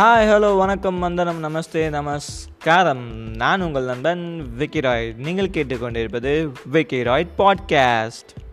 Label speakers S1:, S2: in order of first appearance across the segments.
S1: Hi hello வணக்கம் வந்தனம் நமஸ்தே நமஸ்காரம். நான் உங்கள் நண்பன் விக்கிராய்ட். நீங்கள் கேட்டுக்கொண்டிருப்பது விக்கிராய்ட் பாட்காஸ்ட்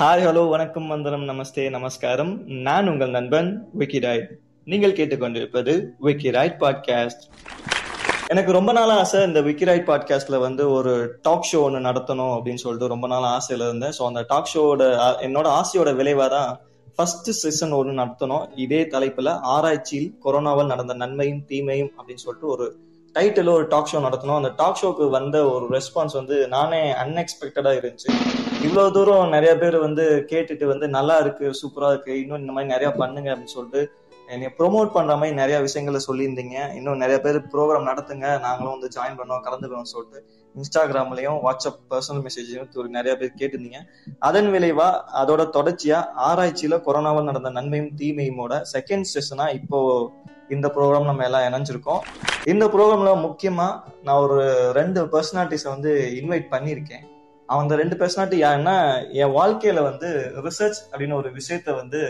S1: ஹாய் ஹலோ வணக்கம் வந்தனம் நமஸ்தே நமஸ்காரம். நான் உங்கள் நண்பன் விக்கி ராய் நீங்கள் கேட்டுக்கொண்டிருப்பது விக்கிராய் பாட்காஸ்ட் எனக்கு ரொம்ப நாள் ஆசை இந்த விக்கிராய் பாட்காஸ்ட்ல வந்து ஒரு டாக் ஷோ ஒன்று நடத்தணும் அப்படின்னு சொல்லிட்டு ரொம்ப நாள் ஆசையில இருந்தேன். ஸோ அந்த டாக் ஷோவோட என்னோட ஆசையோட விளைவாக தான் ஃபர்ஸ்ட் சீசன் ஒன்று நடத்தணும். இதே தலைப்புல ஆராய்ச்சியில் கொரோனாவால் நடந்த நன்மையும் தீமையும் அப்படின்னு சொல்லிட்டு ஒரு டைட்டில் ஒரு டாக் ஷோ நடத்தணும். அந்த டாக் ஷோக்கு வந்த ஒரு ரெஸ்பான்ஸ் வந்து நானே அன்எக்ஸ்பெக்டடா இருந்துச்சு. இவ்வளவு தூரம் நிறைய பேர் வந்து கேட்டுட்டு வந்து நல்லா இருக்கு சூப்பரா இருக்கு. இன்னும் இந்த மாதிரி நிறைய பண்ணுங்க அப்படின்னு சொல்லிட்டு என்னை ப்ரொமோட் பண்ற மாதிரி நிறைய விஷயங்களை சொல்லியிருந்தீங்க. இன்னும் நிறைய பேர் ப்ரோக்ராம் நடத்துங்க. நாங்களும் வந்து ஜாயின் பண்ணோம் கலந்துக்கிறோம் சொல்லிட்டு இன்ஸ்டாகிராம்லயும் வாட்ஸ்அப் பர்சனல் மெசேஜையும் நிறைய பேர் கேட்டிருந்தீங்க. அதன் விளைவா அதோட தொடர்ச்சியா ஆராய்ச்சியில கொரோனாவால் நடந்த நன்மையும் தீமையுமோட செகண்ட் செஷனா இப்போ இந்த ப்ரோக்ராம் நம்ம எல்லாம் இணைஞ்சிருக்கோம். இந்த ப்ரோக்ராம்ல முக்கியமா நான் ஒரு ரெண்டு பர்சனாலிட்டிஸை வந்து இன்வைட் பண்ணியிருக்கேன். அந்த ரெண்டு பர்சனாலிட்டி யாருன்னா என் வாழ்க்கையில வந்து ரிசர்ச் அப்படின்னு ஒரு விஷயத்த வந்து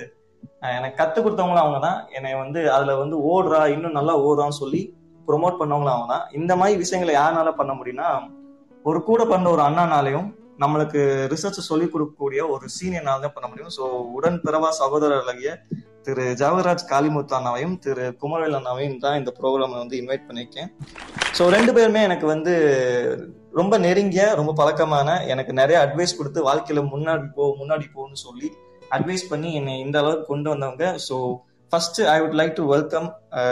S1: எனக்கு கத்து கொடுத்தவங்களும் அவங்க தான் என்னை வந்து அதுல வந்து ஓடுறா இன்னும் நல்லா ஓடுறான்னு சொல்லி ப்ரொமோட் பண்ணவங்களும் அவங்க தான் இந்த மாதிரி விஷயங்களை யாருனால பண்ண முடியும்னா ஒரு கூட பண்ண ஒரு அண்ணானாலையும் நம்மளுக்கு ரிசர்ச் சொல்லி கொடுக்கக்கூடிய ஒரு சீனியர்னால தான் பண்ண முடியும். ஸோ உடன் பிறவா சகோதரர்களாகிய திரு ஜவஹர்ராஜ் காளிமுத்து அண்ணாவையும் திரு குமரவேல் அண்ணாவையும் தான் இந்த ப்ரோக்ராம் வந்து இன்வைட் பண்ணியிருக்கேன். ஸோ ரெண்டு பேருமே எனக்கு வந்து ரொம்ப நெருங்கிய ரொம்ப பழக்கமான எனக்கு நிறைய அட்வைஸ் கொடுத்து வாழ்க்கையில முன்னாடி போ முன்னாடி போன்னு சொல்லி அட்வைஸ் பண்ணி என்னை இந்த அளவுக்கு கொண்டு வந்தவங்க. So first I would like to welcome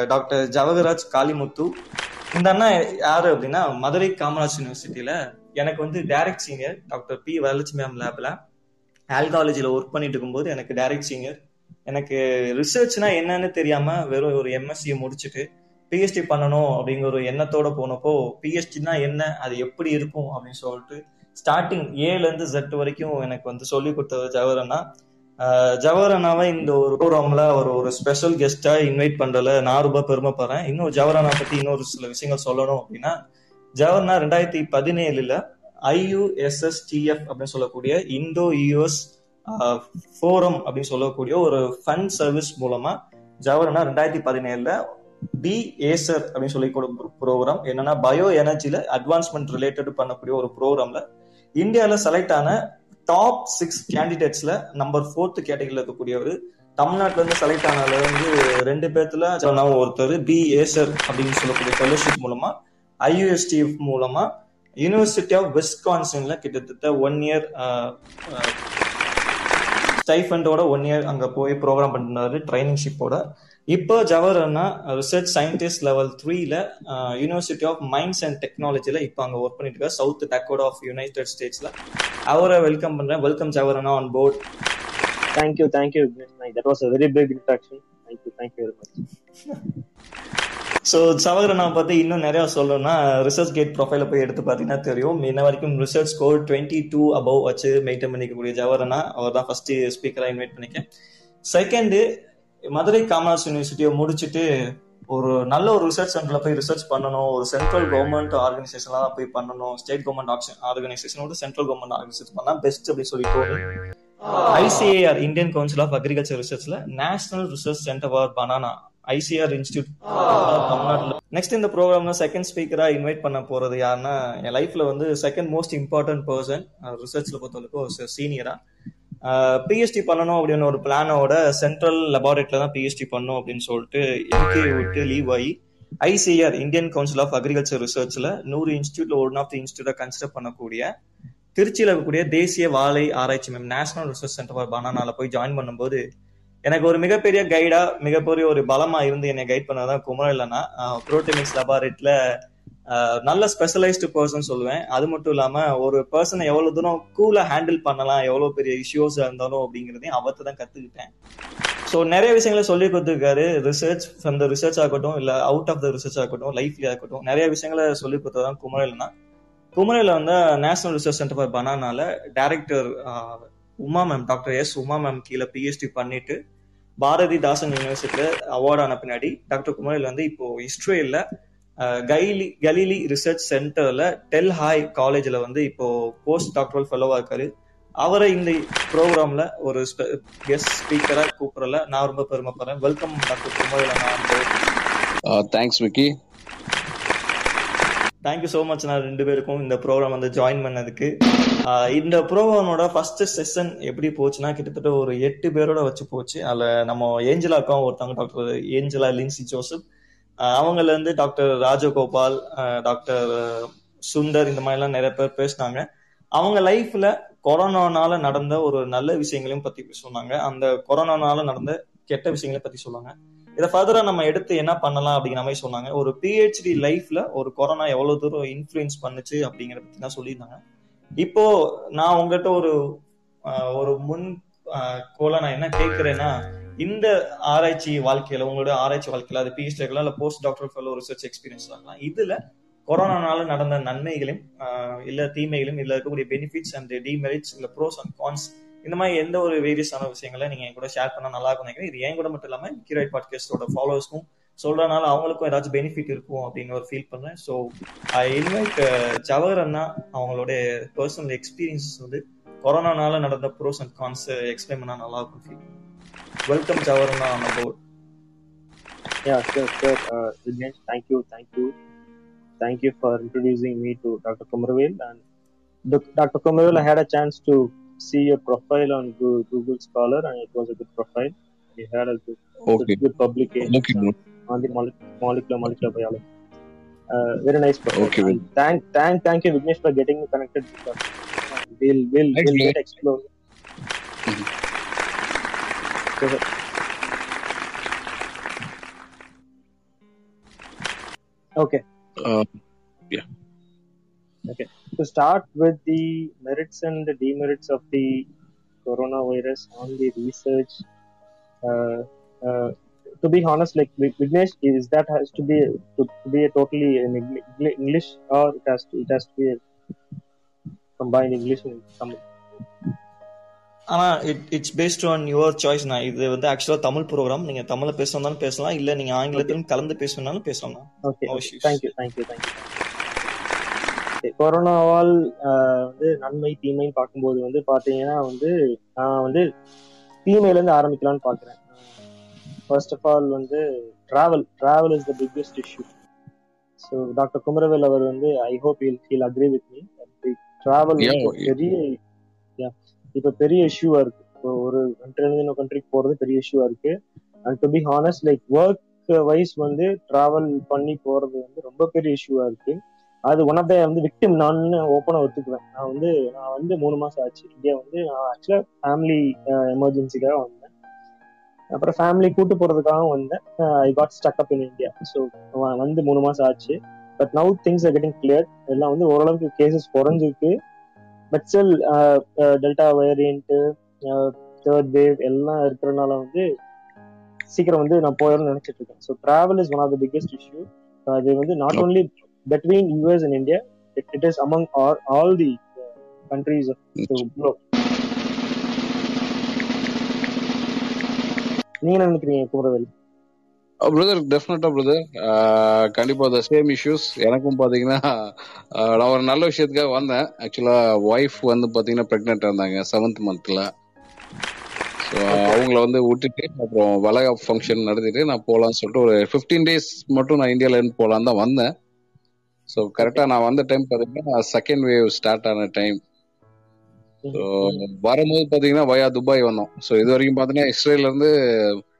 S1: doctor Javagaraj Kalimuthu இந்த அண்ணா யாரு அப்படின்னா மதுரை காமராஜ் யூனிவர்சிட்டியில எனக்கு வந்து direct senior doctor P Varalakshmi ma'am லேப்ல ஆல்காலஜியில் ஒர்க் பண்ணிட்டு இருக்கும்போது எனக்கு டைரக்ட் சீனியர் எனக்கு ரிசர்ச்னா என்னன்னு தெரியாம வெறும் ஒரு எம்எஸ்சியை முடிச்சுட்டு பிஹெச்டி பண்ணணும் அப்படிங்கிற ஒரு எண்ணத்தோட போனப்போ பிஹெச்டினா என்ன அது எப்படி இருக்கும் அப்படின்னு சொல்லிட்டு ஸ்டார்டிங் ஏல இருந்து ஜெட் வரைக்கும் எனக்கு வந்து சொல்லி கொடுத்தது ஜவஹர் அண்ணா. இந்த ஒரு ப்ரோக்ராம்ல ஒரு ஒரு ஸ்பெஷல் கெஸ்டா இன்வைட் பண்றதுல நான் ரொம்ப பெருமைப்படுறேன். இன்னும் ஜவஹரனா பத்தி இன்னொரு சில விஷயங்கள் சொல்லணும் அப்படின்னா ஜவஹர்னா ரெண்டாயிரத்தி பதினேழுல ஐயுஎஸ்எஸ்டிஎஃப் அப்படின்னு சொல்லக்கூடிய இந்தோ யூஎஸ் ஃபோரம் அப்படின்னு சொல்லக்கூடிய ஒரு ஃபண்ட் சர்வீஸ் மூலமா ஜவஹர்னா ரெண்டாயிரத்தி பதினேழுல பி ஏசர் அப்படின்னு சொல்லி ப்ரோக்ராம் என்னன்னா பயோ எனர்ஜில அட்வான்ஸ்மெண்ட் ரிலேட்டட் பண்ணக்கூடிய ஒரு ப்ரோக்ராம்ல இந்தியாவில் செலக்ட் ஆன டாப் சிக்ஸ் கேண்டிடேட்ஸ்ல நம்பர் ஃபோர்த் கேட்டகரியில் இருக்கக்கூடியவர் தமிழ்நாட்டுல இருந்து செலக்ட் ஆனதுல வந்து ரெண்டு பேர்த்துல ஒருத்தர் பி ஏசர் அப்படின்னு சொல்லக்கூடிய ஃபெலோஷிப் மூலமா ஐயூஎஸ்டி மூலமா யூனிவர்சிட்டி ஆஃப் வெஸ்கான்சன்ல கிட்டத்தட்ட ஒன் இயர் ஸ்டைஃபண்டோட ஒன் இயர் அங்க போய் ப்ரோக்ராம் பண்ணிருந்தாரு ட்ரைனிங்ஷிப்போட இப்போ ஜவஹர் அண்ணா ரிசர்ச் சயின்டிஸ்ட் லெவல் த்ரீல யூனிவர்சிட்டி ஆஃப் மைண்ட்ஸ் அண்ட் டெக்னாலஜில இப்போ அங்க ஒர்க் பண்ணிட்டு இருக்காரு. சவுத் டக்கோடா ஆஃப் யுனைடெட் ஸ்டேட்ஸ்ல அவரை வெல்கம் பண்றேன். Welcome Jawahar Anna on board
S2: thank you thank you that was a very big introduction thank you
S1: thank you very much so சவகரனா பத்தி இன்னும் நிறைய சொல்லணும்னா ரிசர்ச் கேட் ப்ரொஃபைல போய் எடுத்து பார்த்தீங்கன்னா தெரியும். இன்ன வரைக்கும் research score twenty two above வச்சு மெயின்டைன் பண்ணிக்கக்கூடிய ஜவஹரனா அவர் தான் ஃபர்ஸ்ட் ஸ்பீக்கரா இன்வைட் பண்ணிக்கேன் செகண்டு மதுரை காமராஜ் யூனிவர்சிட்டியை முடிச்சுட்டு ஒரு நல்ல ஒரு ரிசர்ச் சென்டர்ல போய் ரிசர்ச் பண்ணணும். ஒரு சென்ட்ரல் கவர்மெண்ட் ஆர்கனைசேஷன்லாம் போய் பண்ணணும். ஸ்டேட் கவர்மெண்ட் ஆர்கனைசேஷனோட சென்ட்ரல் கவர்மெண்ட் ஆர்கனைசேஷன் பண்ணா பெஸ்ட் அப்படின்னு சொல்லி தோணும் ICAR Indian council of agriculture ரிசர்ச்ல national research centre for banana ICR institute தமிழ்நாட்டில். நெக்ஸ்ட் இந்த ப்ரோக்ராம்ல செகண்ட் ஸ்பீக்கரா இன்வைட் பண்ண போறது யாருன்னா என் லைஃப்ல வந்து செகண்ட் மோஸ்ட் இம்பார்ட்டன்ட் பர்சன் ரிசர்ச்ல பொறுத்தவரைக்கும் சீனியரா பிஹெச்டி பண்ணணும் அப்படின்னு ஒரு பிளானோட சென்ட்ரல் லெபார்டரியில தான் பிஹெச்டி பண்ணணும் அப்படின்னு சொல்லிட்டு எம்கே விட்டு லீவ் ஆகி ICAR Indian council of agriculture ரிசர்ச்ல நூறு இன்ஸ்டியூட்ல ஒன் ஆஃப் தி இன்ஸ்டியூட்டை கன்சிடர் பண்ணக்கூடிய திருச்சியில் இருக்கக்கூடிய தேசிய வாழை ஆராய்ச்சி ma'am national research centre for பனானால போய் ஜாயின் பண்ணும்போது எனக்கு ஒரு மிகப்பெரிய கைடா மிகப்பெரிய ஒரு பலமா இருந்து என்னை கைட் பண்ணதான் குமரம் இல்லைன்னா புரோட்டமிக்ஸ் லெபார்டரியில நல்ல ஸ்பெஷலைஸ்டு பர்சன் சொல்லுவேன். அது மட்டும் இல்லாம ஒரு பர்சனை எவ்வளவு தூரம் கூலா ஹேண்டில் பண்ணலாம் எவ்வளவு பெரிய இஷ்யூஸ் இருந்தாலும் அப்படிங்கிறதையும் அவர்கிட்ட தான் கத்துக்கிட்டேன். ஸோ நிறைய விஷயங்களை சொல்லி கொடுத்துருக்காரு. ரிசர்ச் ஃப்ரம் த ரிசர்ச் ஆகட்டும் இல்ல அவுட் ஆஃப் த ரிசர்ச் ஆகட்டும் லைஃப்ல ஆகட்டும் நிறைய விஷயங்களை சொல்லி கொடுத்ததான் குமரல்னா. குமரல வந்து national research centre for பனானால director Uma ma'am doctor S Uma ma'am கீழே பிஹெச்டி பண்ணிட்டு பாரதிதாசன் யூனிவர்சிட்டியில அவார்ட் ஆன பின்னாடி டாக்டர் குமரையில் வந்து இப்போ இஸ்ரேல்ல கைலி கலீலி ரிசர்ச் சென்டர்ல டெல் ஹாய் காலேஜ்ல வந்து இப்போ போஸ்ட் டாக்டரல் ஃபெலோவா இருக்காரு. அவரை இந்த ப்ரோக்ராம்ல ஒரு கெஸ்ட் ஸ்பீக்கரா கூப்பிடல நான் ரொம்ப பெருமைப்படுறேன். Welcome doctor Kumaral thanks
S3: Vicky.
S1: Thank you so much நான் ரெண்டு பேருக்கும் இந்த ப்ரோக்ராம் வந்து ஜாயின் பண்ணதுக்கு. இந்த ப்ரோக்ராமோட ஃபர்ஸ்ட் செஷன் எப்படி போச்சுன்னா கிட்டத்தட்ட ஒரு எட்டு பேரோட வச்சு போச்சு. அதில் நம்ம ஏஞ்சலா அக்காவும் ஒருத்தவங்க டாக்டர் ஏஞ்சலா லின்சி ஜோசப் அவங்கள இருந்து டாக்டர் ராஜகோபால் டாக்டர் சுந்தர் இந்த மாதிரிலாம் நிறைய பேர் பேசினாங்க. அவங்க லைஃப்ல கொரோனானால நடந்த ஒரு நல்ல விஷயங்களையும் பத்தி சொன்னாங்க. அந்த கொரோனானால நடந்த கெட்ட விஷயங்களையும் பத்தி சொன்னாங்க. இதை ஃபர்தரா நம்ம எடுத்து என்ன பண்ணலாம் அப்படிங்கிற மாதிரி சொன்னாங்க. ஒரு பிஹெச்டி லைஃப்ல ஒரு கொரோனா எவ்வளவு தூரம் இன்ஃபுளுன்ஸ் பண்ணுச்சு அப்படிங்கிற பத்தி தான் சொல்லியிருந்தாங்க. இப்போ நான் உங்ககிட்ட ஒரு ஒரு முன் கோல நான் என்ன கேட்கிறேன்னா இந்த ஆராய்ச்சி வாழ்க்கையில உங்களோட ஆராய்ச்சி வாழ்க்கையில அது பிஹெச்டி இருக்கலாம் இல்ல post doctor fellow research experience ஆகலாம் இதுல கொரோனானால நடந்த நன்மைகளையும் இல்ல தீமைகளையும் இல்ல இருக்கக்கூடிய பெனிஃபிட்ஸ் அண்ட் டிமெரிட்ஸ் இல்ல ப்ரோஸ் அண்ட் கான்ஸ் இந்த மாதிரி எந்த ஒரு வேரியஸான விஷயங்களை நீங்க என் கூட ஷேர் பண்ணா நல்லா இருக்கும் நினைக்கிறேன். இது என் கூட மட்டும் இல்லாம கிராய் பாட்காஸ்டோட ஃபாலோவர்ஸ்க்கும் சொல்றதுனால அவங்களுக்கும் ஏதாச்சும் பெனிஃபிட் இருக்கும் அப்படின்னு ஒரு ஃபீல் பண்றேன். ஸோ ஐ இன்வைட் ஜவஹர் அண்ணா அவங்களோட பர்சனல் எக்ஸ்பீரியன்ஸ் வந்து கொரோனானால நடந்த ப்ரோஸ் அண்ட் கான்ஸ் எக்ஸ்பிளைன் பண்ணா நல்லா இருக்கும் feel Welcome, Chavarana, on board.
S2: Yeah, sure, sure. Uh, thank you, thank you. Thank you for introducing me to Dr. Kumarvel. And Dr. Kumarvel, I had a chance to see your profile on Google Scholar, and it was a good profile. You had a good,
S3: okay.
S2: good publication
S3: okay,
S2: on the molecular molecular biology. Uh, very nice profile.
S3: Okay.
S2: Well. Thank, thank, thank you, Vignesh, for getting me connected. Uh, we'll, we'll, we'll explore. Go ahead. Okay. to start with the merits and the demerits of the coronavirus on the research uh, uh, to be honest like Vig- vignesh is that has to be to, to be a totally in english or it has to it has to be a combined english and tamil
S1: ஆனா it it's based on your choice நான் இது வந்து ஆக்சுவலா Tamil program நீங்க தமிழ்ல பேசணும்னாலும் பேசலாம். இல்ல நீங்க ஆங்கிலத்திலும் கலந்து பேசணும்னாலும் பேசலாம்
S2: okay,
S1: No
S2: okay.
S1: issues.
S2: thank you thank you thank you. Okay, கொரோனாவால் வந்து நன்மை தீமைன்னு பார்க்கும்போது வந்து பாத்தீங்கன்னா வந்து நான் வந்து தீமையில இருந்து ஆரம்பிக்கலாம்னு பாக்குறேன் ஃபர்ஸ்ட் ஆஃப் ஆல் வந்து travel travel is the biggest issue so doctor Kumaravel அவர் வந்து I hope he'll he'll agree with me
S3: travel
S2: பெரிய இப்ப பெரிய இஷ்யூவா இருக்கு. இப்போ ஒரு கண்ட்ரில இன்னொரு கண்ட்ரிக்கு போறது பெரிய இஷ்யூவா இருக்கு. And to be honest like work wise வந்து டிராவல் பண்ணி போறது வந்து ரொம்ப பெரிய இஷ்யூவா இருக்கு. அது ஒன் ஆஃப் த வந்து விக்டிம் நான் ஓப்பனா ஒத்துக்குவேன். நான் வந்து நான் வந்து மூணு மாசம் ஆச்சு. இந்தியா வந்து நான் ஆக்சுவலா ஃபேமிலி எமர்ஜென்சிக்காக வந்தேன். அப்புறம் ஃபேமிலி கூட்டு போறதுக்காக வந்தேன். I got stuck up in India so வந்து மூணு மாசம் ஆச்சு. But now things are getting clear எல்லாம் வந்து ஓரளவுக்கு கேசஸ் குறைஞ்சிருக்கு. But still delta variant third wave எல்லாம் இருக்கிறனால வந்து சீக்கிரம் வந்து நான் போயிடணும்னு நினைச்சிட்டு இருக்கேன். So travel is one of the biggest issue அது வந்து not only between US and India, it, it is among all, all the uh, countries of the globe. நீங்க நினைக்கிறீங்க குமரவேல்?
S3: பிரதர் டெஃபினட்டா பிரதர் கண்டிப்பா த சேம் இஷ்யூஸ் எனக்கும் பாத்தீங்கன்னா ஆஹ் நான் ஒரு நல்ல விஷயத்துக்காக வந்தேன். ஆக்சுவலா ஒய்ஃப் வந்து பாத்தீங்கன்னா பிரெக்னெண்டா இருந்தாங்க செவன்த் மந்த்ல ஸோ அவங்கள வந்து விட்டுட்டு அப்புறம் வளகா ஃபங்க்ஷன் நடத்திட்டு நான் போகலான்னு சொல்லிட்டு ஒரு ஃபிஃப்டீன் டேஸ் மட்டும் நான் இந்தியால இருந்து போகலான்னு தான் வந்தேன். ஸோ கரெக்டா நான் வந்த டைம் பாத்தீங்கன்னா செகண்ட் வேவ் ஸ்டார்ட் ஆன டைம் ஸோ வரும்போது பாத்தீங்கன்னா வயா துபாய் வந்தோம். ஸோ இது வரைக்கும் பாத்தீங்கன்னா இஸ்ரேல்ல இருந்து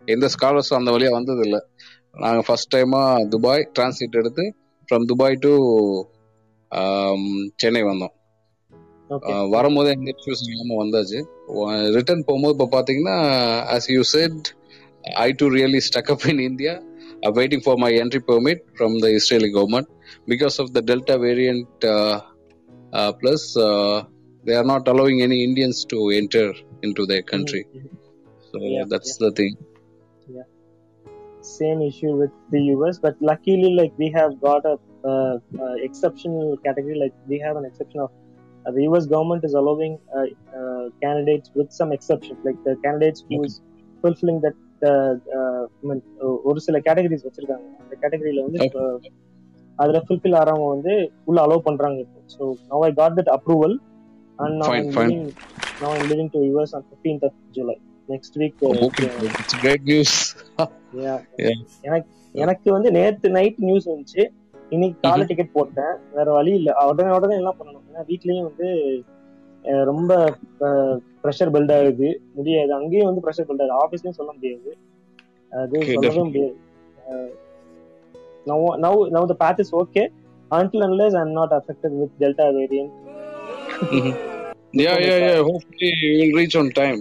S3: எந்த ஸ்காலர்ஸும் அந்த வழியா வந்தது இல்லை நாங்க ஃபர்ஸ்ட் டைமா துபாய் டிரான்சிட் எடுத்து ஃப்ரம் துபாய் டு சென்னை வந்தோம் வரும்போது எந்த இஷ்யூஸ் இல்லாம வந்தாச்சு ரிட்டர்ன் போகும்போது இப்போ பாத்தீங்கன்னா as you said I too really stuck up in India waiting for my entry permit from the Israeli government because of the Delta variant. Uh, uh, plus, uh, they are not allowing any Indians to enter into their country.
S2: Mhm.
S3: So
S2: Same issue with the US, but luckily, like we have got a uh, uh, exceptional category. Like we have an exception of uh, the US government is allowing uh, uh, candidates with some exceptions, like the candidates who is fulfilling that. Uh, uh, uh, ஒரு சில categories வச்சிருக்காங்க அந்த கேட்டகரியில வந்து
S3: Okay.
S2: அதுல fulfil ஆறவங்க வந்து உள்ள allow பண்றாங்க இப்போ so now I
S3: got
S2: that
S3: approval
S2: and now I'm. Living to US on 15th of July next week
S3: Okay, it's great news.
S2: Yeah.
S3: Yeah.
S2: எனக்கு எனக்கு வந்து நேத்து நைட் நியூஸ் வந்துச்சு இன்னைக்கு காலை டிக்கெட் போட்டேன் வேற வழி இல்ல உடனே உடனே எல்லாம் பண்ணணும் ஏன்னா வீட்லயும் வந்து ரொம்ப ப்ரெஷர் பில்ட் ஆகுது முடியாது அங்கேயும் வந்து ப்ரெஷர் பில்ட் ஆகுது ஆஃபீஸ்லயும் சொல்ல முடியாது அது சொல்லவே. முடியாது now now now the path is okay until unless I'm not affected with Delta variant.
S3: Mhm. Yeah, yeah, yeah. Hopefully, you will reach on time.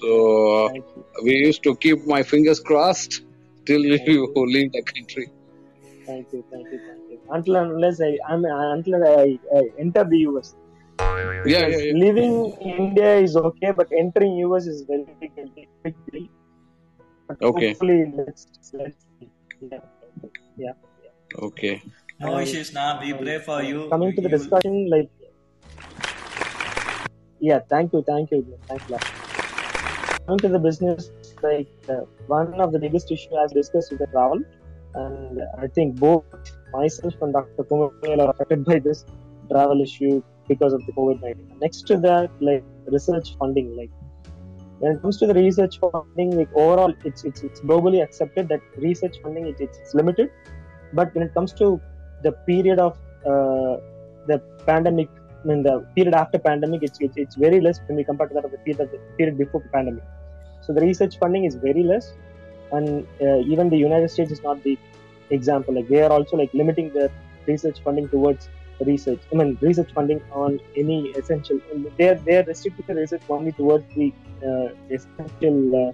S3: So
S2: uh, Thank
S3: we used to keep my fingers crossed till
S2: Thank
S3: you
S2: you.
S3: leave the country.
S2: Thank you. Thank you. Thank you. Until unless I, I'm until I, I enter the US.
S3: Yeah, yeah, yeah.
S2: living in India is okay, but entering US is very. But
S3: Okay.
S2: Hopefully, let's let's. Yeah. yeah.
S3: Okay.
S1: No issues, now. We pray for you.
S2: Coming to the discussion, like, yeah, thank you, thank you, thanks a lot. Coming to the business, like uh, one of the biggest issue as discussed is the travel, and I think both myself and Dr. Kumar are affected by this travel issue because of the COVID-19. Next to that, like research funding, like when it comes to the research funding, like overall, it's it's, it's globally accepted that research funding it, it's, it's limited. But when it comes to the period of uh, the pandemic, I mean the period after pandemic, it's, it's it's very less when we compare to that of the period of the period before the pandemic. So the research funding is very less, and uh, even the United States is not the example. Like they are also like limiting their research funding towards research. I mean research funding on any essential. They are they are restricting the research only towards the uh, essential uh,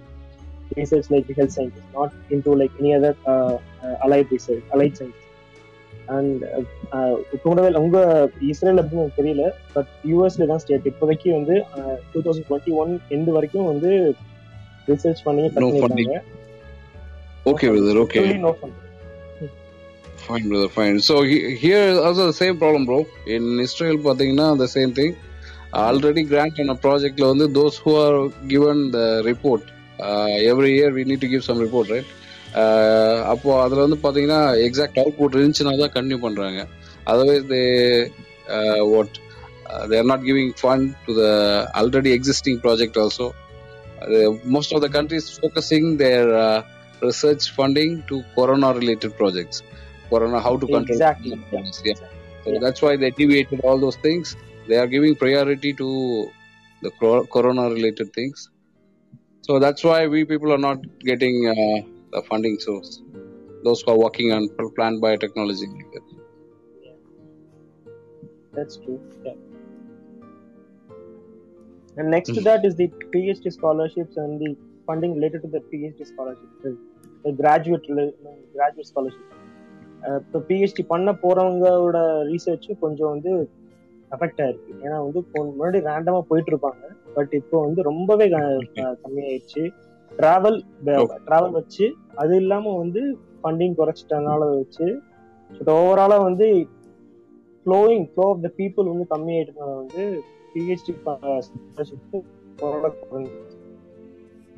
S2: research like the health sciences, not into like any other uh, uh, allied research, allied sciences. And Kumaravel உங்க Israel அப்படின்னு எனக்கு தெரியல but யூஎஸ்ல தான் state இப்போதைக்கு வந்து two thousand twenty one end வரைக்கும் வந்து ரிசர்ச் பண்ணி.
S3: No
S2: fund
S3: Fine, brother. Fine. So he, here also the same problem, bro. In Israel, பாத்தீங்கன்னா the same thing. Already grant on a project ல வந்து those who are given the report uh, every year we need to give some report, right? Uh, அப்போ அதுல வந்து பாத்தீங்கன்னா exact output இருந்துச்சுன்னா தான் continue பண்றாங்க otherwise they what they are not giving fund to the already existing project also most of the countries focusing their uh, research funding to corona related projects corona how to control
S2: Exactly.
S3: coronavirus, yeah so
S2: Yeah.
S3: that's why they deviated all those things they are giving priority to the corona related things so that's why we people are not getting uh, the funding source those who are working on plant biotechnology.
S2: That's true. And next to that is the PhD scholarships and the funding related to the PhD scholarship, the, the graduate graduate scholarship. Ah இப்போ PhD பண்ண போறவங்களோட ரிசர்ச்சும் கொஞ்சம் வந்து affect ஆயிருக்கு. ஏன்னா வந்து முன்னாடி ரேண்டமா போயிட்டு இருப்பாங்க. பட் இப்போ வந்து ரொம்பவே கம்மியாயிடுச்சு. டிராவல் டிராவல் வச்சு அது இல்லாம வந்து ஃபண்டிங் குறைச்சிட்டனால வச்சு பட் ஓவராலா வந்து flowing flow of the people வந்து கம்மியாயிட்டனால வந்து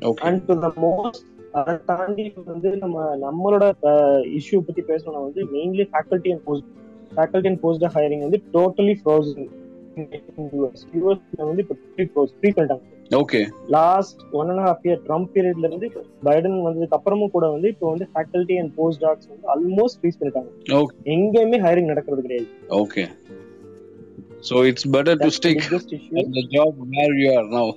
S3: okay.
S2: And to the most அதை தாண்டி வந்து நம்ம நம்மளோட இஷ்யூ பத்தி பேசணும்னா வந்து mainly faculty and post faculty and post hiring வந்து டோட்டலி ஃப்ரோசன் யூஎஸ் யூஎஸ்ல வந்து இப்போ ப்ரீ க்ளோஸ் ப்ரீ பண்ணிட்டாங்க
S3: okay.
S2: Last one and half year Trump பீரியட்ல இருந்து பைடன் வந்ததுக்கு அப்புறமும் கூட வந்து இப்போ வந்து ஃபேக்கல்டி அண்ட் போஸ்ட் டாக்ஸ் வந்து ஆல்மோஸ்ட் ஃப்ரீஸ் பண்ணிட்டாங்க. எங்கேயுமே ஹையரிங் நடக்கிறது கிடையாது.
S3: Okay. so it's better to stick
S2: biggest issue
S3: at the job where you are now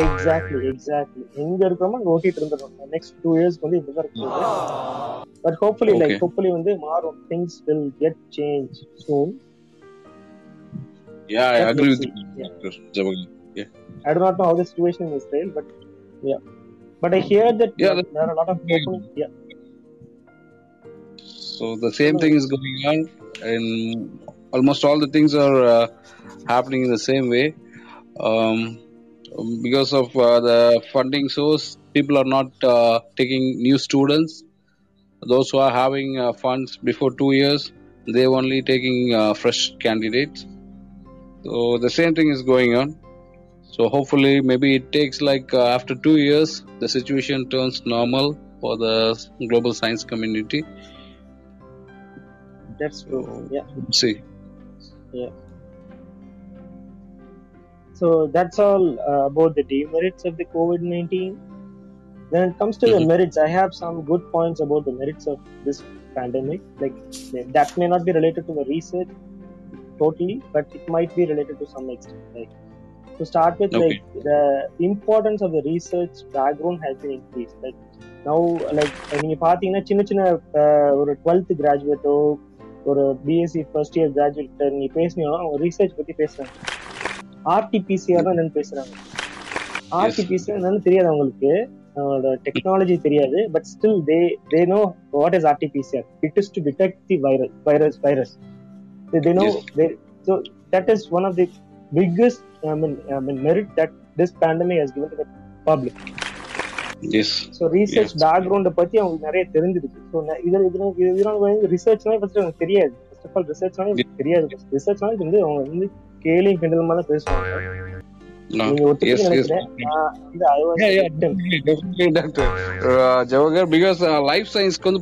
S2: exactly exactly எங்க இருக்கிறோமோ அங்க ஓட்டிட்டு இருந்துடும் நெக்ஸ்ட் டூ இயர்ஸ் வந்து இப்படிதான் இருக்குது but hopefully like
S3: Okay.
S2: Hopefully வந்து மாறும் things will get change soon
S3: yeah i
S2: But
S3: agree
S2: let's
S3: with
S2: see.
S3: you
S2: Yeah.
S3: Dr. Jabal.
S2: I do not know how the situation in Israel, but yeah. But I hear that
S3: Yeah,
S2: there, there are a lot of
S3: Yeah.
S2: opening. Yeah,
S3: So the same thing is going on, and almost all the things are uh, happening in the same way. Um, because of uh, the funding source, people are not uh, taking new students. Those who are having uh, funds before two years, they are only taking uh, fresh candidates. So the same thing is going on. So hopefully, maybe it takes like uh, after two years, the situation turns normal for the global science community.
S2: That's true. Yeah.
S3: See,
S2: So that's all uh, about the demerits of the COVID 19. When it comes to the
S3: Mhm.
S2: merits, I have some good points about the merits of this pandemic. Like that may not be related to the research totally, but it might be related to some extent. Like to start with,
S3: Okay.
S2: like the importance of the research background has been increased. Like now, like நீங்க பாத்தீங்கன்னா சின்ன சின்ன uh, ஒரு twelfth கிராஜுவேட்டோ ஒரு BSc first year graduate நீங்க பேசுனீங்கன்னா அவங்க research பத்தி பேசுறாங்க. ஆர்டிபிசிஆர் தான் என்னன்னு பேசுறாங்க. ஆர்டிபிசிஆர் என்னன்னு தெரியாது அவங்களுக்கு. அவங்களோட டெக்னாலஜி தெரியாது but still they they know what is RTPCR it is to detect the virus virus virus they
S3: know
S2: so that is one of the biggest I mean, I mean merit that this pandemic has given to the public.
S3: yes,
S2: so
S3: research.
S2: பேக்ரவுண்டை பத்தி அவங்களுக்கு நிறைய தெரிஞ்சிருக்கு so இதுல இதுல இதனால ரிசர்ச்னா first எனக்கு தெரியாது first of all ரிசர்ச்னால எனக்கு தெரியாது ரிசர்ச்னால வந்து அவங்க வந்து கேலி கிண்டல் மேல பேசுவாங்க ஒத்துக்க
S3: yes.
S2: நினைக்கிறேன் நான் வந்து.
S3: Uh, uh,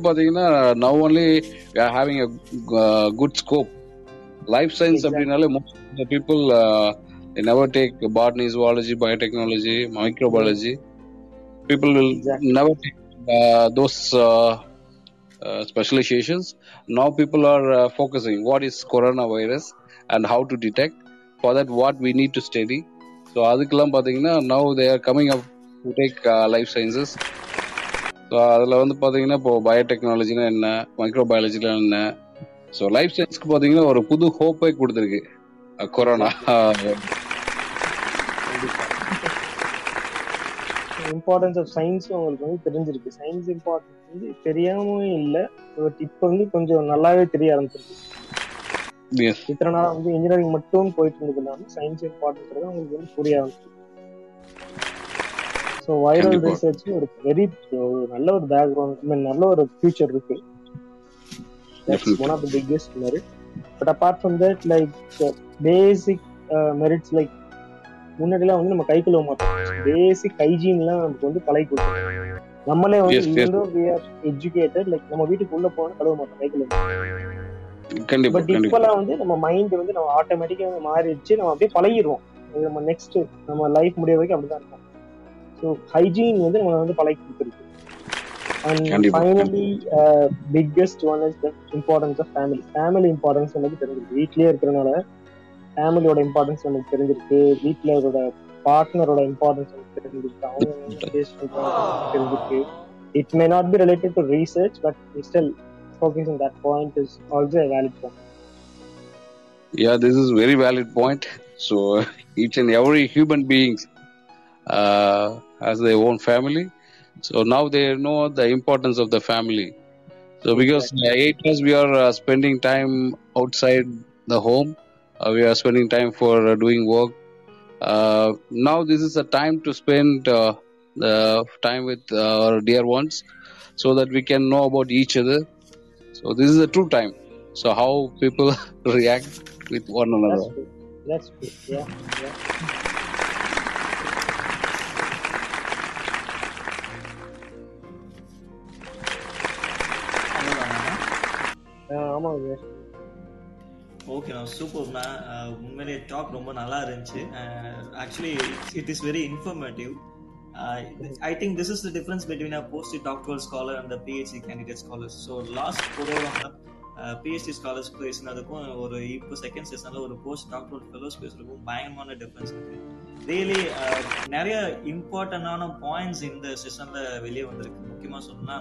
S3: பாத்தீங்கன்னா a uh, good scope. Life science
S2: Exactly.
S3: அப்படின்னாலே most of the people uh, they never People will
S2: Exactly.
S3: never take uh, those uh, uh, specializations. Now people are uh, focusing what is coronavirus and how to detect. For that, what we need to study. So அதுக்கெல்லாம் பார்த்தீங்கன்னா now they are coming up to take uh, life sciences. So அதில் வந்து பார்த்தீங்கன்னா இப்போ பயோடெக்னாலஜினா என்ன மைக்ரோபயாலஜினா என்ன so life சயின்ஸ்க்கு பார்த்தீங்கன்னா ஒரு புது ஹோப்பை கொடுத்துருக்கு கொரோனா
S2: இம்பார்ட்டன்ஸ் ஆஃப் சயின்ஸ் உங்களுக்கு வந்து தெரிஞ்சிருக்கு. சயின்ஸ் இம்பார்ட்டன்ஸ் வந்து தெரியாம இல்ல பட் இப்போ வந்து கொஞ்சம் நல்லாவே தெரிய ஆரம்பிச்சிருக்கு. இத்தனை நாளா வந்து இன்ஜினியரிங் மட்டும் போயிட்டு இருந்தது இல்லாம சயின்ஸ் இம்பார்ட்டன்ஸ் உங்களுக்கு வந்து புரிய ஆரம்பிச்சிருக்கு. So
S3: viral.
S2: ரிசர்ச் ஒரு வெரி நல்ல ஒரு பேக்ரவுண்ட் நல்ல ஒரு ஃபியூச்சர் இருக்கு. One of the biggest merit but apart from that like basic merits like முன்னாடிலாம் வந்து நம்ம கை கழுவ மாட்டோம் பேசிக் ஹைஜீன்லாம் நமக்கு வந்து பழகி கொடுத்தோம் நம்மளே வந்து are எஜுகேட்டட் லைக் நம்ம வீட்டுக்கு உள்ள போனா கழுவ மாட்டோம் கை கழுவ
S3: கண்டிப்பா.
S2: பட் இப்பெல்லாம் வந்து நம்ம மைண்ட் வந்து நம்ம ஆட்டோமேட்டிக்கா வந்து மாறிடுச்சு நம்ம அப்படியே பழகிடுவோம். நம்ம நெக்ஸ்ட் நம்ம லைஃப் முடிய வரைக்கும் அப்படிதான் இருக்கும். ஸோ ஹைஜீன் வந்து நம்ம வந்து பழகி கொடுத்துருக்கு.
S3: And.
S2: Finally biggest one is the importance of family family importance எனக்கு தெரிஞ்சிருக்கு. வீட்லயே இருக்கிறனால ஃபேமிலியோட இம்பார்ட்டன்ஸ் எனக்கு தெரிஞ்சிருக்கு வீட்ல இருக்கிற பார்ட்னரோட இம்பார்ட்டன்ஸ் எனக்கு தெரிஞ்சிருக்கு அவங்க என்ன face பண்றாங்க தெரிஞ்சிருக்கு it may not be related to research but still focusing that point is also a valid point.
S3: Yeah, this is very valid point. So each and every human beings uh, has their own family. So now they know the importance of the family. So because uh, eight years we are uh, spending time outside the home, uh, we are spending time for uh, doing work. Uh, now this is a time to spend uh, the time with uh, our dear ones, so that we can know about each other. So this is a true time. So how people react with one
S2: That's
S3: another.
S2: true. That's true. Yeah. yeah. Ah okay நான்
S1: ஓகேண்ணா சூப்பர்ண்ணா உண்மையிலே talk ரொம்ப நல்லா இருந்துச்சு. Actually it is very informative I think this is the difference between a post doctoral scholar and PhD candidate scholars so last ப்ரோக்ராம்ல PhD scholars பேசினதுக்கும் ஒரு இப்போ செகண்ட் செஷனில் ஒரு போஸ்ட் டாக்டரல் ஃபெலோஸ் பேசுறதுக்கும் பயங்கரமான டிஃப்ரென்ஸ் இருக்கு. ரியலி நிறைய இம்பார்ட்டண்டான பாயிண்ட்ஸ் இந்த செஷனில் வெளியே வந்திருக்கு. முக்கியமாக சொல்லணும்னா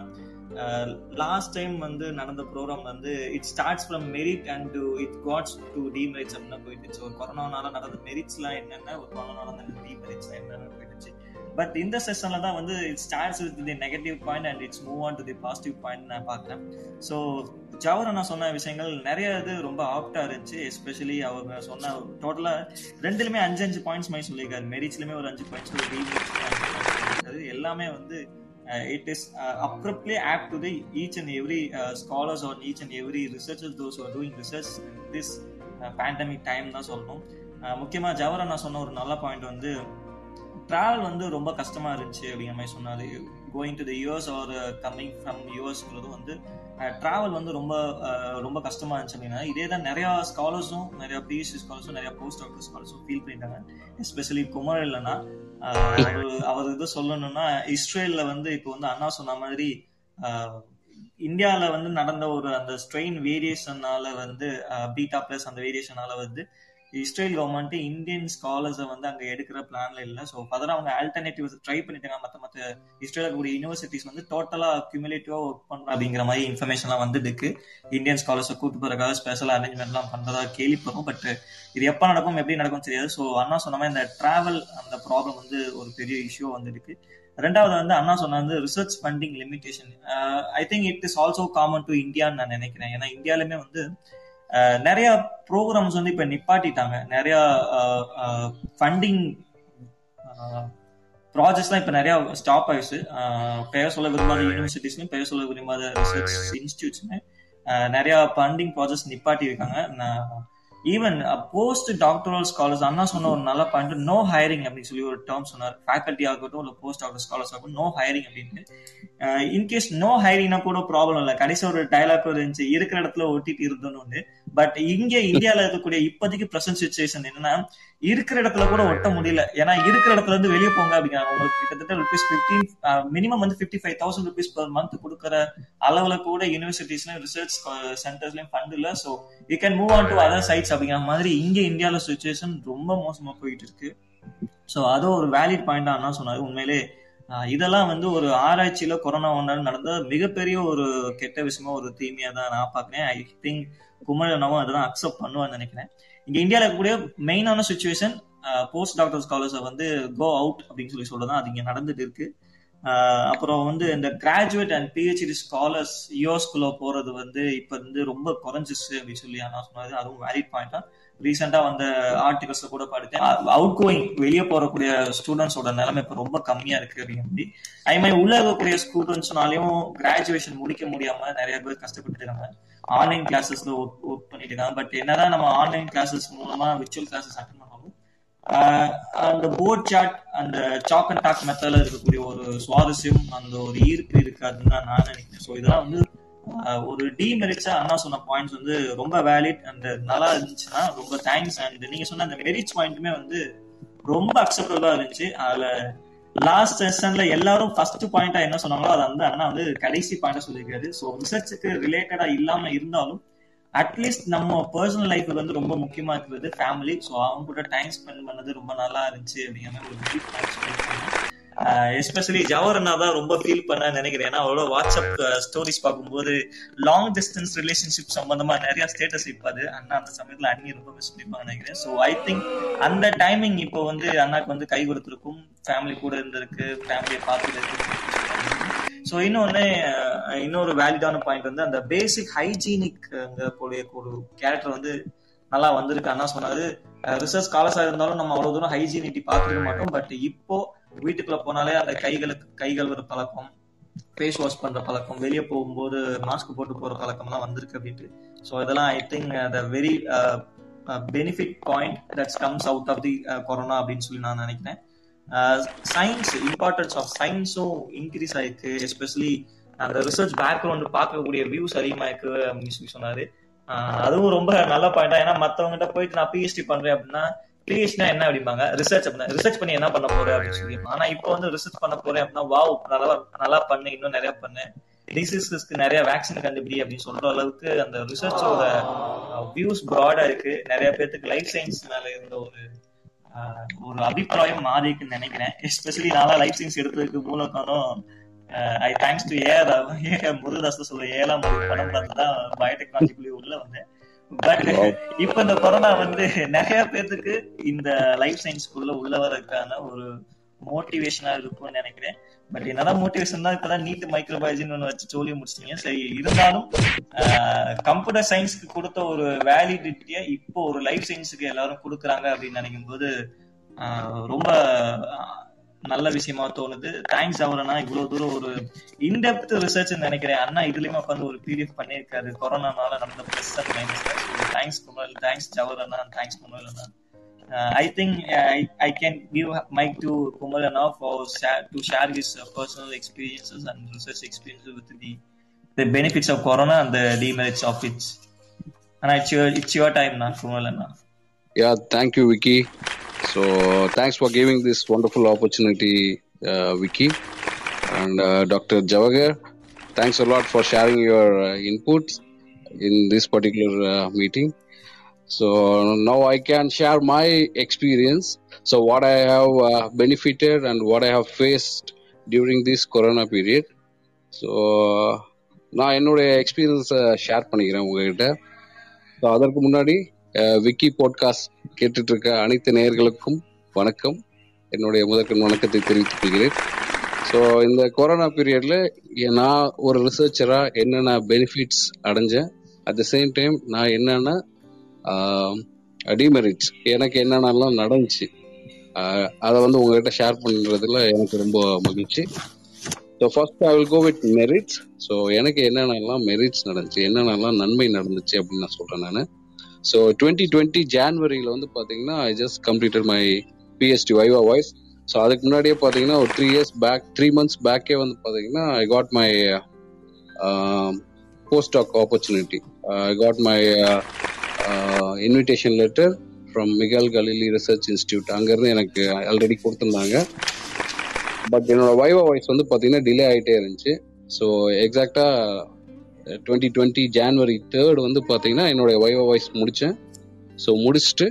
S1: Uh, லாஸ்ட் டைம் வந்து நடந்த ப்ரோக்ராம் வந்து it starts from merit and to it goes to demerits அப்படின்னு போயிட்டுச்சு ஒரு கொரோனானால நடந்த மெரிட்ஸ்லாம் என்னென்ன ஒரு கொரோனால நடந்த டிமெரிட்ஸ்லாம் என்னென்ன போயிட்டுச்சு. பட் இந்த செஷன்ல தான் வந்து it starts with the negative point and it's move on to the positive point நான் பார்க்குறேன். ஸோ ஜவஹர் நான் சொன்ன விஷயங்கள் நிறைய இது ரொம்ப ஆப்டா இருந்துச்சு. எஸ்பெஷலி அவர் சொன்ன டோட்டலா ரெண்டுலுமே அஞ்சு அஞ்சு பாயிண்ட்ஸ் மாதிரி சொல்லியிருக்காரு. மெரிட்ஸ்லேயுமே ஒரு அஞ்சு பாயிண்ட்ஸ் எல்லாமே வந்து எல்லாமே வந்து it is abruptly apt to the each and every scholars are every uh, and every who those are doing research this pandemic time தான் சொல்லணும். Uh, முக்கியமா ஜவஹர் நான் சொன்ன ஒரு நல்ல பாயிண்ட் வந்து ட்ராவல் வந்து ரொம்ப கஷ்டமா இருந்துச்சு அப்படிங்கிற மாதிரி சொன்னார். Going to the US or coming from யூஎஸ்ங்கிறது வந்து uh, ட்ராவல் வந்து ரொம்ப ரொம்ப கஷ்டமா இருந்துச்சு அப்படின்னா இதே தான் நிறையா ஸ்காலர்ஸும் நிறைய பிஎஸ்சி ஸ்காலர்ஸும் நிறையா போஸ்ட் ஆஃபீஸ் ஸ்காலர்ஸும் ஃபீல் பண்ணிட்டாங்க. எஸ்பெஷலி குமர் இல்லைன்னா அவர் இது சொல்லணும்னா இஸ்ரேல்ல வந்து இப்போ வந்து அண்ணா சொன்ன மாதிரி இந்தியால வந்து நடந்த ஒரு அந்த ஸ்ட்ரெயின் வேரியேஷனால வந்து பீட்டா பிளஸ் அந்த வேரியேஷனால வந்து இஸ்ரேல் கவர்மெண்ட் இந்தியன் ஸ்காலர்ஸை வந்து அங்கே எடுக்கிற பிளான்ல இல்லை. ஸோ ஃபர்தர் அவங்க ஆல்டர்னேட்டிவ்ஸ் ட்ரை பண்ணிட்டாங்க மற்ற மற்ற இஸ்ரேல இருக்கக்கூடிய யூனிவர்சிட்டிஸ் வந்து டோட்டலா அக்யூமுலேட்டிவா ஒர்க் பண்ணுற அப்படிங்கிற மாதிரி இன்ஃபர்மேஷன்லாம் வந்துருக்கு இந்தியன் ஸ்காலர்ஸை கூட்டு போறதுக்காக ஸ்பெஷல் அரேஞ்ச்மெண்ட்லாம் பண்றதா கேள்விப்படுறோம் பட் இது எப்போ நடக்கும் எப்படி நடக்கும் தெரியாது. ஸோ அண்ணா சொன்ன மாதிரி இந்த டிராவல் அந்த ப்ராப்ளம் வந்து ஒரு பெரிய இஷ்யூ வந்துருக்கு ரெண்டாவது வந்து அண்ணா சொன்ன வந்து research funding limitation I think it is also common to இந்தியான்னு நான் நினைக்கிறேன். ஏன்னா இந்தியாலுமே வந்து நிறைய ப்ரோக்ராம்ஸ் வந்து இப்ப நிப்பாட்டிட்டாங்க. நிறைய ஃபண்டிங் ப்ராஜெக்ட்ஸ்லாம் இப்ப நிறைய ஸ்டாப் ஆயிடுச்சு. பெயர் சொல்ல விரும்பாத யூனிவர்சிட்டிஸ்லயும் பெயர் சொல்ல விரும்பாத ரிசர்ச் இன்ஸ்டியூட்ஸுமே நிறைய ஃபண்டிங் ப்ராஜெக்ட்ஸ் நிப்பாட்டி இருக்காங்க ஈவன் போஸ்ட் டாக்டரல் ஸ்காலர்ஸ் அண்ணா சொன்ன ஒரு நல்ல பாயிண்ட் நோ ஹையரிங் அப்படின்னு சொல்லி ஒரு டேர்ம் சொன்னார். ஃபேக்கல்ட்டி ஆகட்டும் இல்லை போஸ்ட் டாக்டர் ஸ்காலர்ஸ் ஆகட்டும் நோ ஹையரிங் அப்படின்னு இன்கேஸ் நோ ஹையரிங்னா கூட ப்ராப்ளம் இல்லை. கடைசி ஒரு டைலாக் இருந்துச்சு இருக்கிற இடத்துல ஒட்டிட்டு இருந்தோன்னு பட் இங்க இந்தியாவில் இருக்கக்கூடிய இப்போதைக்கு ப்ரெசன்ட் சுச்சுவேஷன் என்னன்னா இருக்கிற இடத்துல கூட ஒட்ட முடியல. ஏன்னா இருக்கிற இடத்துல இருந்து வெளியே போங்க அப்படிங்கிறாங்க உங்களுக்கு கிட்டத்தட்ட ருபீஸ் பிப்டீன் மினிமம் வந்து fifty five thousand rupees per month கொடுக்குற அளவுல கூட யூனிவர்சிட்டிஸ்லயும் ரிசர்ச் சென்டர்ஸ்லயும் ஃபண்ட் இல்ல. So you can move on to other sides அப்படிங்கிற மாதிரி இங்க இந்தியாவில சுச்சுவேஷன் ரொம்ப மோசமா போயிட்டு இருக்கு. ஸோ அது ஒரு வேலிட் பாயிண்ட் தான் சொன்னாரு. உண்மையிலே இதெல்லாம் வந்து ஒரு ஆராய்ச்சியில கொரோனா ஒன்றால் நடந்த மிகப்பெரிய ஒரு கெட்ட விஷயமா ஒரு தீமையா தான் நான் பாக்குறேன் ஐ திங்க் குமரனாவும் அதெல்லாம் அக்செப்ட் பண்ணுவான்னு நினைக்கிறேன். இங்க இந்தியாவில் இருக்கக்கூடிய மெயினான சுச்சுவேஷன் போஸ்ட் டாக்டர் ஸ்காலர்ஸை வந்து கோ அவுட் அப்படின்னு சொல்லி சொல்லதான் அது இங்க நடந்துட்டு இருக்கு. அப்புறம் வந்து இந்த கிராஜுவேட் அண்ட் பிஹெச்டி ஸ்காலர்ஸ் யூஎஸ்குள்ள போறது வந்து இப்ப வந்து ரொம்ப குறைஞ்சிச்சு அப்படின்னு சொல்லி நான் சொன்னது அதுவும் வேலிட் பாயிண்ட் தான் ரீசெண்டா வந்த ஆர்டிகல்ஸ் கூட படித்தேன் அவுட் கோயிங் வெளியே போறக்கூடிய ஸ்டூடெண்ட்ஸோட நிலைமை இப்ப ரொம்ப கம்மியா இருக்கு அப்படிங்கிறது அதே மாதிரி உள்ள இருக்கக்கூடிய ஸ்டூடெண்ட்ஸ்னாலையும் கிராஜுவேஷன் முடிக்க முடியாம நிறைய பேர் கஷ்டப்பட்டு இருக்காங்க. ஆன்லைன் கிளாஸஸ்ல ஒர்க் பண்ணிட்டு இருக்காங்க பட் என்னதான் நம்ம ஆன்லைன் கிளாஸஸ் மூலமா விர்ச்சுவல் கிளாஸஸ் அட்டன் பண்ணாலும் அந்த போர்ட் சாட் அந்த சாக் அண்ட் டாக் மெத்தட்ல இருக்கக்கூடிய ஒரு சுவாரஸ்யம் அந்த ஒரு ஈர்ப்பு இருக்காதுன்னு தான் நான் நினைக்கிறேன். ஸோ இதெல்லாம் வந்து ஒரு டிமெரிட்ஸா அண்ணா சொன்ன பாயிண்ட்ஸ் வந்து ரொம்ப வேலிட் அண்ட் நல்லா இருந்துச்சுன்னா ரொம்ப தேங்க்ஸ் அண்ட் நீங்க சொன்ன அந்த மெரிட்ஸ் பாயிண்ட்டுமே வந்து ரொம்ப அக்செப்டபிளா இருந்துச்சு. அதுல லாஸ்ட் செஷன்ல எல்லாரும் ஃபர்ஸ்ட் பாயிண்டா என்ன சொன்னாங்களோ அதை வந்து அண்ணா வந்து கடைசி பாயிண்டா சொல்லியிருக்காரு. ஸோ ரிசர்ச்சுக்கு ரிலேட்டடா இல்லாம இருந்தாலும் அட்லீஸ்ட் நம்ம பர்சனல் லைஃப் வந்து ரொம்ப முக்கியமா இருக்கிறது ஃபேமிலி ஸோ அவங்க கூட டைம் ஸ்பெண்ட் பண்ணது ரொம்ப நல்லா இருந்துச்சு அப்படிங்கிற மாதிரி ஒரு எஸ்பெஷலி ஜவஹர்னா தான் ரொம்ப ஃபீல் பண்ண நினைக்கிறேன். ஏன்னா அவ்வளோ வாட்ஸ்அப் ஸ்டோரிஸ் பார்க்கும்போது லாங் டிஸ்டன்ஸ் ரிலேஷன்ஷிப் சம்பந்தமா நிறைய ஸ்டேட்டஸ் இருப்பாரு அண்ணா அந்த சமயத்துல அண்ணி ரொம்ப மிஸ் பண்ணிப்பாங்க நினைக்கிறேன். ஸோ ஐ திங்க் அந்த டைமிங் இப்போ வந்து அண்ணாக்கு வந்து கை கொடுத்துருக்கும். ஃபேமிலி கூட இருந்திருக்கு ஃபேமிலியை பார்த்துட்டு ஸோ இன்னொன்னு இன்னொரு வேலிடான பாயிண்ட் வந்து அந்த பேசிக் ஹைஜீனிக் கூடிய ஒரு கேரக்டர் வந்து நல்லா வந்திருக்கு. அண்ணா சொன்னாரு ரிசர்ச் காலஸா இருந்தாலும் நம்ம அவ்வளவு தூரம் ஹைஜீனிட்டி பார்த்துக்க மாட்டோம். பட் இப்போ வீட்டுக்குள்ள போனாலே அந்த கைகளுக்கு கை கழுவுற பழக்கம் ஃபேஸ் வாஷ் பண்ற பழக்கம் வெளியே போகும்போது மாஸ்க் போட்டு போற பழக்கம் எல்லாம் வந்திருக்கு அப்படின்ட்டு. ஸோ இதெல்லாம் I think the very benefit point that's comes out of the corona அப்படின்னு சொல்லி நான் நினைக்கிறேன். சயின்ஸ் இம்பார்ட்டன்ஸ் ஆஃப் சயின்ஸும் இன்க்ரீஸ் ஆயிருக்கு. எஸ்பெஷலி அந்த ரிசர்ச் பேக்ரவுண்ட் பார்க்கக்கூடிய வியூஸ் அதிகமாயிருக்கு அப்படின்னு சொல்லி சொன்னாரு. Uh, அதுவும் ரொம்ப நல்ல பாயிண்டா ஏன்னா மத்தவங்ககிட்ட போயிட்டு நான் பிஹெச்டி பண்றேன் அப்படின்னா பிஹெச்னா என்ன அப்படிம்பாங்க? ரிசர்ச் அப்படின்னா ரிசர்ச் பண்ணி என்ன பண்ண போறேன் அப்படின்னு சொல்லி ஆனா இப்போ வந்து ரிசர்ச் பண்ண போறேன் அப்படின்னா வாவ் நல்லா நல்லா பண்ணு இன்னும் நிறைய பண்ணு. டிசீசஸ்க்கு நிறைய வேக்சின் கண்டுபிடி அப்படின்னு சொல்ற அளவுக்கு அந்த ரிசர்ச்சோட வியூஸ் ப்ராடா இருக்கு. நிறைய பேர்த்துக்கு லைஃப் சயின்ஸ் மேல இருந்த ஒரு ஒரு அபிப்பிராயம் மாறி இருக்குன்னு நினைக்கிறேன். எஸ்பெஷலி நான் லைஃப் சயின்ஸ் எடுத்ததுக்கு மூல காரணம் I thanks to R A Murugadoss சொல்ல ஏழாம் படம் பார்த்து தான் உள்ள வந்தேன். இப்ப இந்த கொரோனா வந்து நிறைய பேர்த்துக்கு இந்த லைஃப் சயின்ஸ்குள்ள உள்ள வரதுக்கான ஒரு மோட்டிவேஷனா இருக்கும்னு நினைக்கிறேன். பட் என்னதான் மோட்டிவேஷன் தான் இப்பதான் நீட் மைக்ரோபயாலஜின்னு ஒன்று வச்சு சொல்லி முடிச்சிட்டீங்க. சரி இருந்தாலும் கம்ப்யூட்டர் சயின்ஸ்க்கு கொடுத்த ஒரு வேலிடிட்டியை இப்போ ஒரு லைஃப் சயின்ஸுக்கு எல்லாரும் கொடுக்குறாங்க அப்படின்னு நினைக்கும் போது ஆஹ் ரொம்ப நல்ல விஷயமா தோணுது. தேங்க்ஸ் அவரனா இவ்வளவு தூரம் ஒரு இன்டெப்த் ரிசர்ச் நினைக்கிறேன். அண்ணா இதுலயுமே உட்காந்து ஒரு பிடிஎஃப் பண்ணியிருக்காரு. கொரோனானால நடந்த plus and minus thanks Kumal thanks Jawar Anna. Thanks குமல் Anna. I think I can give mike to Kumal Anna for to share his personal experiences and research experience with the the benefits of corona and the demerits of it. And it's your it's your time now, Kumal Anna.
S3: Yeah, thank. So thanks for giving this wonderful opportunity, uh, Vicky. And uh, Dr. Javagar, thanks a lot for sharing your uh, inputs in this particular uh, meeting. So now I can share my experience. So what I have uh, benefited and what I have faced during this Corona period. So நான் என்னுடைய எக்ஸ்பீரியன்ஸை share பண்ணிக்கிறேன் உங்ககிட்ட so அதற்கு முன்னாடி அஹ், Vicky podcast கேட்டுட்டு இருக்க அனைத்து நேயர்களுக்கும் வணக்கம். என்னுடைய முதற்கண் வணக்கத்தை தெரிவித்துக் கொள்கிறேன். ஸோ இந்த கொரோனா பீரியட்ல நான் ஒரு ரிசர்ச்சரா என்னென்ன பெனிஃபிட்ஸ் அடைஞ்சேன். அட் த சேம் டைம் நான் என்னென்ன டிமெரிட்ஸ் எனக்கு என்னென்னலாம் நடந்துச்சு. அதை வந்து உங்ககிட்ட ஷேர் பண்ணுறதுல எனக்கு ரொம்ப மகிழ்ச்சி. So first I will go with merits so எனக்கு என்னென்னலாம் மெரிட்ஸ் நடந்துச்சு என்னென்னலாம் நன்மை நடந்துச்சு அப்படின்னு நான் சொல்றேன் நான். ஸோ டுவெண்ட்டி டுவெண்ட்டி ஜான்வரியில் வந்து பார்த்தீங்கன்னா I just completed my PhD viva voce so அதுக்கு முன்னாடியே பார்த்தீங்கன்னா ஒரு three years back three months பேக்கே வந்து பார்த்தீங்கன்னா I got my post opportunity I got my invitation letter from Migal Galilee research institute அங்கேருந்து எனக்கு ஆல்ரெடி கொடுத்துருந்தாங்க. பட் என்னோட வைவா வாய்ஸ் வந்து பார்த்தீங்கன்னா டிலே ஆகிட்டே இருந்துச்சு. ஸோ எக்ஸாக்டாக டுவெண்ட்டி டுவெண்ட்டி ஜான்வரி தேர்ட் வந்து பார்த்தீங்கன்னா என்னோட வைவா வாய்ஸ் முடித்தேன் ஸோ முடிச்சுட்டு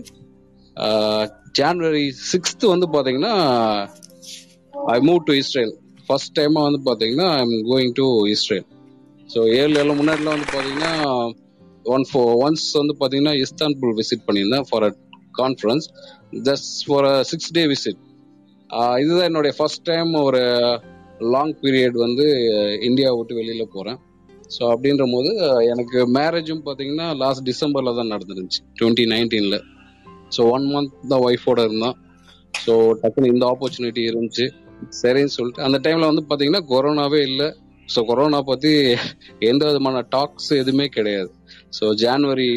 S3: ஜான்வரி சிக்ஸ்த்து வந்து பார்த்தீங்கன்னா I move to Israel first டைமாக வந்து பார்த்தீங்கன்னா I am going to Israel so ஏழு ஏழு முன்னாடிலாம் வந்து பார்த்தீங்கன்னா ஒன் ஃபோ ஒன்ஸ் வந்து பார்த்தீங்கன்னா இஸ்தான்புல் விசிட் பண்ணியிருந்தேன் for a conference just for a six day visit இதுதான் என்னுடைய ஃபர்ஸ்ட் டைம் ஒரு லாங் பீரியட் வந்து இந்தியா விட்டு வெளியில் போகிறேன் ஸோ அப்படின்ற போது எனக்கு மேரேஜும் பார்த்தீங்கன்னா லாஸ்ட் டிசம்பரில் தான் நடந்துருந்துச்சு. டுவெண்ட்டி நைன்டீனில் ஸோ ஒன் மந்த் தான் ஒய்ஃபோட இருந்தோம். ஸோ டக்குனு இந்த ஆப்பர்ச்சுனிட்டி இருந்துச்சு. சரின்னு சொல்லிட்டு அந்த டைமில் வந்து பார்த்தீங்கன்னா கொரோனாவே இல்லை. ஸோ கொரோனா பற்றி எந்த விதமான டாக்ஸ் எதுவுமே கிடையாது. ஸோ ஜான்வரி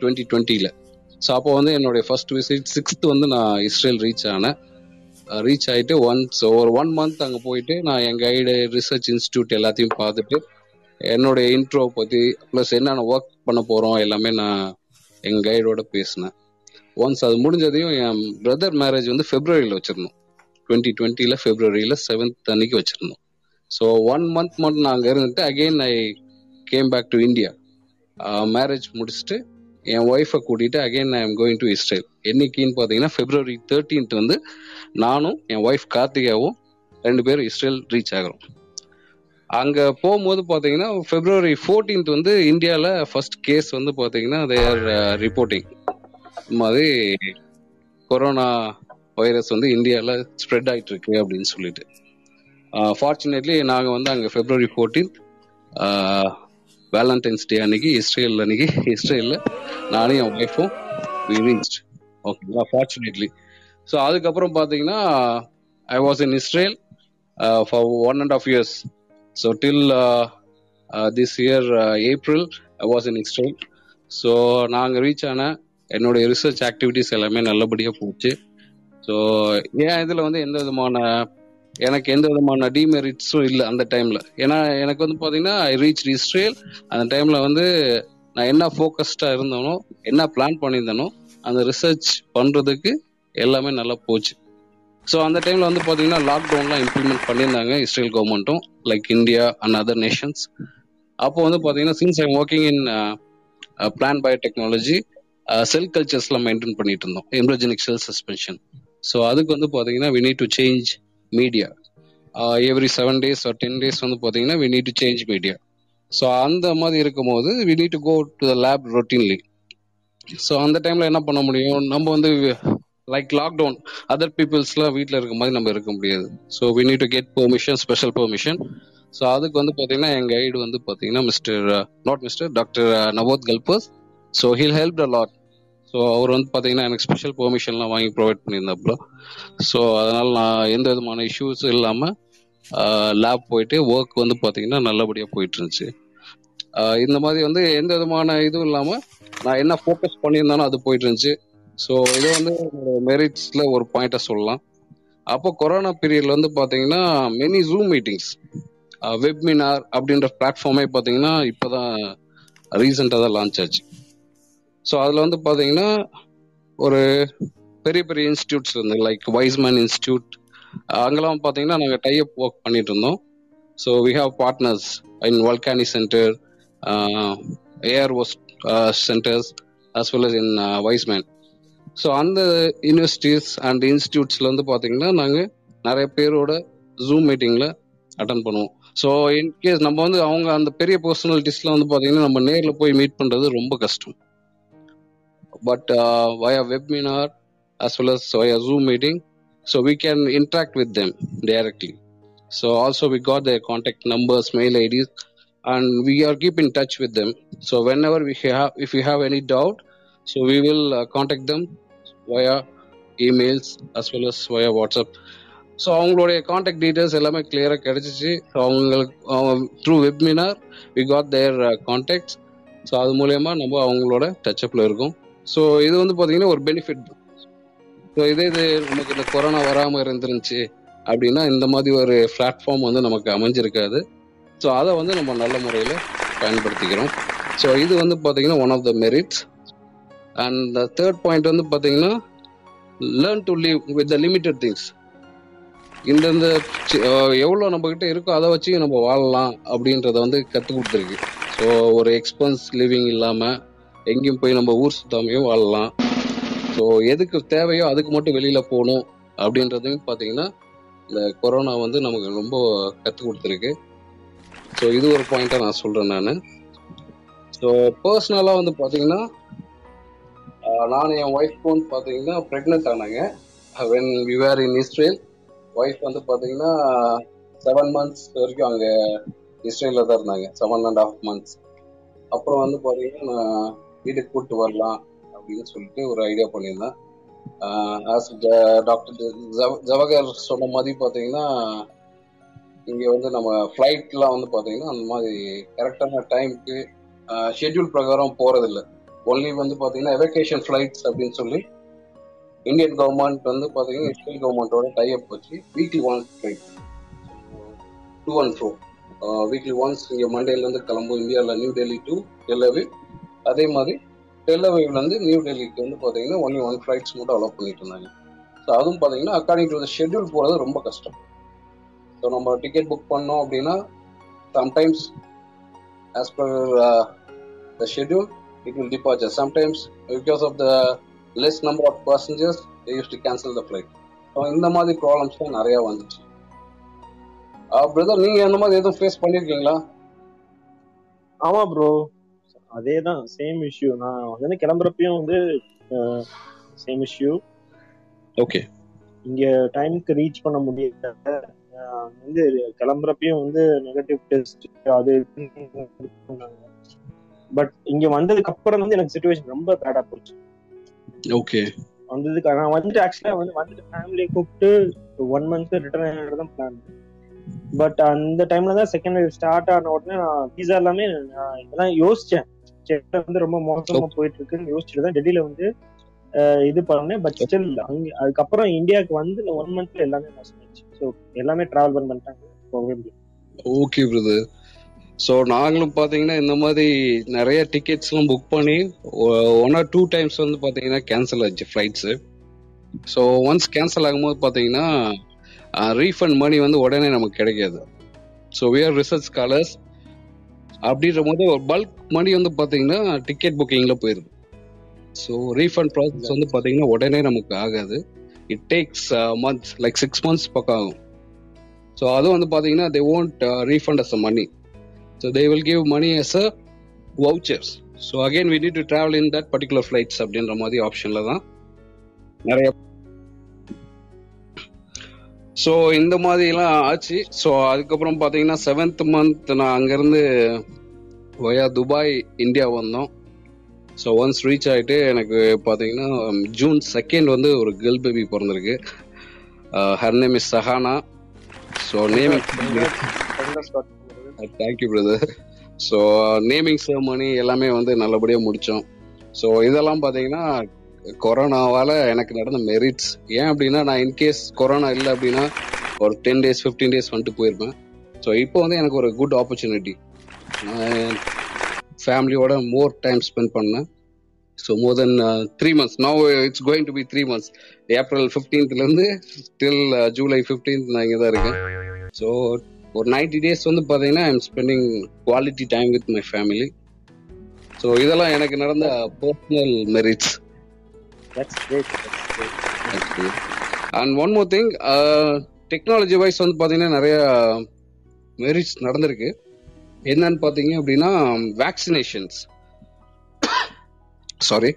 S3: டுவெண்ட்டி டுவெண்ட்டியில் ஸோ அப்போ வந்து என்னுடைய ஃபர்ஸ்ட் விசிட் சிக்ஸ்த் வந்து நான் இஸ்ரேல் ரீச் ஆனேன். ரீச் ஆகிட்டு ஒன்ஸ் ஒரு ஒன் மந்த் அங்கே போயிட்டு நான் என் கைடு ரிசர்ச் இன்ஸ்டியூட் எல்லாத்தையும் பார்த்துட்டு என்னுடைய இன்ட்ரோ பத்தி ப்ளஸ் என்னென்ன ஒர்க் பண்ண போறோம் எல்லாமே நான் எங்க கைடோட பேசினேன். ஒன்ஸ் அது முடிஞ்சதையும் என் பிரதர் மேரேஜ் வந்து பிப்ரவரியில வச்சிருந்தோம். டுவெண்ட்டி டுவெண்ட்டில பிப்ரவரியில செவன்த் அன்னைக்கு வச்சிருந்தோம். ஸோ ஒன் மந்த் மட்டும் நான் அங்க இருந்துட்டு again I came back to India marriage முடிச்சுட்டு என் ஒய்ஃபை கூட்டிட்டு again I am going to Israel என்னைக்குன்னு பார்த்தீங்கன்னா பிப்ரவரி தேர்ட்டீன்த் வந்து நானும் என் ஒய்ஃப் கார்த்திகாவும் ரெண்டு பேரும் இஸ்ரேல் ரீச் ஆகிறோம். அங்க போகும்போது பாத்தீங்கன்னா பிப்ரவரி 14th வந்து இந்தியால ஃபர்ஸ்ட் கேஸ் வந்து பாத்தீங்கன்னா தே ஆர் ரிப்போர்ட்டிங் மாதிரி கொரோனா வைரஸ் வந்து இந்தியால ஸ்ப்ரெட் ஆயிட்டு இருக்கு அப்படின்னு சொல்லிட்டு. Uh, ஃபார்ச்சுனேட்லி நாங்க வந்து அங்க பிப்ரவரி 14th வேலண்டைன்ஸ் டே அன்னைக்கு இஸ்ரேல் அன்னைக்கு இஸ்ரேல்ல நானும் என் ஒய்ஃபும் ரீச் ஓகேங்களா ஃபார்ச்சுனேட்லி ஸோ அதுக்கப்புறம் பார்த்தீங்கன்னா I was in Israel for one and half years so till this year April I was in Israel so நாங்கள் ரீச் ஆன என்னுடைய ரிசர்ச் ஆக்டிவிட்டிஸ் எல்லாமே நல்லபடியாக போச்சு. ஸோ ஏன் இதில் வந்து எந்த விதமான எனக்கு எந்த விதமான டிமெரிட்ஸும் இல்லை அந்த டைம்ல ஏன்னா எனக்கு வந்து பார்த்தீங்கன்னா ஐ ரீச் இஸ்ரேல் அந்த டைம்ல வந்து நான் என்ன ஃபோக்கஸ்டா இருந்தேனோ என்ன பிளான் பண்ணியிருந்தேனோ அந்த ரிசர்ச் பண்றதுக்கு எல்லாமே நல்லா போச்சு. ஸோ அந்த டைம்ல வந்து பார்த்தீங்கன்னா லாக்டவுன்லாம் இம்ப்ளிமெண்ட் பண்ணியிருந்தாங்க இஸ்ரேல் கவர்மெண்ட்டும் like India and other nations அப்போ வந்து பார்த்தீங்கன்னா since I'm working in plant biotechnology cell கல்ச்சர்ஸ்லாம் maintain பண்ணிட்டு இருந்தோம். எம்ப்ரோஜெனிக் செல் சஸ்பென்ஷன் ஸோ அதுக்கு வந்து பார்த்தீங்கன்னா we need to change media every seven days or ten days வந்து பார்த்தீங்கன்னா we need to change media so அந்த மாதிரி இருக்கும்போது we need to go to the lab routinely so அந்த டைம்ல என்ன பண்ண முடியும்? நம்ம வந்து லைக் லாக்டவுன் அதர் பீப்புள்ஸ்லாம் வீட்டில் இருக்க மாதிரி நம்ம இருக்க முடியாது. So we need to get permission special permission so அதுக்கு வந்து பார்த்தீங்கன்னா என் கைடு வந்து பார்த்தீங்கன்னா mister not mister doctor Navot Kalpas so he'll help a lot so அவர் வந்து பார்த்தீங்கன்னா எனக்கு ஸ்பெஷல் பெர்மிஷன்லாம் வாங்கி ப்ரொவைட் பண்ணியிருந்தாப்புல. ஸோ அதனால் நான் எந்த விதமான இஷ்யூஸும் இல்லாமல் லேப் போயிட்டு ஒர்க் வந்து பார்த்தீங்கன்னா நல்லபடியாக போயிட்டு இருந்துச்சு uh, இந்த மாதிரி வந்து எந்த விதமான இதுவும் இல்லாமல் நான் என்ன ஃபோக்கஸ் பண்ணியிருந்தானோ அது போயிட்டு இருந்துச்சு ஸோ இது வந்து மெரிட்ஸில் ஒரு பாயிண்ட்டை சொல்லலாம். அப்போ கொரோனா பீரியட்ல வந்து பார்த்தீங்கன்னா மெனி ஜூம் மீட்டிங்ஸ் வெப்மினார் அப்படின்ற பிளாட்ஃபார்மே பார்த்தீங்கன்னா இப்போதான் ரீசெண்டாக தான் லான்ச் ஆச்சு. ஸோ அதில் வந்து பார்த்தீங்கன்னா ஒரு பெரிய பெரிய இன்ஸ்டியூட்ஸ் இருந்து லைக் வைஸ்மேன் இன்ஸ்டியூட் அங்கெல்லாம் பார்த்தீங்கன்னா நாங்கள் டைப் ஒர்க் பண்ணிட்டு இருந்தோம். So we have partners in Volcani centre AR centres as well as in Weizmann so அந்த யூனிவர்சிட்டிஸ் அண்ட் இன்ஸ்டியூட்ஸ்ல வந்து பார்த்தீங்கன்னா நாங்கள் நிறைய பேரோட ஜூம் மீட்டிங்ல அட்டன் பண்ணுவோம் ஸோ இன்கேஸ் நம்ம வந்து அவங்க அந்த பெரிய பர்சனாலிட்டிஸ்லாம் வந்து பார்த்தீங்கன்னா நம்ம நேரில் போய் மீட் பண்ணுறது ரொம்ப கஷ்டம் but via webinar as well as via Zoom meeting so we can interact with them directly so also we got their contact numbers mail IDs and we are keep in touch with them so whenever we have if you have any doubt so we will contact them via emails as well as via WhatsApp so அவங்களுடைய contact details எல்லாமே கிளியராக கிடச்சிச்சு. So அவங்களுக்கு through webinar we got their contacts so அது மூலயமா நம்ம அவங்களோட டச்சப்பில் இருக்கும். ஸோ இது வந்து பார்த்தீங்கன்னா ஒரு பெனிஃபிட் ஸோ இதே இது நமக்கு இந்த கொரோனா வராமல் இருந்துருந்துச்சு அப்படின்னா இந்த மாதிரி ஒரு பிளாட்ஃபார்ம் வந்து நமக்கு அமைஞ்சிருக்காது. ஸோ அதை வந்து நம்ம நல்ல முறையில் பயன்படுத்திக்கிறோம். ஸோ இது வந்து பார்த்தீங்கன்னா one of the merits and third point வந்து பார்த்தீங்கன்னா learn to live with the limited things இந்தந்த எவ்வளோ நம்மக்கிட்ட இருக்கோ அதை வச்சு நம்ம வாழலாம் அப்படின்றத வந்து கற்றுக் கொடுத்துருக்கு. ஸோ ஒரு எக்ஸ்பென்ஸ் லிவிங் இல்லாமல் எங்கேயும் போய் நம்ம ஊர் சுத்தாமையும் வாழலாம். ஸோ எதுக்கு தேவையோ அதுக்கு மட்டும் வெளியில் போகணும் அப்படின்றதையும் பார்த்தீங்கன்னா இந்த கொரோனா வந்து நமக்கு ரொம்ப கற்றுக் கொடுத்துருக்கு. ஸோ இது ஒரு பாயிண்ட்டாக நான் சொல்கிறேன் நான். ஸோ பர்சனலாக வந்து பார்த்தீங்கன்னா நான் என் ஒய்ஃப் வந்து பார்த்தீங்கன்னா ப்ரெக்னென்ட் ஆனாங்க. When we were in Israel wife வந்து பார்த்தீங்கன்னா செவன் மந்த்ஸ் வரைக்கும் அங்கே இஸ்ரேலில் தான் இருந்தாங்க. செவன் அண்ட் ஹாஃப் மந்த்ஸ் அப்புறம் வந்து பார்த்தீங்கன்னா நான் வீட்டுக்கு கூப்பிட்டு வரலாம் அப்படின்னு சொல்லிட்டு ஒரு ஐடியா பண்ணியிருந்தேன். ஆஸ் டாக்டர் ஜவஹர் சொன்ன மாதிரி பார்த்தீங்கன்னா இங்கே வந்து நம்ம ஃப்ளைட்லாம் வந்து பார்த்தீங்கன்னா அந்த மாதிரி கரெக்டான டைமுக்கு ஷெட்யூல் பிரகாரம் போகிறதில்ல ஒன்லி வந்து பார்த்தீங்கன்னா எவகேஷன் ஃப்ளைட்ஸ் அப்படின்னு சொல்லி இந்தியன் கவர்மெண்ட் வந்து பார்த்தீங்கன்னா இஸ்ரேல் கவர்மெண்ட்டோட டைப் வச்சு weekly one flight to and fro weekly once இங்கே மண்டேலேருந்து கிளம்பும் இந்தியாவில் நியூ டெல்லி டு டெல்லவி அதே மாதிரி டெல்லவிலேருந்து நியூ டெல்லிக்கு வந்து பார்த்தீங்கன்னா ஒன்லி ஒன் ஃப்ளைட்ஸ் மட்டும் அலோவ் பண்ணிட்டு இருந்தாங்க. ஸோ அதுவும் பார்த்தீங்கன்னா அக்கார்டிங் டு ஷெட்யூல் போகிறது ரொம்ப கஷ்டம். ஸோ நம்ம டிக்கெட் புக் பண்ணோம் அப்படின்னா sometimes as per the schedule it will departure. Sometimes, because of the less number of passengers, they used to cancel the flight. So இந்த மாதிரி ப்ராப்ளம்ஸ் தான் நிறையா வந்துச்சு. பிரதர் நீங்க அந்த மாதிரி எதுவும் ஃபேஸ் பண்ணிருக்கீங்களா?
S2: ஆமா ப்ரோ அதேதான் சேம் இஷ்யூ நான் வந்து கிளம்புறப்பயும் வந்து சேம் இஷ்யூ
S3: ஓகே
S2: இங்க டைமுக்கு ரீச் பண்ண முடியல. வந்து கிளம்புறப்பயும் வந்து நெகட்டிவ் டெஸ்ட் அது பட் இங்க வந்ததுக்கு அப்புறம் வந்து எனக்கு சுச்சுவேஷன் ரொம்ப பேடா போச்சு.
S3: ஓகே
S2: வந்ததுக்கு நான் வந்துட்டு ஆக்சுவலா வந்து வந்துட்டு ஃபேமிலியை கூப்பிட்டு ஒன் மந்த் ரிட்டர்ன் தான் பிளான் பட் அந்த டைம்ல தான் செகண்ட் வேவ் ஸ்டார்ட் ஆன உடனே நான் விசா எல்லாமே நான் இதெல்லாம் யோசிச்சேன். சென்னை வந்து ரொம்ப மோசமா போயிட்டு இருக்குன்னு யோசிச்சுட்டு தான் டெல்லியில வந்து இது பண்ணேன். பட் ஸ்டில் அங்க அதுக்கப்புறம் இந்தியாவுக்கு வந்து ஒன் மந்த்ல எல்லாமே மோசமாச்சு ஸோ எல்லாமே டிராவல் பண்ண பண்ணிட்டாங்க.
S3: ஓகே பிரதர் ஸோ நாங்களும் பார்த்தீங்கன்னா இந்த மாதிரி நிறைய டிக்கெட்ஸ்லாம் புக் பண்ணி ஒன் ஆர் டூ டைம்ஸ் வந்து பார்த்தீங்கன்னா கேன்சல் ஆச்சு ஃப்ளைட்ஸு ஸோ ஒன்ஸ் கேன்சல் ஆகும்போது பார்த்தீங்கன்னா ரீஃபண்ட் மணி வந்து உடனே நமக்கு கிடைக்காது. So we are research scholars அப்படின்ற போது ஒரு பல்க் மணி வந்து பார்த்தீங்கன்னா டிக்கெட் புக்கிங்கில் போயிருது. ஸோ ரீஃபண்ட் ப்ராசஸ் வந்து பார்த்தீங்கன்னா உடனே நமக்கு ஆகாது. It takes months like six months பக்கம் ஆகும். ஸோ அதுவும் வந்து பார்த்தீங்கன்னா they won't refund as a money so they will give money as a vouchers so again we need to travel in that particular flights அப்படின்ற மாதிரி ஆப்ஷனில் தான் நிறைய ஸோ இந்த மாதிரிலாம் ஆச்சு. ஸோ அதுக்கப்புறம் பார்த்தீங்கன்னா செவன்த் மந்த் நான் அங்கேருந்து ஒயா துபாய் இந்தியா வந்தோம். ஸோ ஒன்ஸ் ரீச் ஆகிட்டு எனக்கு பார்த்தீங்கன்னா ஜூன் செகண்ட் வந்து ஒரு கேர்ள் பேபி பிறந்திருக்கு. Her name is Sahana so name thank you brother so naming ceremony எல்லாமே வந்து நல்லபடியாக முடித்தோம் ஸோ இதெல்லாம் பார்த்தீங்கன்னா கொரோனாவால் எனக்கு நடந்த மெரிட்ஸ் ஏன் அப்படின்னா நான் இன்கேஸ் கொரோனா இல்லை அப்படின்னா ஒரு டென் டேஸ் ஃபிஃப்டீன் டேஸ் வந்துட்டு போயிருப்பேன். ஸோ இப்போ வந்து எனக்கு ஒரு குட் ஆப்பர்ச்சுனிட்டி நான் ஃபேமிலியோட மோர் டைம் ஸ்பெண்ட் பண்ணேன். So more than three months no it's going to be three months April ஃபிஃப்டீன்த்லேருந்து till July fifteenth நான் இங்கே தான் இருக்கேன். ஸோ ஒரு நைன்டி டேஸ் வந்து பார்த்தீங்கன்னா I'm spending quality time with my family so இதெல்லாம் எனக்கு நடந்த personal merits
S2: That's great. That's great.
S3: And one more thing technology wise வந்து பார்த்தீங்கன்னா நிறைய மெரிட்ஸ் நடந்திருக்கு. என்னன்னு பார்த்தீங்க அப்படின்னா வேக்சினேஷன்ஸ் சாரி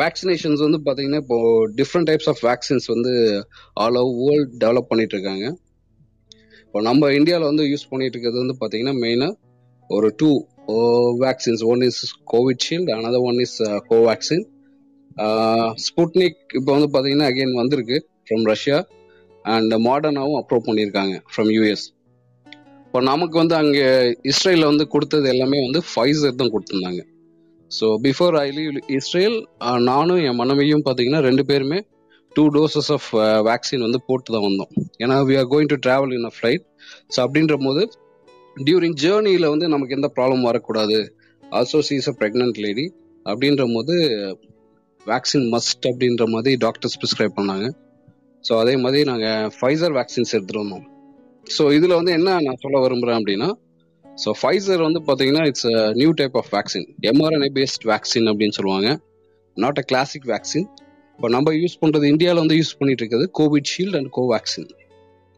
S3: வேக்சினேஷன்ஸ் வந்து பார்த்தீங்கன்னா இப்போ டிஃப்ரெண்ட் டைப்ஸ் ஆஃப் வேக்சின்ஸ் வந்து ஆல் ஓவர் வேர்ல்ட் டெவலப் பண்ணிட்டு இருக்காங்க. இப்போ நம்ம இந்தியாவில் வந்து யூஸ் பண்ணிட்டு இருக்கிறது வந்து பார்த்தீங்கன்னா மெயினாக ஒரு two vaccines one is Covishield another one is Covaxin Sputnik இப்போ வந்து பார்த்தீங்கன்னா அகைன் வந்திருக்கு ஃப்ரம் ரஷ்யா அண்ட் மாடர்னாவும் அப்ரூவ் பண்ணியிருக்காங்க ஃப்ரம் யூஎஸ் இப்போ நமக்கு வந்து அங்கே இஸ்ரேலில் வந்து கொடுத்தது எல்லாமே வந்து ஃபைசர் தான் கொடுத்துருந்தாங்க. So before I leave Israel uh, நானும் என் மனைவியும் பார்த்தீங்கன்னா ரெண்டு பேருமே டூ டோசஸ் ஆஃப் வேக்சின் வந்து போட்டு தான் வந்தோம். ஏன்னா we are going to travel in a flight so அப்படின்ற போது டியூரிங் ஜேர்னியில் வந்து நமக்கு எந்த ப்ராப்ளம் வரக்கூடாது. Also she's a pregnant lady அப்படின்ற போது வேக்சின் மஸ்ட் அப்படின்ற மாதிரி டாக்டர்ஸ் ப்ரிஸ்கிரைப் பண்ணாங்க. ஸோ அதே மாதிரி நாங்கள் ஃபைசர் வேக்சின்ஸ் எடுத்துகிட்டு வந்தோம். ஸோ இதில் வந்து என்ன நான் சொல்ல விரும்புகிறேன் அப்படின்னா ஸோ ஃபைசர் வந்து பார்த்தீங்கன்னா it's new type of vaccine mRNA based vaccine அப்படின்னு சொல்லுவாங்க. நாட் அ கிளாசிக் வேக்சின் இப்போ நம்ம யூஸ் பண்ணுறது இந்தியாவில் வந்து யூஸ் பண்ணிட்டு இருக்கிறது கோவிட்ஷீல்டு அண்ட் கோவேக்சின்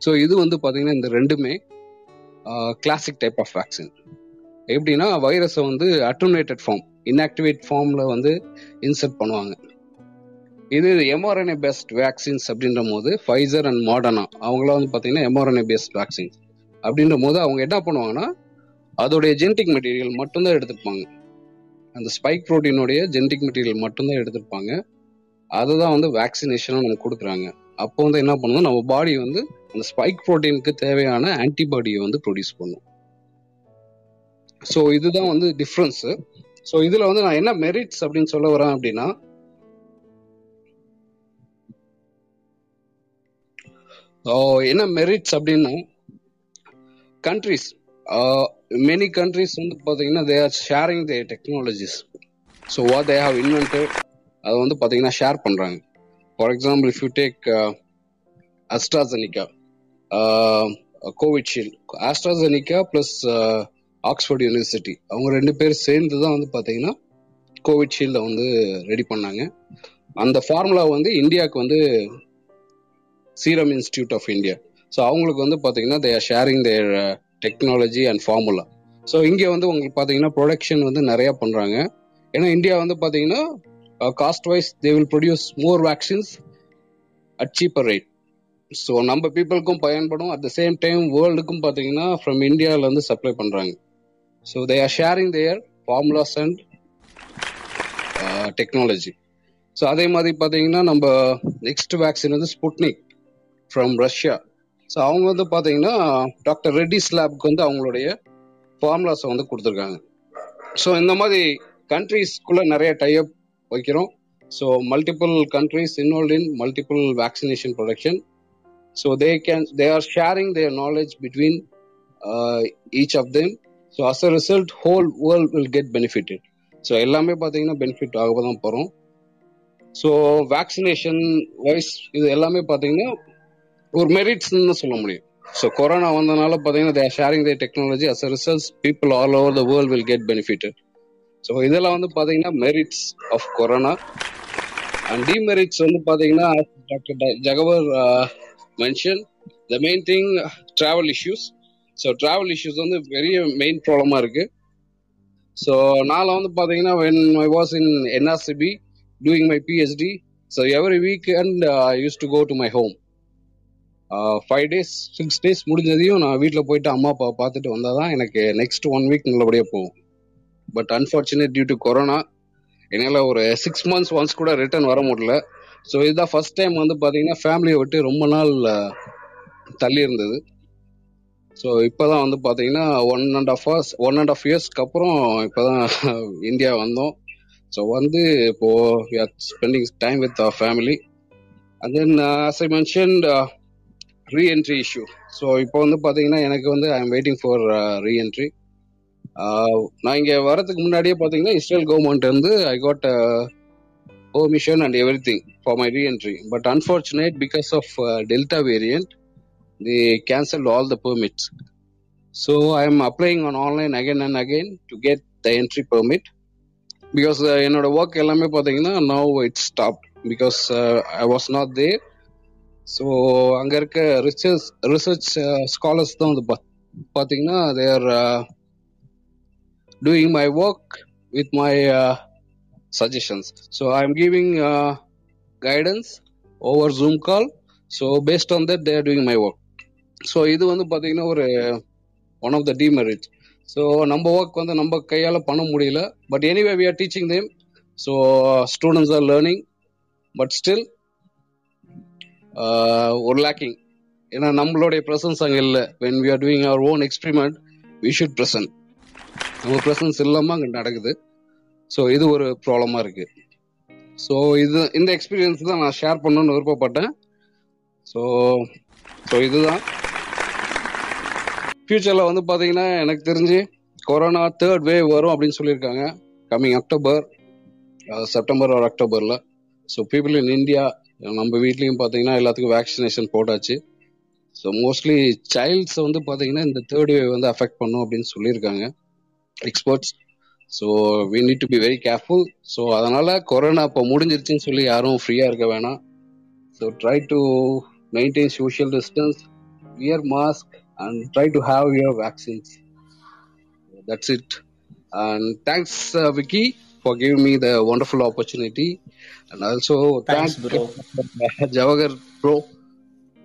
S3: ஸோ இது வந்து பார்த்தீங்கன்னா இந்த ரெண்டுமே கிளாசிக் டைப் ஆஃப் வேக்சின் எப்படின்னா வைரஸை வந்து அட்டோனேட்டட் ஃபார்ம் இன்ஆக்டிவேட் ஃபார்மில் வந்து இன்செர்ட் பண்ணுவாங்க. இது எம்ஆர்என்ஏ பெஸ்ட் வேக்சின்ஸ் அப்படின்ற போது ஃபைசர் அண்ட் மாடர்னா அவங்களாம் வந்து பார்த்தீங்கன்னா எம்ஆர்என்ஏ பேஸ்ட் வேக்சின் அப்படின்ற போது அவங்க என்ன பண்ணுவாங்கன்னா அதோடைய ஜெனட்டிக் மெட்டீரியல் மட்டும்தான் எடுத்துப்பாங்க. அந்த ஸ்பைக் ப்ரோட்டீனுடைய ஜெனட்டிக் மெட்டீரியல் மட்டும்தான் எடுத்துருப்பாங்க அதுதான் வந்து வேக்சினேஷனாக நமக்கு கொடுக்குறாங்க. அப்போ வந்து என்ன பண்ணுவோம் நம்ம பாடி வந்து அந்த ஸ்பைக் ப்ரோட்டீனுக்கு தேவையான ஆன்டிபாடியை வந்து ப்ரொடியூஸ் பண்ணும். ஸோ இதுதான் வந்து டிஃப்ரென்ஸு ஸோ இதில் வந்து நான் என்ன மெரிட்ஸ் அப்படின்னு சொல்ல வரேன் அப்படின்னா என்ன மெரிட்ஸ் அப்படின்னா கண்ட்ரிஸ் மெனி கண்ட்ரிஸ் வந்து பார்த்தீங்கன்னா they are sharing the technologies so what they have invented அதை வந்து பார்த்தீங்கன்னா ஷேர் பண்ணுறாங்க for example if you take AstraZeneca Covishield AstraZeneca plus Oxford University அவங்க ரெண்டு பேர் சேர்ந்து தான் வந்து பார்த்தீங்கன்னா கோவிட்ஷீல்டை வந்து ரெடி பண்ணாங்க. அந்த ஃபார்முலா வந்து இந்தியாவுக்கு வந்து Serum Institute of India so அவங்களுக்கு வந்து பார்த்தீங்கன்னா they are sharing their technology and formula so இங்கே வந்து உங்களுக்கு பார்த்தீங்கன்னா ப்ரொடக்ஷன் வந்து நிறையா பண்ணுறாங்க ஏன்னா இந்தியா வந்து பார்த்தீங்கன்னா cost wise they will produce more vaccines at cheaper rate so நம்ம பீப்புளுக்கும் பயன்படும். அட் த சேம் டைம் வேர்ல்டுக்கும் பார்த்தீங்கன்னா ஃப்ரம் இந்தியாவிலேருந்து சப்ளை பண்ணுறாங்க so they are sharing their formulas and technology so அதே மாதிரி பார்த்தீங்கன்னா நம்ம நெக்ஸ்ட் வேக்சின் வந்து ஸ்புட்னிக் ஃப்ரம் ரஷ்யா ஸோ அவங்க வந்து பார்த்தீங்கன்னா டாக்டர் ரெட்டிஸ் லேப்க்கு வந்து அவங்களுடைய ஃபார்முலாஸை வந்து கொடுத்துருக்காங்க. ஸோ இந்த மாதிரி கண்ட்ரீஸ்குள்ளே நிறைய டைப் வைக்கிறோம். So multiple countries involve in multiple vaccination production so they can they are sharing their knowledge between each of them so as a result whole world will get benefitted so எல்லாமே பார்த்தீங்கன்னா benefit ஆக தான் போகிறோம் so vaccination wise இது எல்லாமே பார்த்தீங்கன்னா ஒரு மெரிட்ஸ்னு சொல்ல முடியும். ஸோ கொரோனா வந்தனால பார்த்தீங்கன்னா they're sharing the technology as a result people all over the world will get benefitted so இதெல்லாம் வந்து பார்த்தீங்கன்னா merits of corona and demerits வந்து பார்த்தீங்கன்னா doctor Jawahar mention the main thing travel issues so travel issues வந்து பெரிய main ப்ராப்ளமாக இருக்கு. So நான் வந்து பார்த்தீங்கன்னா when I was in NRCB doing my PhD so every week and I used to go to my home five days six days முடிஞ்சதையும் நான் வீட்டில் போயிட்டு அம்மா அப்பா பார்த்துட்டு வந்தால் தான் எனக்கு நெக்ஸ்ட் ஒன் வீக் நல்லபடியாக போகும். But unfortunate due to corona என்னால் ஒரு சிக்ஸ் மந்த்ஸ் ஒன்ஸ் கூட ரிட்டர்ன் வர முடியல. ஸோ இதுதான் ஃபர்ஸ்ட் டைம் வந்து பார்த்தீங்கன்னா ஃபேமிலியை விட்டு ரொம்ப நாள் தள்ளி இருந்தது. ஸோ இப்போ தான் வந்து பார்த்தீங்கன்னா one and half hours one and half இயர்ஸ்க்கு அப்புறம் இப்போ தான் இந்தியா வந்தோம். ஸோ வந்து இப்போ spending time with our family and then as I mention reentry issue so இப்போ வந்து பார்த்தீங்கன்னா எனக்கு வந்து I am waiting for reentry நான் இங்கே வரதுக்கு முன்னாடியே பார்த்தீங்கன்னா இஸ்ரேல் கவர்மெண்ட் வந்து I got permission and everything for my reentry but unfortunate because of delta variant they cancel all the permits so I am applying on online again and again to get the entry permit because என்னோட work எல்லாமே பார்த்தீங்கன்னா no it's stop because I was not there so அங்கே இருக்க research research scholars தான் வந்து பார்த்தீங்கன்னா they're doing my work with my suggestions. So I'm giving uh, guidance over Zoom call. So based on that, they are doing my work. So இது வந்து பார்த்தீங்கன்னா ஒரு one of the demerit so நம்ம work வந்து நம்ம கையால் பண்ண முடியல. But anyway we are teaching them so students are learning but still ஒரு லேக்கிங் ஏன்னா நம்மளுடைய ப்ரெசன்ஸ் அங்கே இல்லை. When we are doing our own experiment we should present அவங்க ப்ரெசன்ஸ் இல்லாமல் அங்கே நடக்குது. ஸோ இது ஒரு ப்ராப்ளமாக இருக்கு. ஸோ இது இந்த எக்ஸ்பீரியன்ஸ் தான் நான் ஷேர் பண்ணணும்னு விருப்பப்பட்டேன். ஸோ ஸோ இதுதான். ஃபியூச்சரில் வந்து பார்த்தீங்கன்னா எனக்கு தெரிஞ்சு கொரோனா தேர்ட் வேவ் வரும் அப்படின்னு சொல்லியிருக்காங்க. கம்மிங் அக்டோபர் செப்டம்பர் ஒரு அக்டோபரில் ஸோ பீப்புள் இன் இந்தியா நம்ம வீட்லேயும் பார்த்தீங்கன்னா எல்லாத்துக்கும் வேக்சினேஷன் போட்டாச்சு. ஸோ மோஸ்ட்லி சைல்ட்ஸ் வந்து பார்த்தீங்கன்னா இந்த தேர்ட் வேவ் வந்து அஃபெக்ட் பண்ணும் அப்படின்னு சொல்லியிருக்காங்க. Experts so we need to be very careful so அதனால கொரோனா இப்போ முடிஞ்சிருச்சுன்னு சொல்லி யாரும் ஃப்ரீயாக இருக்க வேணாம். So try to maintain social distance wear mask and try to have your vaccines that's it and thanks Vicky for giving me the wonderful opportunity and also
S1: thanks
S3: thank
S1: bro
S3: Jawahar bro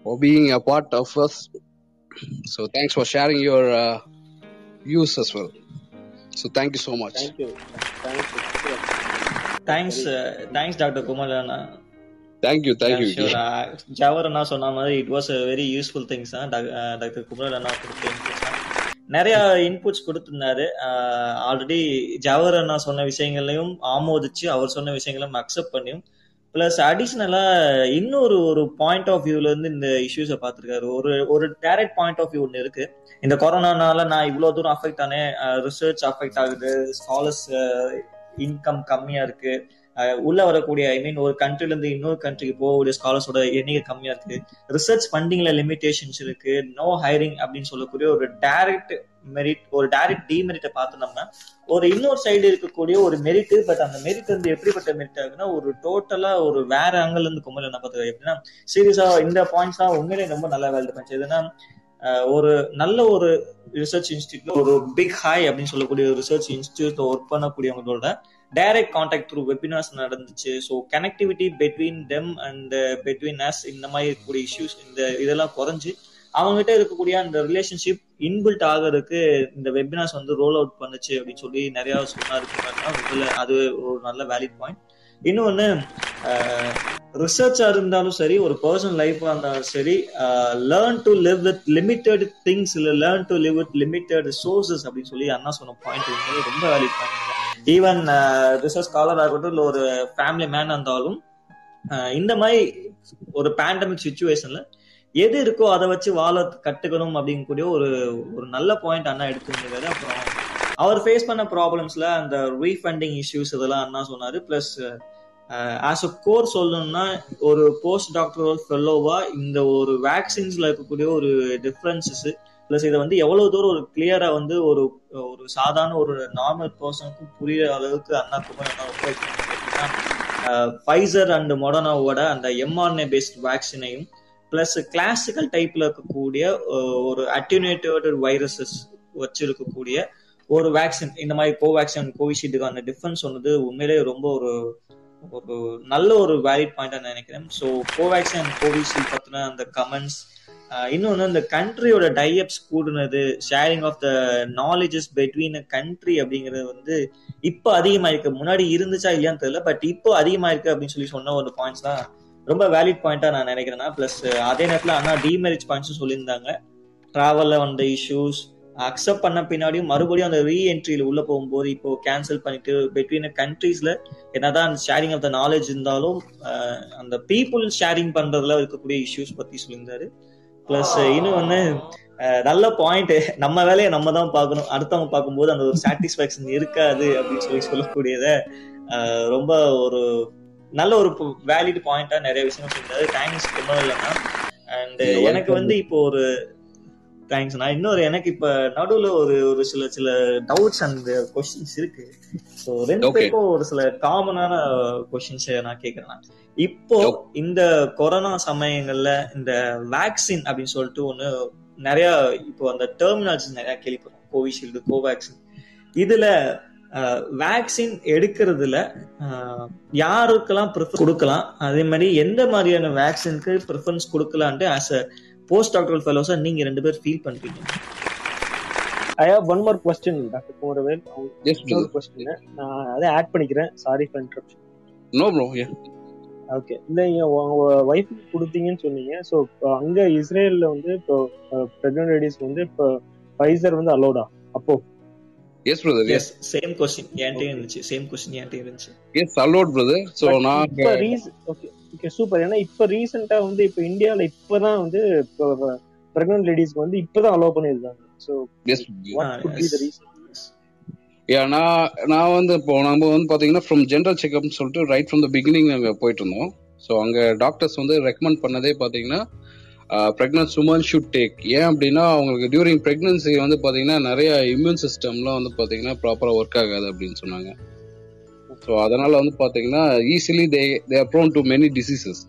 S3: for being a part of us. So thanks for sharing your uh, views as well. So thank you so much.
S2: Thank you
S1: thank you thanks thanks doctor Kumar Anna
S3: Thank you, thank you.
S1: Sure
S3: Vicky.
S1: Jawahar அண்ணா சொன்ன மாதிரி it was very useful things தான் doctor Kumar அண்ணா கொடுத்த நிறைய inputs கொடுத்திருந்தாரு already Jawahar அண்ணா சொன்ன விஷயங்களையும் ஆமோதிச்சு அவர் சொன்ன விஷயங்களையும் அக்செப்ட் பண்ணியும் பிளஸ் அடிஷ்னலா இன்னொரு ஒரு பாயிண்ட் ஆஃப் வியூல இருந்து இந்த இஷ்யூஸை பார்த்துருக்காரு. ஒரு ஒரு டேரக்ட் பாயிண்ட் ஆஃப் வியூ ஒன்று இருக்கு. இந்த கொரோனானால நான் இவ்வளோ தூரம் அஃபெக்ட் ஆனேன் ரிசர்ச் அஃபெக்ட் ஆகுது. ஸ்காலர்ஸ் இன்கம் கம்மியா இருக்கு. உள்ள வரக்கூடிய ஐ மீன் ஒரு கண்ட்ரில இருந்து இன்னொரு கண்ட்ரிக்கு போகக்கூடிய ஸ்காலர்ஸோட எண்ணிக்கை கம்மியா இருக்கு. ரிசர்ச் ஃபண்டிங்ல லிமிடேஷன்ஸ் இருக்கு. நோ ஹைரிங் அப்படின்னு சொல்லக்கூடிய ஒரு டைரக்ட் மெரிட் ஒரு டைரக்ட் டிமெரிட்டை பார்த்தோம்னா ஒரு இன்னொரு சைடு இருக்கக்கூடிய ஒரு மெரிட் பட் அந்த மெரிட் வந்து எப்படிப்பட்ட மெரிட் ஆகுதுன்னா ஒரு டோட்டலா ஒரு வேற ஆங்கிள் இருந்து கும்பல் என்ன பார்த்துக்க எப்படின்னா சீரியஸா இந்த பாயிண்ட்ஸ் தான் உண்மையிலேயே ரொம்ப நல்லா வேலை பண்ணுச்சு. எதுனா ஒரு நல்ல ஒரு ரிசர்ச் இன்ஸ்டியூட்ல ஒரு பிக் ஹாய் அப்படின்னு சொல்லக்கூடிய ஒரு ரிசர்ச் இன்ஸ்டியூட்ல ஒர்க் பண்ணக்கூடியவங்களோட டைரக்ட் கான்டாக்ட் த்ரூ வெபினார்ஸ் நடந்துச்சு. So connectivity between them and between us இந்த மாதிரி இருக்கக்கூடிய இஷ்யூஸ் இந்த இதெல்லாம் குறைஞ்சு அவங்ககிட்ட இருக்கக்கூடிய அந்த ரிலேஷன்ஷிப் இன்பில்ட் ஆகிறதுக்கு இந்த வெபினார்ஸ் வந்து ரோல் அவுட் பண்ணுச்சு அப்படின்னு சொல்லி நிறைய சொன்னாரு. அது ஒரு நல்ல வேலிட் பாயிண்ட் இன்னொன்னு ரிசர்ச்சா இருந்தாலும் சரி ஒரு பர்சனல் லைஃபா இருந்தாலும் சரி learn to live with limited things இல்ல learn to live with limited sources அப்படின்னு சொல்லி அண்ணா சொன்ன பாயிண்ட் உண்மையிலே ரொம்ப valid point even research scholar ஆகட்டும் இல்ல ஒரு ஃபேமிலி மேன் இருந்தாலும் இந்த மாதிரி ஒரு பேண்டமிக் சுச்சுவேஷன்ல எது இருக்கோ அதை வச்சு வாழ கட்டுக்கணும் அப்படிங்கக்கூடிய ஒரு ஒரு நல்ல பாயிண்ட் அண்ணா எடுத்துருந்தது அப்புறம் அவர் ஃபேஸ் பண்ண ப்ராப்ளம்ஸ்ல அந்த ரீஃபண்டிங் இஷ்யூஸ் இதெல்லாம் அண்ணா சொன்னாரு. பிளஸ் ஆஸ் அ கோர் சொல்லணும்னா ஒரு போஸ்ட் டாக்டர் ஃபெல்லோவா இந்த ஒரு வேக்சின்ஸ்ல இருக்கக்கூடிய ஒரு டிஃப்ரென்சஸ் பிளஸ் இதை வந்து எவ்வளவு தூரம் ஒரு கிளியரா வந்து ஒரு ஒரு சாதாரண ஒரு நார்மல் பர்சனுக்கும் புரியுற அளவுக்கு அண்ணா அண்ணா ஃபைசர் அண்ட் மொடனாவோட அந்த எம்ஆர்என்ஏ பேஸ்ட் வேக்சினையும் பிளஸ் கிளாசிக்கல் டைப்ல இருக்கக்கூடிய ஒரு அட்யூனேட்டட் வைரஸஸ் வச்சிருக்கக்கூடிய ஒரு வேக்சின் இந்த மாதிரி கோவேக்சின் கோவிஷீல்டுக்கான டிஃபரன்ஸ் சொன்னது உண்மையிலேயே ரொம்ப ஒரு ஒரு நல்ல ஒரு வேலிட் பாயிண்டா நினைக்கிறேன். ஸோ கோவேக்சின் அண்ட் கோவிஷீல்டு பத்தின அந்த கமெண்ட்ஸ் இன்னொன்று இந்த கண்ட்ரியோட tie ups கூடுனது sharing of the knowledges between a country அப்படிங்கிறது வந்து இப்போ அதிகமாயிருக்கு முன்னாடி இருந்துச்சா இல்லையான்னு தெரியல பட் இப்போ அதிகமாயிருக்கு அப்படின்னு சொல்லி சொன்ன ஒரு பாயிண்ட்ஸ் தான் ரொம்ப வேலிட் பாயிண்டா நான் நினைக்கிறேன்னா ப்ளஸ் அதே நேரத்தில் அண்ணா டிமெரிட்ஸ் பாயிண்ட்ஸும் சொல்லியிருந்தாங்க. டிராவல்ல வந்த இஷ்யூஸ் அக்செப்ட் பண்ண பின்னாடியும் மறுபடியும் அந்த ரீஎன்ட்ரியில் உள்ள போகும்போது இப்போ கேன்சல் பண்ணிட்டு பிட்வீன் கண்ட்ரீஸ்ல என்னதான் ஷேரிங் ஆஃப் த நாலேஜ் இருந்தாலும் அந்த பீப்புள் ஷேரிங் பண்றதுல இருக்கக்கூடிய இஷ்யூஸ் பத்தி சொல்லியிருந்தாரு. பிளஸ் இன்னும் வந்து நல்ல பாயிண்ட் நம்ம வேலையை நம்ம தான் பார்க்கணும். அடுத்தவங்க பார்க்கும்போது அந்த ஒரு சாட்டிஸ்பாக்சன் இருக்காது அப்படின்னு சொல்லி சொல்லக்கூடியத ரொம்ப ஒரு நல்ல ஒரு வேலிட் பாயிண்டா நிறைய விஷயம் சொல்லியிருந்தாரு தேங்க்ஸ் ரொம்ப இல்லைன்னா அண்ட் எனக்கு வந்து இப்போ ஒரு தேங்க்ஸ் நான் இன்னொரு எனக்கு இப்ப நடுவுல ஒரு ஒரு சில சில டவுட்ஸ் அண்ட் கொஸ்டின்ஸ் இருக்கு. ஸோ ரெண்டு பேருக்கும் ஒரு சில காமனான கொஸ்டின்ஸ் நான் கேட்கறேன் இப்போ இந்த கொரோனா சமயங்கள்ல இந்த வேக்சின் அப்படின்னு சொல்லிட்டு ஒண்ணு நிறைய இப்போ அந்த டெர்மினாலஜி நிறைய கேள்விப்படுறோம் கோவிஷீல்டு கோவேக்சின் இதுல வேக்சின் எடுக்கிறதுல யாருக்கெல்லாம் ப்ரிஃபர் கொடுக்கலாம்? அதே மாதிரி எந்த மாதிரியான வேக்சினுக்கு ப்ரிஃபரன்ஸ் கொடுக்கலான்ட்டு ஆஸ் அ போஸ்ட் டாக்டரல் ஃபெலோஸா நீங்க ரெண்டு பேர் ஃபீல் பண்றீங்க.
S2: I have one more question doctor Kumaravel இன்னொரு கொஸ்டின் நான் அதை ஆட் பண்ணிக்கிறேன். Sorry for interruption
S3: no bro
S2: okay இல்ல உங்க ஒய்ஃபுக்கு கொடுத்தீங்கன்னு சொன்னீங்க. ஸோ அங்க இஸ்ரேல்ல வந்து இப்போ பிரெக்னன்ட் லேடிஸ் வந்து இப்போ ஃபைசர் வந்து அலோடா அப்போ
S3: yes brother
S1: yes same question என்கிட்டயும் இருந்துச்சு சேம் கொஸ்டின் என்கிட்டயும் இருந்துச்சு.
S3: எஸ் அலோட் பிரதர் சோ நான்
S2: இப்ப ஓகே ஓகே சூப்பர் ஏன்னா இப்ப ரீசெண்டா வந்து இப்ப இந்தியால இப்பதான் வந்து பிரெக்னன்ட் லேடிஸ்க்கு வந்து இப்பதான் அலோவ் பண்ணிருக்காங்க so
S3: yes
S2: what could be the reason
S3: yeah நான் நான் வந்து இப்போ நம்ம வந்து பாத்தீங்கன்னா ஃப்ரம் ஜென்ரல் செக்அப்னு சொல்லிட்டு ரைட் ஃப்ரம் த பிகினிங் நாங்கள் போயிட்டு இருந்தோம். ஸோ அங்கே டாக்டர்ஸ் வந்து ரெக்கமெண்ட் பண்ணதே பார்த்தீங்கன்னா ப்ரெக்னன்ட் உமன் ஷுட் டேக் ஏன் அப்படின்னா அவங்களுக்கு டியூரிங் ப்ரெக்னன்சி வந்து பார்த்தீங்கன்னா நிறைய இம்யூன் சிஸ்டம்லாம் வந்து பார்த்தீங்கன்னா ப்ராப்பராக ஒர்க் ஆகாது அப்படின்னு சொன்னாங்க. ஸோ அதனால வந்து பார்த்தீங்கன்னா easily they they are prone to many diseases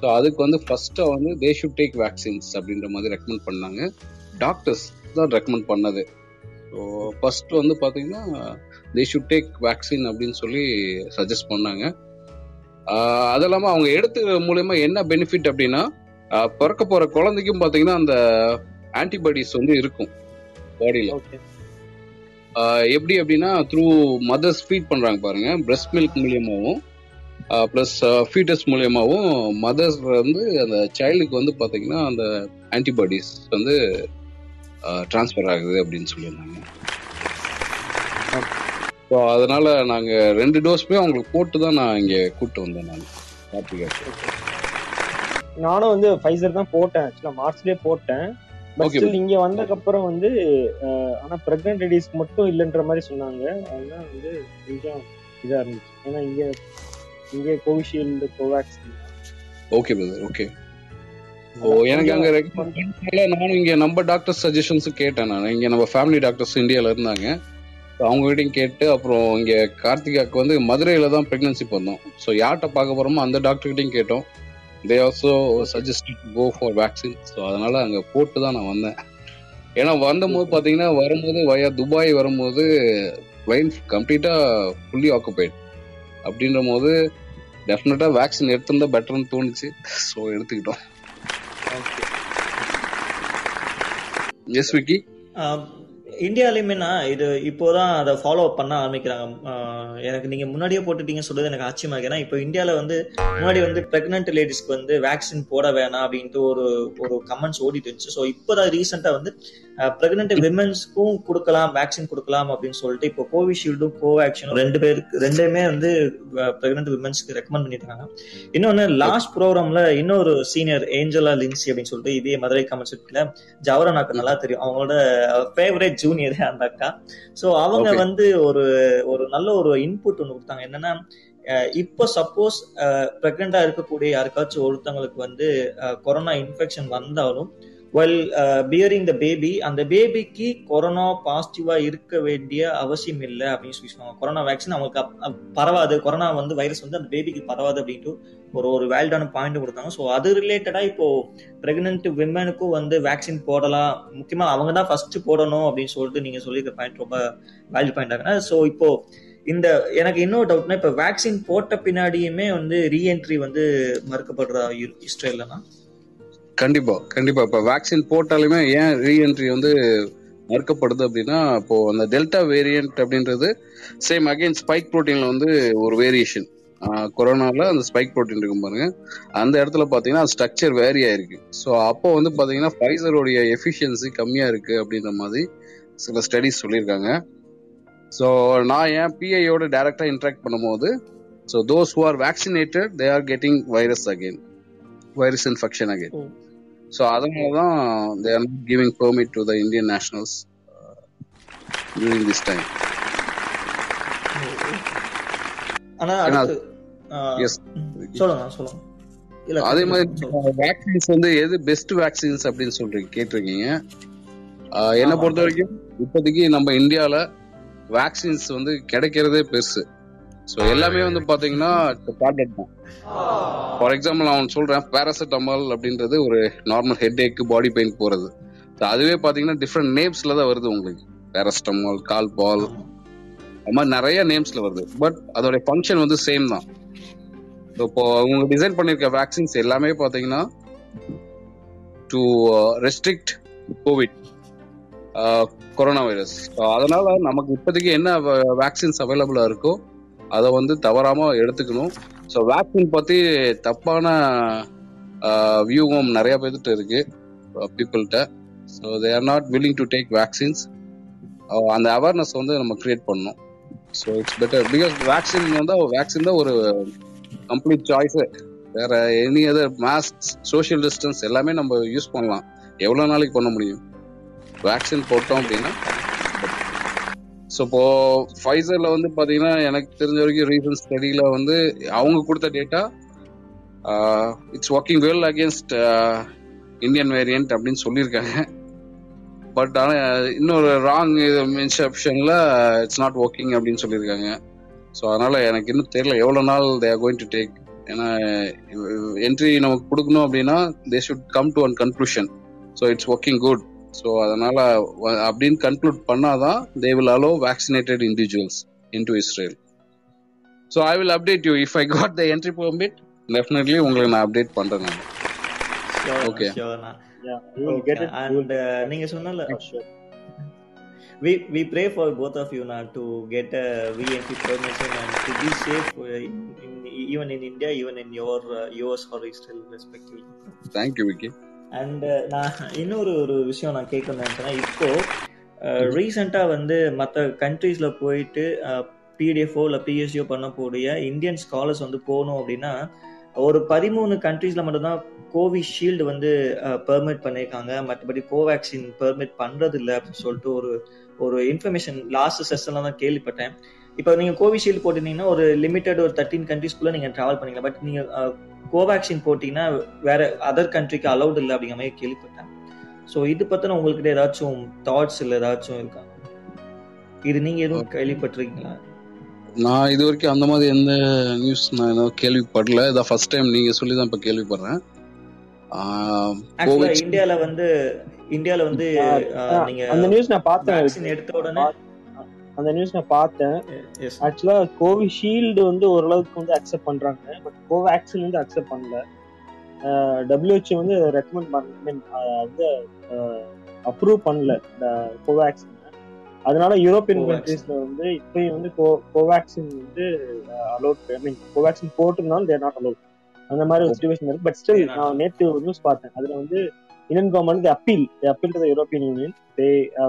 S3: so அதுக்கு வந்து ஃபர்ஸ்ட்டாக வந்து தே ஷுட் டேக் வேக்சின்ஸ் அப்படின்ற மாதிரி ரெக்கமெண்ட் பண்ணாங்க. டாக்டர்ஸ் தான் ரெக்கமெண்ட் பண்ணது. ஸோ ஃபர்ஸ்ட் வந்து பார்த்தீங்கன்னா தே ஷுட் டேக் வேக்சின் அப்படின்னு சொல்லி சஜஸ்ட் பண்ணாங்க. அது இல்லாமல் அவங்க எடுத்து மூலயமா என்ன பெனிஃபிட் அப்படின்னா பிறக்க போற குழந்தைக்கும் பார்த்தீங்கன்னா அந்த ஆன்டிபாடிஸ் வந்து இருக்கும் பாடியில் எப்படி அப்படின்னா த்ரூ மதர்ஸ் ஃபீட் பண்றாங்க பாருங்க. பிரெஸ்ட் மில்க் மூலியமாகவும் ப்ளஸ் ஃபீட்டஸ் மூலியமாகவும் மதர்ஸ் வந்து அந்த சைல்டுக்கு வந்து பார்த்தீங்கன்னா அந்த ஆன்டிபாடிஸ் வந்து டிரான்ஸ்ஃபர் ஆகுது அப்படின்னு சொல்லியிருந்தாங்க. ஸோ அதனால நாங்கள் ரெண்டு டோஸ்மே அவங்களுக்கு போட்டு தான் நான் இங்கே கூப்பிட்டு வந்தேன் நான். கார்த்திகா.
S2: நானும் வந்து ஃபைசர் தான் போட்டேன். ஆக்சுவலா மார்ச்லயே போட்டேன். பட் ஸ்டில் இங்க வந்ததுக்கு அப்புறம் வந்து ஆனா பிரெக்னன்ட் லேடிஸ்க்கு மட்டும் இல்லைன்ற மாதிரி சொன்னாங்க. அதெல்லாம் வந்து கொஞ்சம் இதா இருந்துச்சு. ஏன்னா இங்க இங்க Covishield Covaxin
S3: okay brother okay oh எனக்கு அங்க நானும் இங்க நம்ம டாக்டர் சஜஷன்ஸ் கேட்டேன் நான். இங்க நம்ம ஃபேமிலி டாக்டர்ஸ் இந்தியால இருந்தாங்க. அவங்க கிட்டையும் கேட்டு அப்புறம் இங்க கார்த்திகாக்கு வந்து மதுரையில தான் பிரெக்னன்சி பண்ணோம். ஸோ யார்கிட்ட பார்க்க போறோமோ அந்த டாக்டர் கிட்டையும் கேட்டோம். They also suggest go for vaccine so அதனால அங்கே போட்டு தான் நான் வந்தேன். ஏன்னா வந்தபோது பார்த்தீங்கன்னா வரும்போது வயா துபாய் வரும்போது லைன் கம்ப்ளீட்டாக ஃபுல்லி ஆக்குபைட் அப்படின்ற போது டெஃபினட்டாக வேக்சின் எடுத்திருந்தா பெட்டர்னு தோணுச்சு. ஸோ எடுத்துக்கிட்டோம். எஸ் விக்கி
S1: இந்தியாலையுமேனா இது இப்போதான் அதை ஃபாலோ அப் பண்ண ஆரம்பிக்கிறாங்க. எனக்கு நீங்க முன்னாடியே போட்டுட்டீங்க சொல்றது எனக்கு ஆச்சரியமா இருக்கு. ஏன்னா இப்போ இந்தியாவில் வந்து முன்னாடி வந்து பிரெக்னென்ட் லேடிஸ்க்கு வந்து வேக்சின் போட வேணாம் அப்படின்ட்டு ஒரு ஒரு கமெண்ட்ஸ் ஓடிட்டு இருந்துச்சு. ஸோ இப்போதான் ரீசெண்டா வந்து பிரெக்னென்ட் விமன்ஸ்க்கும் கொடுக்கலாம் வேக்சின் கொடுக்கலாம் அப்படின்னு சொல்லிட்டு இப்போ கோவிஷீல்டும் கோவேக்சினும் ரெண்டு பேருக்கு ரெண்டுமே வந்து பிரெக்னென்ட் விமன்ஸ்க்கு ரெக்கமெண்ட் பண்ணிருக்காங்க இன்னொன்னு லாஸ்ட் ப்ரோக்ராம்ல இன்னொரு சீனியர் ஏஞ்சலா லின்சி அப்படின்னு சொல்லிட்டு இதே மதுரை கமெண்ட்ஸ்ல ஜவரனாக்கு நல்லா தெரியும். அவங்களோட ஃபேவரேட் ஜூனியர் அந்த அக்கா ஸோ அவங்க வந்து ஒரு ஒரு நல்ல ஒரு இன்புட் ஒன்று கொடுத்தாங்க. என்னன்னா இப்போ சப்போஸ் பிரெக்னண்டா இருக்கக்கூடிய யாருக்காச்சும் ஒருத்தவங்களுக்கு வந்து கொரோனா இன்ஃபெக்ஷன் வந்தாலும் வெல் பியரிங் த பேபி அந்த பேபிக்கு கொரோனா பாசிட்டிவா இருக்க வேண்டிய அவசியம் இல்லை அப்படின்னு சொல்லி சொன்னாங்க கொரோனா வேக்சின் அவங்களுக்கு பரவாது. கொரோனா வந்து வைரஸ் வந்து அந்த பேபிக்கு பரவாது அப்படின்ட்டு ஒரு ஒரு வேல்டான பாயிண்ட் கொடுத்தாங்க. ஸோ அது ரிலேட்டடா இப்போ பிரெக்னென்ட் விமனுக்கும் வந்து வேக்சின் போடலாம். முக்கியமா அவங்க தான் ஃபர்ஸ்ட் போடணும் அப்படின்னு சொல்லிட்டு நீங்க சொல்லியிருக்க பாயிண்ட் ரொம்ப வேல்யூ பாயிண்ட் ஆகுனா ஸோ இப்போ இந்த எனக்கு இன்னொரு டவுட்னா இப்போ வேக்சின் போட்ட பின்னாடியுமே வந்து ரீஎன்ட்ரி வந்து மறுக்கப்படுற இ-
S3: கண்டிப்பா கண்டிப்பா. இப்ப வேக்சின் போட்டாலுமே ஏன் ரீஎன்ட்ரி வந்து மறுக்கப்படுது அப்படின்னா இப்போ அந்த டெல்டா வேரியன்ட் அப்படின்றது சேம் அகைன் ஸ்பைக் புரோட்டீன்ல வந்து ஒரு வேரியேஷன் கொரோனால அந்த ஸ்பைக் புரோட்டீன் இருக்கும் பாருங்க. அந்த இடத்துல பாத்தீங்கன்னா ஸ்ட்ரக்சர் வேரி ஆயிருக்கு. ஸோ அப்போ வந்து பாத்தீங்கன்னா ஃபைசருடைய எஃபிஷியன்சி கம்மியா இருக்கு அப்படின்ற மாதிரி சில ஸ்டடிஸ் சொல்லியிருக்காங்க. ஸோ நான் ஏன் பிஐயோட டைரக்டா இன்ட்ராக்ட் பண்ணும்போது so those who are vaccinated they are getting virus again virus infection
S1: again
S3: so அதனால தான் they are not
S1: giving
S3: permit
S1: to the
S3: Indian
S1: nationals during this time
S3: அதே. மாதிரி வேக்சின்ஸ் வந்து எது பெஸ்ட் வேக்சின்ஸ் அப்படின்னு சொல்றீங்க கேட்டிருக்கீங்க? என்னை. பொறுத்த வரைக்கும் இப்போதைக்கு நம்ம இந்தியால வேக்சின்ஸ் வந்து கிடைக்கிறதே பெருசு. ஸோ எல்லாமே வந்து பாத்தீங்கன்னா டேப்லெட் தான். ஃபார் எக்ஸாம்பிள் நான் சொல்றேன். பேராசிட்டமால் அப்படின்றது ஒரு நார்மல் ஹெட் ஏக்கு பாடி பெயின் போறது அதுவே பாத்தீங்கன்னா டிஃப்ரெண்ட் நேம்ஸ்ல தான் வருது உங்களுக்கு. பேராசிட்டமால் கால் பால் அது மாதிரி நிறைய நேம்ஸ்ல வருது. பட் அதோட ஃபங்க்ஷன் வந்து சேம் தான். இப்போ அவங்க டிசைன் பண்ணிருக்க வேக்சின்ஸ் எல்லாமே பாத்தீங்கன்னா to restrict covid corona virus அதனால நமக்கு இப்போதைக்கு என்ன uh, வேக்சின்ஸ் அவைலபிளா இருக்கோ அதை வந்து தவறாம எடுத்துக்கணும். ஸோ வேக்சின் பத்தி தப்பான வியூவும் நிறைய பேர்கிட்ட இருக்கு பீப்புள்கிட்ட so they are not willing to take vaccines அந்த அவேர்னஸ் வந்து நம்ம கிரியேட் பண்ணணும். So it's better because vaccine வந்து வேக்சின் தான் ஒரு கம்ப்ளீட் சாய்ஸு வேற any other mask social distance எல்லாமே நம்ம யூஸ் பண்ணலாம். எவ்வளோ நாளைக்கு பண்ண முடியும்? வேக்சின் போட்டோம் அப்படின்னா ஸோ இப்போ ஃபைசர்ல வந்து பாத்தீங்கன்னா எனக்கு தெரிஞ்ச வரைக்கும் ரீசன்ட் ஸ்டடியில வந்து அவங்க கொடுத்த data it's working well against Indian variant அப்படின்னு சொல்லியிருக்காங்க. பட் ஆனால் இன்னொரு ராங் இன்செப்ஷன்ல இட்ஸ் நாட் ஒர்க்கிங் அப்படின்னு சொல்லியிருக்காங்க. ஸோ அதனால எனக்கு இன்னும் தெரியல எவ்வளோ நாள் they are going to take ஏன்னா என்ட்ரி நமக்கு கொடுக்கணும் அப்படின்னா they should come to an conclusion so it's working good so அதனால அப்படின்னு கன்க்ளூட் பண்ணாதான் they will allow vaccinated individuals into Israel so I will update you if I got the entry permit definitely உங்களுக்கு நான் update பண்றேன் நான்
S2: you. You
S1: and uh, நீங்க சொன்னல we we pray for both of you now to get a VNT permission and to be safe uh, in, in, even in India, even in your uh, US or Israel respectively.
S3: Thank you
S1: Vicky and நான் இன்னொரு ஒரு விஷயம் நான் கேட்கணும்னு நினைச்சேன்னா இப்போ ரீசெண்டாக வந்து மற்ற கண்ட்ரீஸில் போயிட்டு பிடிஎஃப்ஓ இல்லை பிஎஸ்சிஓ பண்ணக்கூடிய இந்தியன் ஸ்காலர்ஸ் வந்து போகணும் அப்படின்னா ஒரு பதிமூணு கண்ட்ரீஸ்ல மட்டும்தான் கோவிஷீல்டு வந்து பெர்மிட் பண்ணியிருக்காங்க. மற்றபடி கோவேக்சின் பெர்மிட் பண்றது இல்லை அப்படின்னு சொல்லிட்டு ஒரு ஒரு இன்ஃபர்மேஷன் லாஸ்ட் செஷன்ல தான் கேள்விப்பட்டேன். இப்போ நீங்க கோவிஷீல்டு போட்டிருந்தீங்கன்னா ஒரு லிமிட்டட் ஒரு தேர்ட்டின் கண்ட்ரீஸ்க்குள்ள நீங்க டிராவல் பண்ணீங்க பட் நீங்க கோவேக்சின் போட்டீங்கன்னா வேற அதர் கண்ட்ரிக்கு அலௌட் இல்லை அப்படிங்கிற மாதிரி கேள்விப்பட்டேன். ஸோ இது பத்தின உங்களுக்கு ஏதாச்சும் தாட்ஸ் இல்லை ஏதாச்சும் இருக்கா? இது நீங்க எதுவும் கேள்விப்பட்டிருக்கீங்களா?
S3: நான் இது வரைக்கும் அந்த மாதிரி எந்த நியூஸ் நான் எதுவும் கேள்விப்படல. இதான் ஃபர்ஸ்ட் டைம் நீங்க சொல்லி தான் இப்போ கேள்விப்படுறேன்.
S1: இந்தியால வந்து இந்தியால வந்து நீங்க
S2: அந்த நியூஸ் நான் பார்த்தேன்.
S1: எடுத்த உடனே
S2: அந்த நியூஸ் நான் பார்த்தேன். ஆக்சுவலா கோவிஷீல்டு வந்து ஓரளவுக்கு வந்து அக்செப்ட் பண்றாங்க. பட் கோவேக்சின் வந்து அக்செப்ட் பண்ணல. டபிள்யூஹெச் வந்து ரெக்கமெண்ட் பண்ண அஹ், வந்து அப்ரூவ் பண்ணல கோவேக்சின் அதனால யூரோப்பியன். கண்ட்ரீஸ்ல வந்து இப்பயும் வந்து கோவேக்சின் வந்து அலோட் ஐ மீன் கோவேக்சின் போட்டிருந்தாலும் தேர் நாட் அலோட் அந்த மாதிரி ஒரு சுச்சுவேஷன் இருக்கு. But
S1: still.
S2: நான் நேற்று ஒரு நியூஸ் பார்த்தேன். அதுல வந்து Indian government appeal. Appeal to European Union. They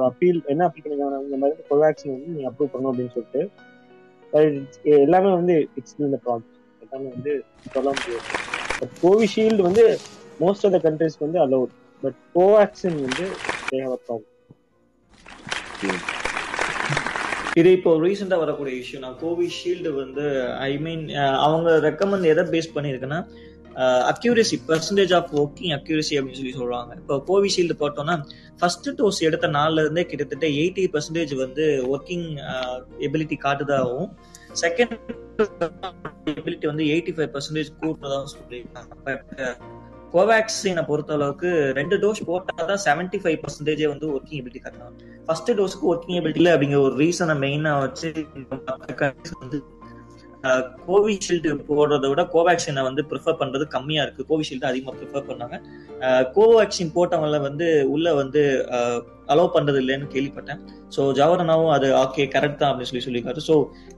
S2: appeal என்ன அப்பீல் பண்ணிருக்காங்க? இந்த மாதிரி கோவேக்சின் வந்து நீங்க அப்ரூவ் பண்ணணும் அப்படின்னு சொல்லிட்டு. எல்லாமே வந்து இட்ஸ் இந்த ப்ராப்ளம் எல்லாமே வந்து சொல்ல முடியாது. பட் கோவிஷீல்டு வந்து மோஸ்ட் ஆஃப் த கண்ட்ரிஸ் வந்து அலௌட் பட் கோவேக்சின் வந்து தே ஹவ் அ ப்ராப்ளம்
S1: இது இப்போ ரீசெண்டாக வரக்கூடிய இஷ்யூ நான் கோவிஷீல்டு வந்து ஐ மீன் அவங்க ரெக்கமெண்ட் எதை base பண்ணியிருக்குன்னா accuracy percentage of working accuracy அப்படின்னு சொல்லி சொல்றாங்க. இப்போ கோவிஷீல்டு போட்டோம்னா ஃபர்ஸ்ட் டோஸ் எடுத்த நாள்ல இருந்தே கிட்டத்தட்ட எயிட்டி பர்சன்டேஜ் வந்து ஒர்க்கிங் எபிலிட்டி காட்டுதாகவும் செகண்ட் எபிலிட்டி வந்து எயிட்டி ஃபைவ் பர்சன்டேஜ் கூட்டுறதாகவும் சொல்லியிருக்காங்க கோவேக்சினை பொறுத்த அளவுக்கு ரெண்டு டோஸ் போட்டாதான் செவன்டி ஃபைவ் பர்சன்டேஜே வந்து ஒர்க்கிங் எபிலிட்டி காட்டலாம் ஃபர்ஸ்ட் டோஸ்க்கு ஒர்க்கிங் எபிலிட்டி இல்லை அப்படிங்கிற ஒரு ரீசனை மெயினா வச்சு வந்து கோவிஷீல்டு போடுறத விட கோவேக்சினை வந்து ப்ரிஃபர் பண்றது கம்மியா இருக்கு. கோவிஷீல்டு அதிகமாக ப்ரிஃபர் பண்ணாங்க. கோவேக்சின் போட்டவங்கள வந்து உள்ள வந்து அலோவ் பண்றது இல்லைன்னு கேள்விப்பட்டேன். ஸோ ஜவஹர்னாவும் அது ஓகே கரெக்ட் தான் அப்படின்னு சொல்லி சொல்லியிருக்காரு. ஸோ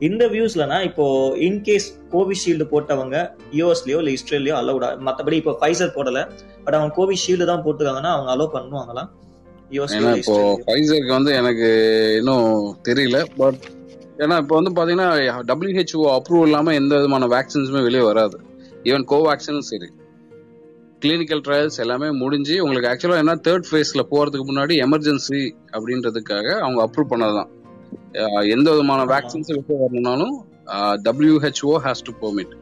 S1: இந்த வியூஸ்லனா இப்போ இன்கேஸ் கோவிஷீல்டு போட்டவங்க யூஎஸ்லயோ இல்லை இஸ்ரேல்லையோ அலோவுடா மற்றபடி இப்போ ஃபைசர் போடல. பட் அவங்க கோவிஷீல்டு தான் போட்டுருக்காங்கன்னா அவங்க அலோவ் பண்ணுவாங்களா?
S3: ஏன்னா இப்போ ஃபைசருக்கு வந்து எனக்கு இன்னும் தெரியல. பட் ஏன்னா இப்போ வந்து பாத்தீங்கன்னா டபிள்யூஹெச்ஓ அப்ரூவ் இல்லாம எந்த விதமான வேக்சின்ஸுமே வெளியே வராது. ஈவன் கோவேக்சினும் சரி கிளினிக்கல் ட்ரையல்ஸ் எல்லாமே முடிஞ்சு உங்களுக்கு ஆக்சுவலா என்ன தேர்ட் ஃபேஸ்ல போறதுக்கு முன்னாடி எமர்ஜென்சி அப்படின்றதுக்காக அவங்க அப்ரூவ் பண்ணதுதான். எந்த விதமான வேக்சின்ஸ் வெளியே வரணும்னாலும் WHO has to permit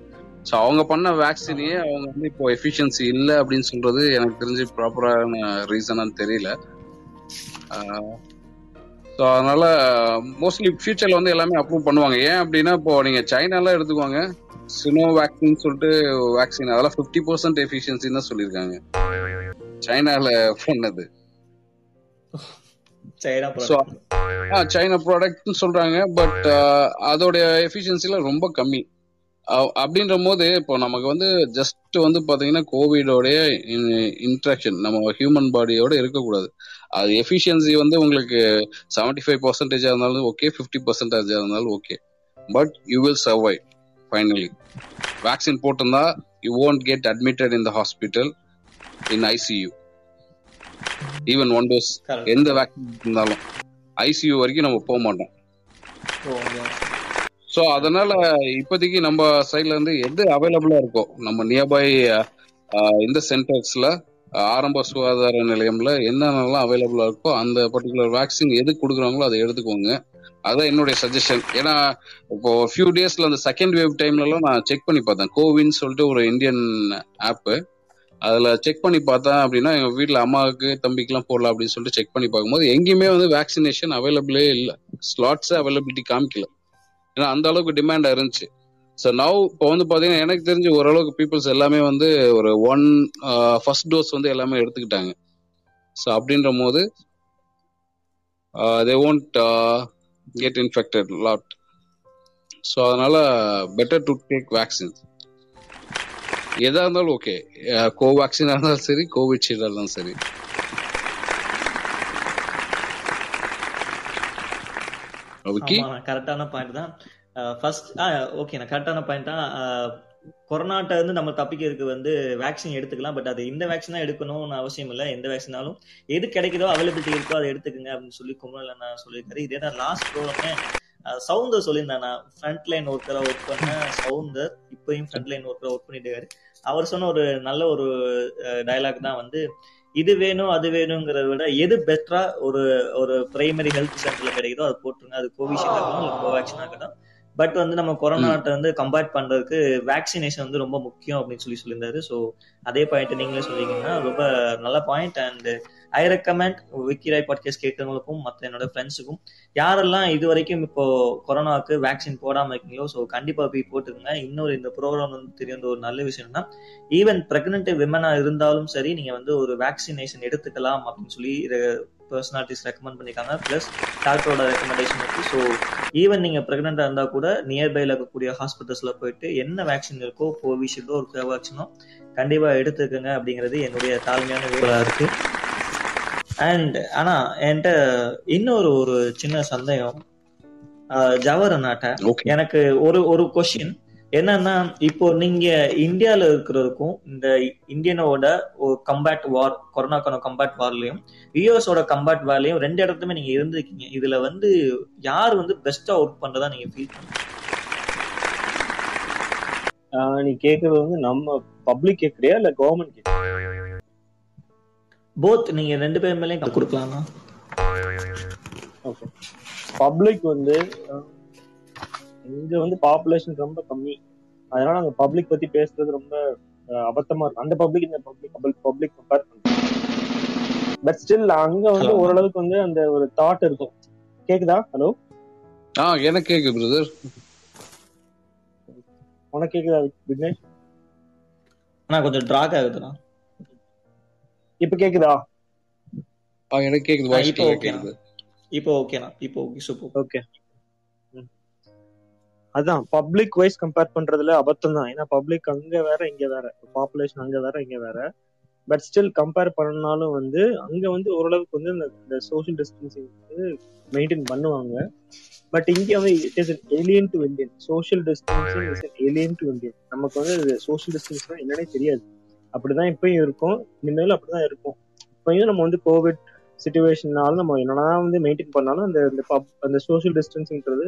S3: so அவங்க பண்ண வேக்சினையே அவங்க வந்து இப்போ எஃபிஷியன்சி இல்லை அப்படின்னு சொல்றது எனக்கு தெரிஞ்சு ப்ராப்பரான ரீசனான்னு தெரியல. ஸோ அதனால மோஸ்ட்லி ஃபியூச்சர்ல வந்து எல்லாமே அப்ரூவ் பண்ணுவாங்க. ஏன் அப்படின்னா இப்போ நீங்க சைனாலாம் எடுத்துக்கோங்க. சினோ வேக்சின் சொல்லிட்டு வேக்சின் அதெல்லாம் ஃபிஃப்டி பர்சன்ட் எஃபிஷியன்சின்னு தான் சொல்லியிருக்காங்க. சைனால பண்ணது.
S1: சைனா
S3: ப்ராடக்ட்னு சொல்றாங்க பட் அதோட எஃபிஷியன்சில ரொம்ப கம்மி. அப்படின்ற போது இப்போ நமக்கு வந்து ஜஸ்ட் வந்து பாத்தீங்கன்னா கோவிடோடைய இன்ட்ராக்ஷன் நம்ம ஹியூமன் பாடியோட இருக்கக்கூடாது. அது எஃபிஷியன்சி வந்து உங்களுக்கு செவன்டி ஃபைவ் பர்சன்டேஜா இருந்தாலும் ஓகே ஃபிஃப்டி பர்சன்டேஜா இருந்தாலும் okay but you will survive finally vaccine போட்டிருந்தா you won't get admitted in the hospital in ICU even one
S1: dose.
S3: எந்த வேக்சின் இருந்தாலும். ஐசியூ வரைக்கும் நம்ம போக மாட்டோம். ஸோ அதனால இப்போதைக்கு நம்ம சைட்ல இருந்து எது அவைலபிளா இருக்கோ நம்ம நியர்பை இந்த சென்டர்ஸ்ல ஆரம்ப சுகாதார நிலையம்ல என்னென்னலாம் அவைலபிளா இருக்கோ அந்த பர்டிகுலர் வேக்சின் எது கொடுக்குறாங்களோ அதை எடுத்துக்கோங்க. அதான் என்னுடைய சஜஷன் ஏன்னா இப்போ ஃபியூ டேஸ்ல அந்த செகண்ட் வேவ் டைம்லலாம் நான் செக் பண்ணி பார்த்தேன். கோவின் சொல்லிட்டு ஒரு இந்தியன் ஆப்பு அதுல செக் பண்ணி பார்த்தேன் அப்படின்னா எங்க வீட்டுல அம்மாவுக்கு தம்பிக்கெல்லாம் போடலாம் அப்படின்னு சொல்லிட்டு செக் பண்ணி பார்க்கும்போது எங்கேயுமே வந்து வேக்சினேஷன் அவைலபிளே இல்லை. ஸ்லாட்ஸ் அவைலபிலிட்டி காமிக்கல. ஏன்னா அந்த அளவுக்கு டிமாண்டா இருந்துச்சு. ஸோ நவ் இப்போ வந்து பாத்தீங்கன்னா எனக்கு தெரிஞ்சு ஓரளவுக்கு பீப்புள்ஸ் எல்லாமே வந்து ஒரு ஒன் ஃபர்ஸ்ட் டோஸ் வந்து எல்லாமே எடுத்துக்கிட்டாங்க. ஸோ அப்படின்ற போது they won't get infected lot so அதனால பெட்டர் டு டேக் வேக்சின் எதா இருந்தாலும் ஓகே கோவேக்சினா இருந்தாலும் சரி கோவிட்ஷீல்டா இருந்தாலும் சரி. ஓகே?
S1: கரெக்டான பாயிண்ட் தான். ஃபர்ஸ்ட் ஓகே நான் கரெக்டான பாயிண்ட் தான் கொரோனாட்ட இருந்து நம்ம தப்பிக்கிறதுக்கு வந்து வேக்சின் எடுத்துக்கலாம். பட் அது இந்த வேக்சின் தான் எடுக்கணும்னு அவசியம் இல்லை. எந்த வேக்சினாலும் எது கிடைக்குதோ அவைலபிலிட்டி இருக்கோ அதை எடுத்துக்கங்க அப்படின்னு சொல்லி குமரல் நான் சொல்லியிருக்காரு. இதே தான் லாஸ்ட் ப்ரோக்ராமே சவுந்தர் சொல்லியிருந்தேன் நான் ஃப்ரண்ட் லைன் ஒர்க்கரா ஒர்க் பண்ண சவுந்தர் இப்பயும் ஃப்ரண்ட் லைன் ஒர்க்கரா ஒர்க் பண்ணிட்டு இருக்காரு அவர் சொன்ன ஒரு நல்ல ஒரு டயலாக் தான் வந்து இது வேணும் அது வேணுங்கிறத விட எது பெட்டரா ஒரு ஒரு பிரைமரி ஹெல்த் சென்டர்ல கிடைக்குதோ அதை போட்டுருங்க. அது கோவிஷீல்டு ஆகட்டும் இல்லை கோவேக்சின் ஆகட்டும். பட் வந்து நம்ம கொரோனாட்ட வந்து கம்பேர் பண்றதுக்கு வேக்சினேஷன் வந்து ரொம்ப முக்கியம் அப்படின்னு சொல்லி சொல்லியிருந்தாரு. ஸோ அதே பாயிண்ட் நீங்களே சொல்லிங்கன்னா ரொம்ப நல்ல பாயிண்ட் அண்ட் ஐ ரெக்கமெண்ட் விக்கிராய் பாட்காஸ்ட் கேட்கறவங்களுக்கும் மற்ற என்னோட ஃப்ரெண்ட்ஸுக்கும் யாரெல்லாம் இது வரைக்கும் இப்போ கொரோனாவுக்கு வேக்சின் போடாம இருக்கீங்களோ ஸோ கண்டிப்பா போய் போட்டுருங்க இன்னொரு இந்த ப்ரோக்ராம் வந்து தெரிய ஒரு நல்ல விஷயம்னா ஈவன் பிரெக்னென்ட் விமனா இருந்தாலும் சரி நீங்க வந்து ஒரு வேக்சினேஷன் எடுத்துக்கலாம் அப்படின்னு சொல்லி பர்சனாலிட்டிஸ் ரெக்கமெண்ட் பண்ணிருக்காங்க. பிளஸ் டாக்டரோட ரெக்கமெண்டேஷன் இருக்கு. ஸோ ஈவன் நீங்க பிரெக்னெண்டா இருந்தா கூட நியர்பைல இருக்கக்கூடிய ஹாஸ்பிட்டல்ஸ்ல போயிட்டு என்ன வேக்சின் இருக்கோ கோவிஷீல்டோ ஒரு கோவேக்சினோ கண்டிப்பா எடுத்துக்கங்க அப்படிங்கிறது என்னுடைய தாழ்மையான வேலை இருக்கு. அண்ட் ஆனா என்கிட்ட இன்னொரு ஒரு சின்ன சந்தேகம். ஜவஹர்
S3: ஓகே
S1: எனக்கு ஒரு ஒரு கொஸ்டின் என்னன்னா இப்போ நீங்க இந்தியால இருக்கிறதுக்கும் இந்த இந்தியனோட கம்பேட் வார் கொரோனாக்கான கம்பேட் வார்லயும் யூஎஸோட கம்பேட் வார்லயும் ரெண்டு இடத்துலயுமே நீங்க இருந்திருக்கீங்க. இதுல வந்து யார் வந்து பெஸ்டா ஒர்க் பண்றதா நீங்க ஃபீல் பண்ணுங்க?
S2: நீ கேக்குறது வந்து நம்ம பப்ளிக் கேக்குறியா இல்ல கவர்மெண்ட் கேக்குறியா?
S1: போத் நீங்க ரெண்டு பேர் மேலயும் கொடுக்கலாமா?
S2: ஓகே பப்ளிக் வந்து இங்க வந்து பாப்புலேஷன் ரொம்ப கம்மி. அதனால அங்க பப்ளிக் பத்தி பேசுறது ரொம்ப அபத்தமா இருக்கும். அந்த பப்ளிக் இந்த பப்ளிக் பப்ளிக் கம்பேர் பண்றோம் பட் ஸ்டில் அங்க வந்து. ஓரளவுக்கு வந்து அந்த ஒரு தாட் இருக்கும். கேக்குதா? ஹலோ
S3: ஆ எனக்கு கேக்குது பிரதர்
S2: உனக்கு கேக்குதா விக்னேஷ்?
S1: ஆனா கொஞ்சம் டிராக் ஆகுதுண்ணா.
S2: இப்ப கேக்குதா?
S3: ஆ, எனக்கு கேக்குது வாய்ஸ்
S1: இப்போ
S3: கிளியரா
S1: ஓகே
S3: கேக்குது.
S1: இப்போ ஓகேண்ணா. இப்போ ஓகே சூப்பர்
S2: ஓகே அதான் பப்ளிக் வைஸ் கம்பேர் பண்றதுல அபத்தம் தான். ஏன்னா பப்ளிக் அங்க வேற இங்க வேற. பாப்புலேஷன் அங்க வேற இங்க வேற. பட் ஸ்டில் கம்பேர் பண்ணாலும் வந்து அங்க வந்து ஓரளவுக்கு வந்து இந்த சோஷியல் டிஸ்டன்சிங் வந்து மெயின்டைன் பண்ணுவாங்க. பட் இங்க வந்து it is alien to Indian social distancing is alien to Indian நமக்கு வந்து சோஷியல் டிஸ்டன்ஸ் என்னன்னே தெரியாது. அப்படிதான் இப்பயும் இருக்கும். இனிமேலும் அப்படிதான் இருக்கும். இப்பயும் நம்ம வந்து கோவிட் சுச்சுவேஷன்னால நம்ம என்னதான் வந்து மெயின்டைன் பண்ணாலும் அந்த அந்த அந்த சோஷியல் டிஸ்டன்சிங்கிறது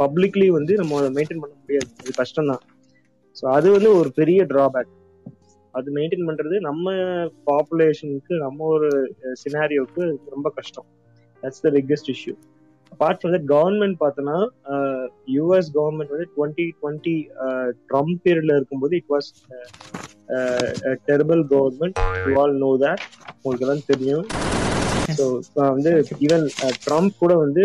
S2: பப்ளிக்லி வந்து நம்ம மெயின்டைன் பண்ண முடியாது. அது கஷ்டம் தான் ஸோ அது வந்து ஒரு பெரிய டிராபேக் அது மெயின்டைன் பண்றது நம்ம பாப்புலேஷனுக்கு நம்ம ஒரு சினாரியோக்கு ரொம்ப கஷ்டம். That's the biggest issue apart from that government பார்த்தோன்னா யூஎஸ் கவர்மெண்ட் வந்து டுவெண்ட்டி டுவெண்ட்டி ட்ரம்ப் பீரியட்ல இருக்கும்போது it was terrible government you all know that உங்களுக்கு தான் தெரியும். ஸோ வந்து ஈவன் ட்ரம்ப் கூட வந்து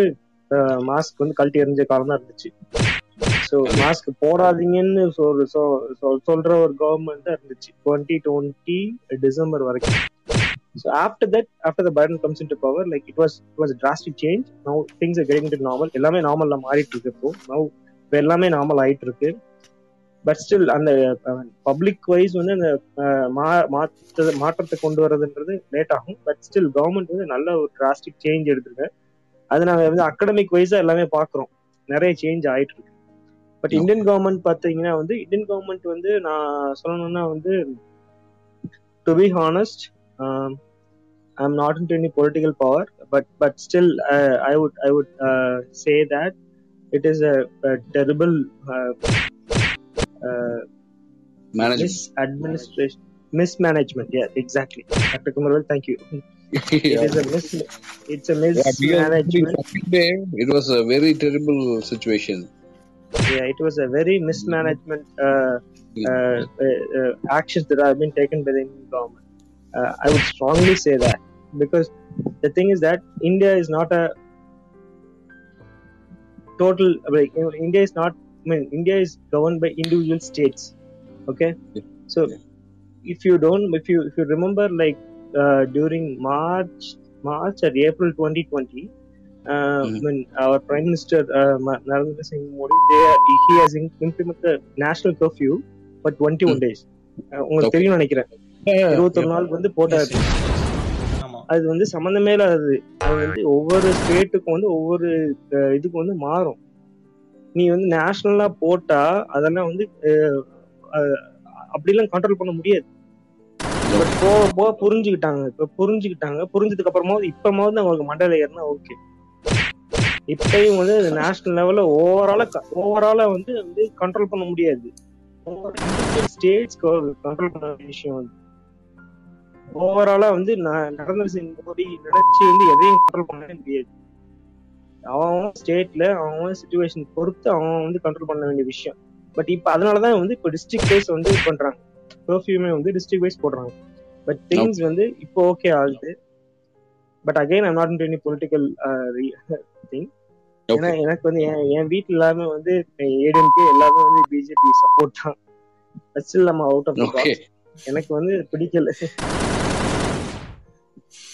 S2: மாஸ்க் வந்து கழட்டி எறிஞ்ச காலம் தான் இருந்துச்சு. ஸோ மாஸ்க் போடாதீங்கன்னு சொல் சொல்- சொல்ற ஒரு கவர்மெண்ட் தான் இருந்துச்சு. டுவெண்ட்டி டுவெண்ட்டி டிசம்பர் வரைக்கும். So after that after the Biden comes into power like it was it was drastic change now things are getting to normal எல்லாமே நார்மலில் மாறிட்டு இருக்கு இப்போ. நவ் இப்போ எல்லாமே நார்மல் ஆயிட்டு இருக்கு. பட் ஸ்டில் அந்த பப்ளிக் வைஸ் வந்து அந்த மா- மாற்றத்தை கொண்டு வரதுன்றது லேட் ஆகும். பட் ஸ்டில் கவர்மெண்ட் வந்து நல்ல ஒரு டிராஸ்டிக் சேஞ்ச் எடுத்திருக்கேன் அது நாங்க வந்து அகடமிக் வைஸா எல்லாமே பாக்குறோம். நிறைய சேஞ்ச் ஆயிட்டு இருக்கு. பட் இந்தியன் கவர்மெண்ட் பாத்தீங்கன்னா வந்து இந்தியன் கவர்மெண்ட் வந்து நான் சொல்லணும்னா வந்து to be honest I am not in any political power but but still I would I would say that it is a terrible
S3: manage
S2: mis administration mismanagement yeah exactly. Dr. Kumarvel it is a mis it's a mismanagement
S3: it was a very terrible situation.
S2: Yeah it was a very mismanagement uh, uh, uh, uh, actions that have been taken by the indian government. Uh, i would strongly say that because the thing is that india is not a total like you know, india is not i mean india is governed by individual states okay?
S3: Yeah.
S2: so if you don't if you if you remember like during march march or april 2020 uh,
S3: Mhm.
S2: when our prime minister uh, narendra singh modi they he has im- implemented national curfew for 21
S3: Mm.
S2: days. Uh, உங்களுக்கு. தெரியும் நினைக்கிறேன். இருபத்தொரு நாளுக்கு வந்து போட்டாரு. அது வந்து சம்பந்தமே இல்லாதது அது வந்து ஒவ்வொரு ஸ்டேட்டுக்கும் வந்து ஒவ்வொரு இதுக்கு வந்து மாறும். நீ வந்து நேஷனலா போட்டா அதெல்லாம் வந்து அப்படிலாம் கண்ட்ரோல் பண்ண முடியாது. போக போக புரிஞ்சுக்கிட்டாங்க. இப்ப புரிஞ்சுக்கிட்டாங்க. புரிஞ்சதுக்கு அப்புறமாவது இப்பமாவது அவங்களுக்கு மண்டல ஏறினா ஓகே இப்பயும் வந்து நேஷனல் லெவல்ல ஓவரால ஓவராலா வந்து வந்து கண்ட்ரோல் பண்ண முடியாது. ஸ்டேட்ஸ் கண்ட்ரோல் பண்ண வேண்டிய விஷயம் வந்து ஓவராலா வந்து ந- நரேந்திர சிங் மோடி நினைச்சு வந்து எதையும் கண்ட்ரோல் பண்ணவே முடியாது. அவன் ஸ்டேட்ல அவன் சுச்சுவேஷன் பொறுத்து அவன் வந்து கண்ட்ரோல் பண்ண வேண்டிய விஷயம். பட் இப்ப அதனாலதான் வந்து இப்ப டிஸ்ட்ரிக்ட் வைஸ் வந்து இது பண்றாங்க. பெர்ஃபியூமே வந்து டிஸ்ட்ரிக்ட் வைஸ் போடுறாங்க. பட் திங்ஸ் வந்து இப்போ ஓகே ஆகுது. But again I'm not any political thing ஏன்னா எனக்கு வந்து என் என் வீட்டுல எல்லாமே வந்து ஏடிஎம்கே எல்லாமே வந்து பிஜேபி சப்போர்ட் தான். ஸ்டில் நம்ம அவுட் ஆஃப் எனக்கு வந்து பிடிக்கல.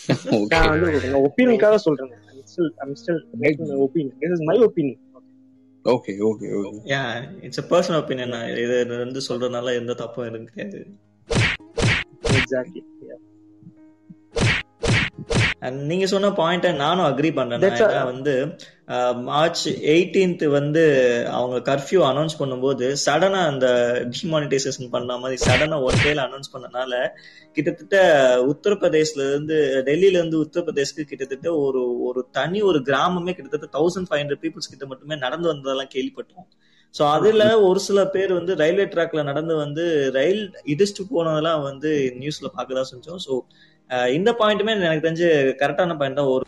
S2: நான் வந்து ஒப்பீனியனுக்காக சொல்றேன். Still I'm still making my opinion this is my opinion
S3: okay okay okay.
S1: Yeah it's a personal opinion இது வந்து சொல்றதுனால எந்த தப்பும் எனக்கு கிடையாது.
S2: எக்ஸாக்ட்லி
S1: நீங்க சொன்ன பாயிண்ட நானும் அக்ரி பண்றேன். வந்து மார்ச் 18th வந்து அவங்க கர்ஃபியூ அனௌன்ஸ் பண்ணும்போது சடனா அந்த டிமானிட்டைசேஷன் பண்ண மாதிரி சடனா ஒன் டேல அனௌன்ஸ் பண்ணனால கிட்டத்தட்ட உத்தரப்பிரதேஷ்ல இருந்து டெல்லியில இருந்து உத்தரப்பிரதேஷ்க்கு கிட்டத்தட்ட ஒரு ஒரு தனி ஒரு கிராமமே கிட்டத்தட்ட தௌசண்ட் ஃபைவ் ஹண்ட்ரட் பீப்புள்ஸ் கிட்ட மட்டுமே நடந்து வந்ததெல்லாம் கேள்விப்பட்டோம் சோ அதுல ஒரு சில பேர் வந்து ரயில்வே ட்ராக்ல நடந்து வந்து ரயில் இடிச்சுட்டு போனதெல்லாம் வந்து நியூஸ்ல பார்க்கதான் செஞ்சோம். சோ இந்த பாயிண்ட்டுமே எனக்கு தெரிஞ்சு கரெக்டான பாயிண்ட் தான். ஒரு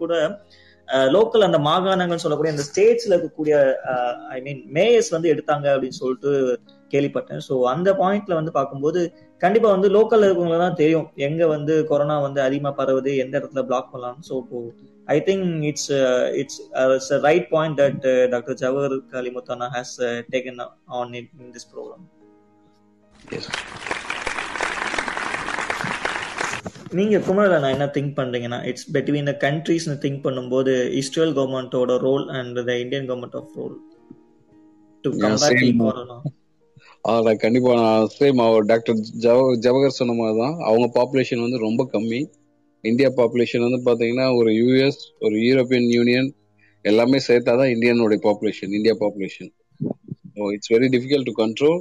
S1: கூட லோக்கல் அந்த மாகாணங்கள் சொல்லக்கூடிய அந்த ஸ்டேட்ஸ்ல இருக்கக்கூடிய ஐ மீன் மேயர்ஸ் வந்து எடுத்தாங்க அப்படின்னு சொல்லிட்டு கேள்விப்பட்டேன். ஸோ அந்த பாயிண்ட்ல வந்து பார்க்கும்போது கண்டிப்பா வந்து லோக்கல்ல இருக்கவங்களுக்கு தான் தெரியும். எங்க வந்து கொரோனா வந்து அதிகமா பரவுது எந்த இடத்துல பிளாக் பண்ணலாம் so I think it's it's it's right point that doctor Jawahar கலிமுத்தானா has taken on in this
S3: program
S1: நீங்க குமரல நான் என்ன திங்க் பண்றீங்கன்னா இட்ஸ் between the கண்ட்ரீஸ்னு திங்க் பண்ணும்போது இஸ்ரேல் கவர்மெண்டோட role and the Indian
S3: government
S1: of role
S3: to
S1: compare
S3: the கண்டிப்பாக நான் சேம் அவர் டாக்டர் ஜவ ஜவஹர் சொன்ன மாதிரி தான். அவங்க பாப்புலேஷன் வந்து ரொம்ப கம்மி. இந்தியா பாப்புலேஷன் வந்து பார்த்தீங்கன்னா ஒரு யூஎஸ் ஒரு யூரோப்பியன் யூனியன் எல்லாமே சேர்த்தா தான் இந்தியனுடைய population India population it's very difficult to control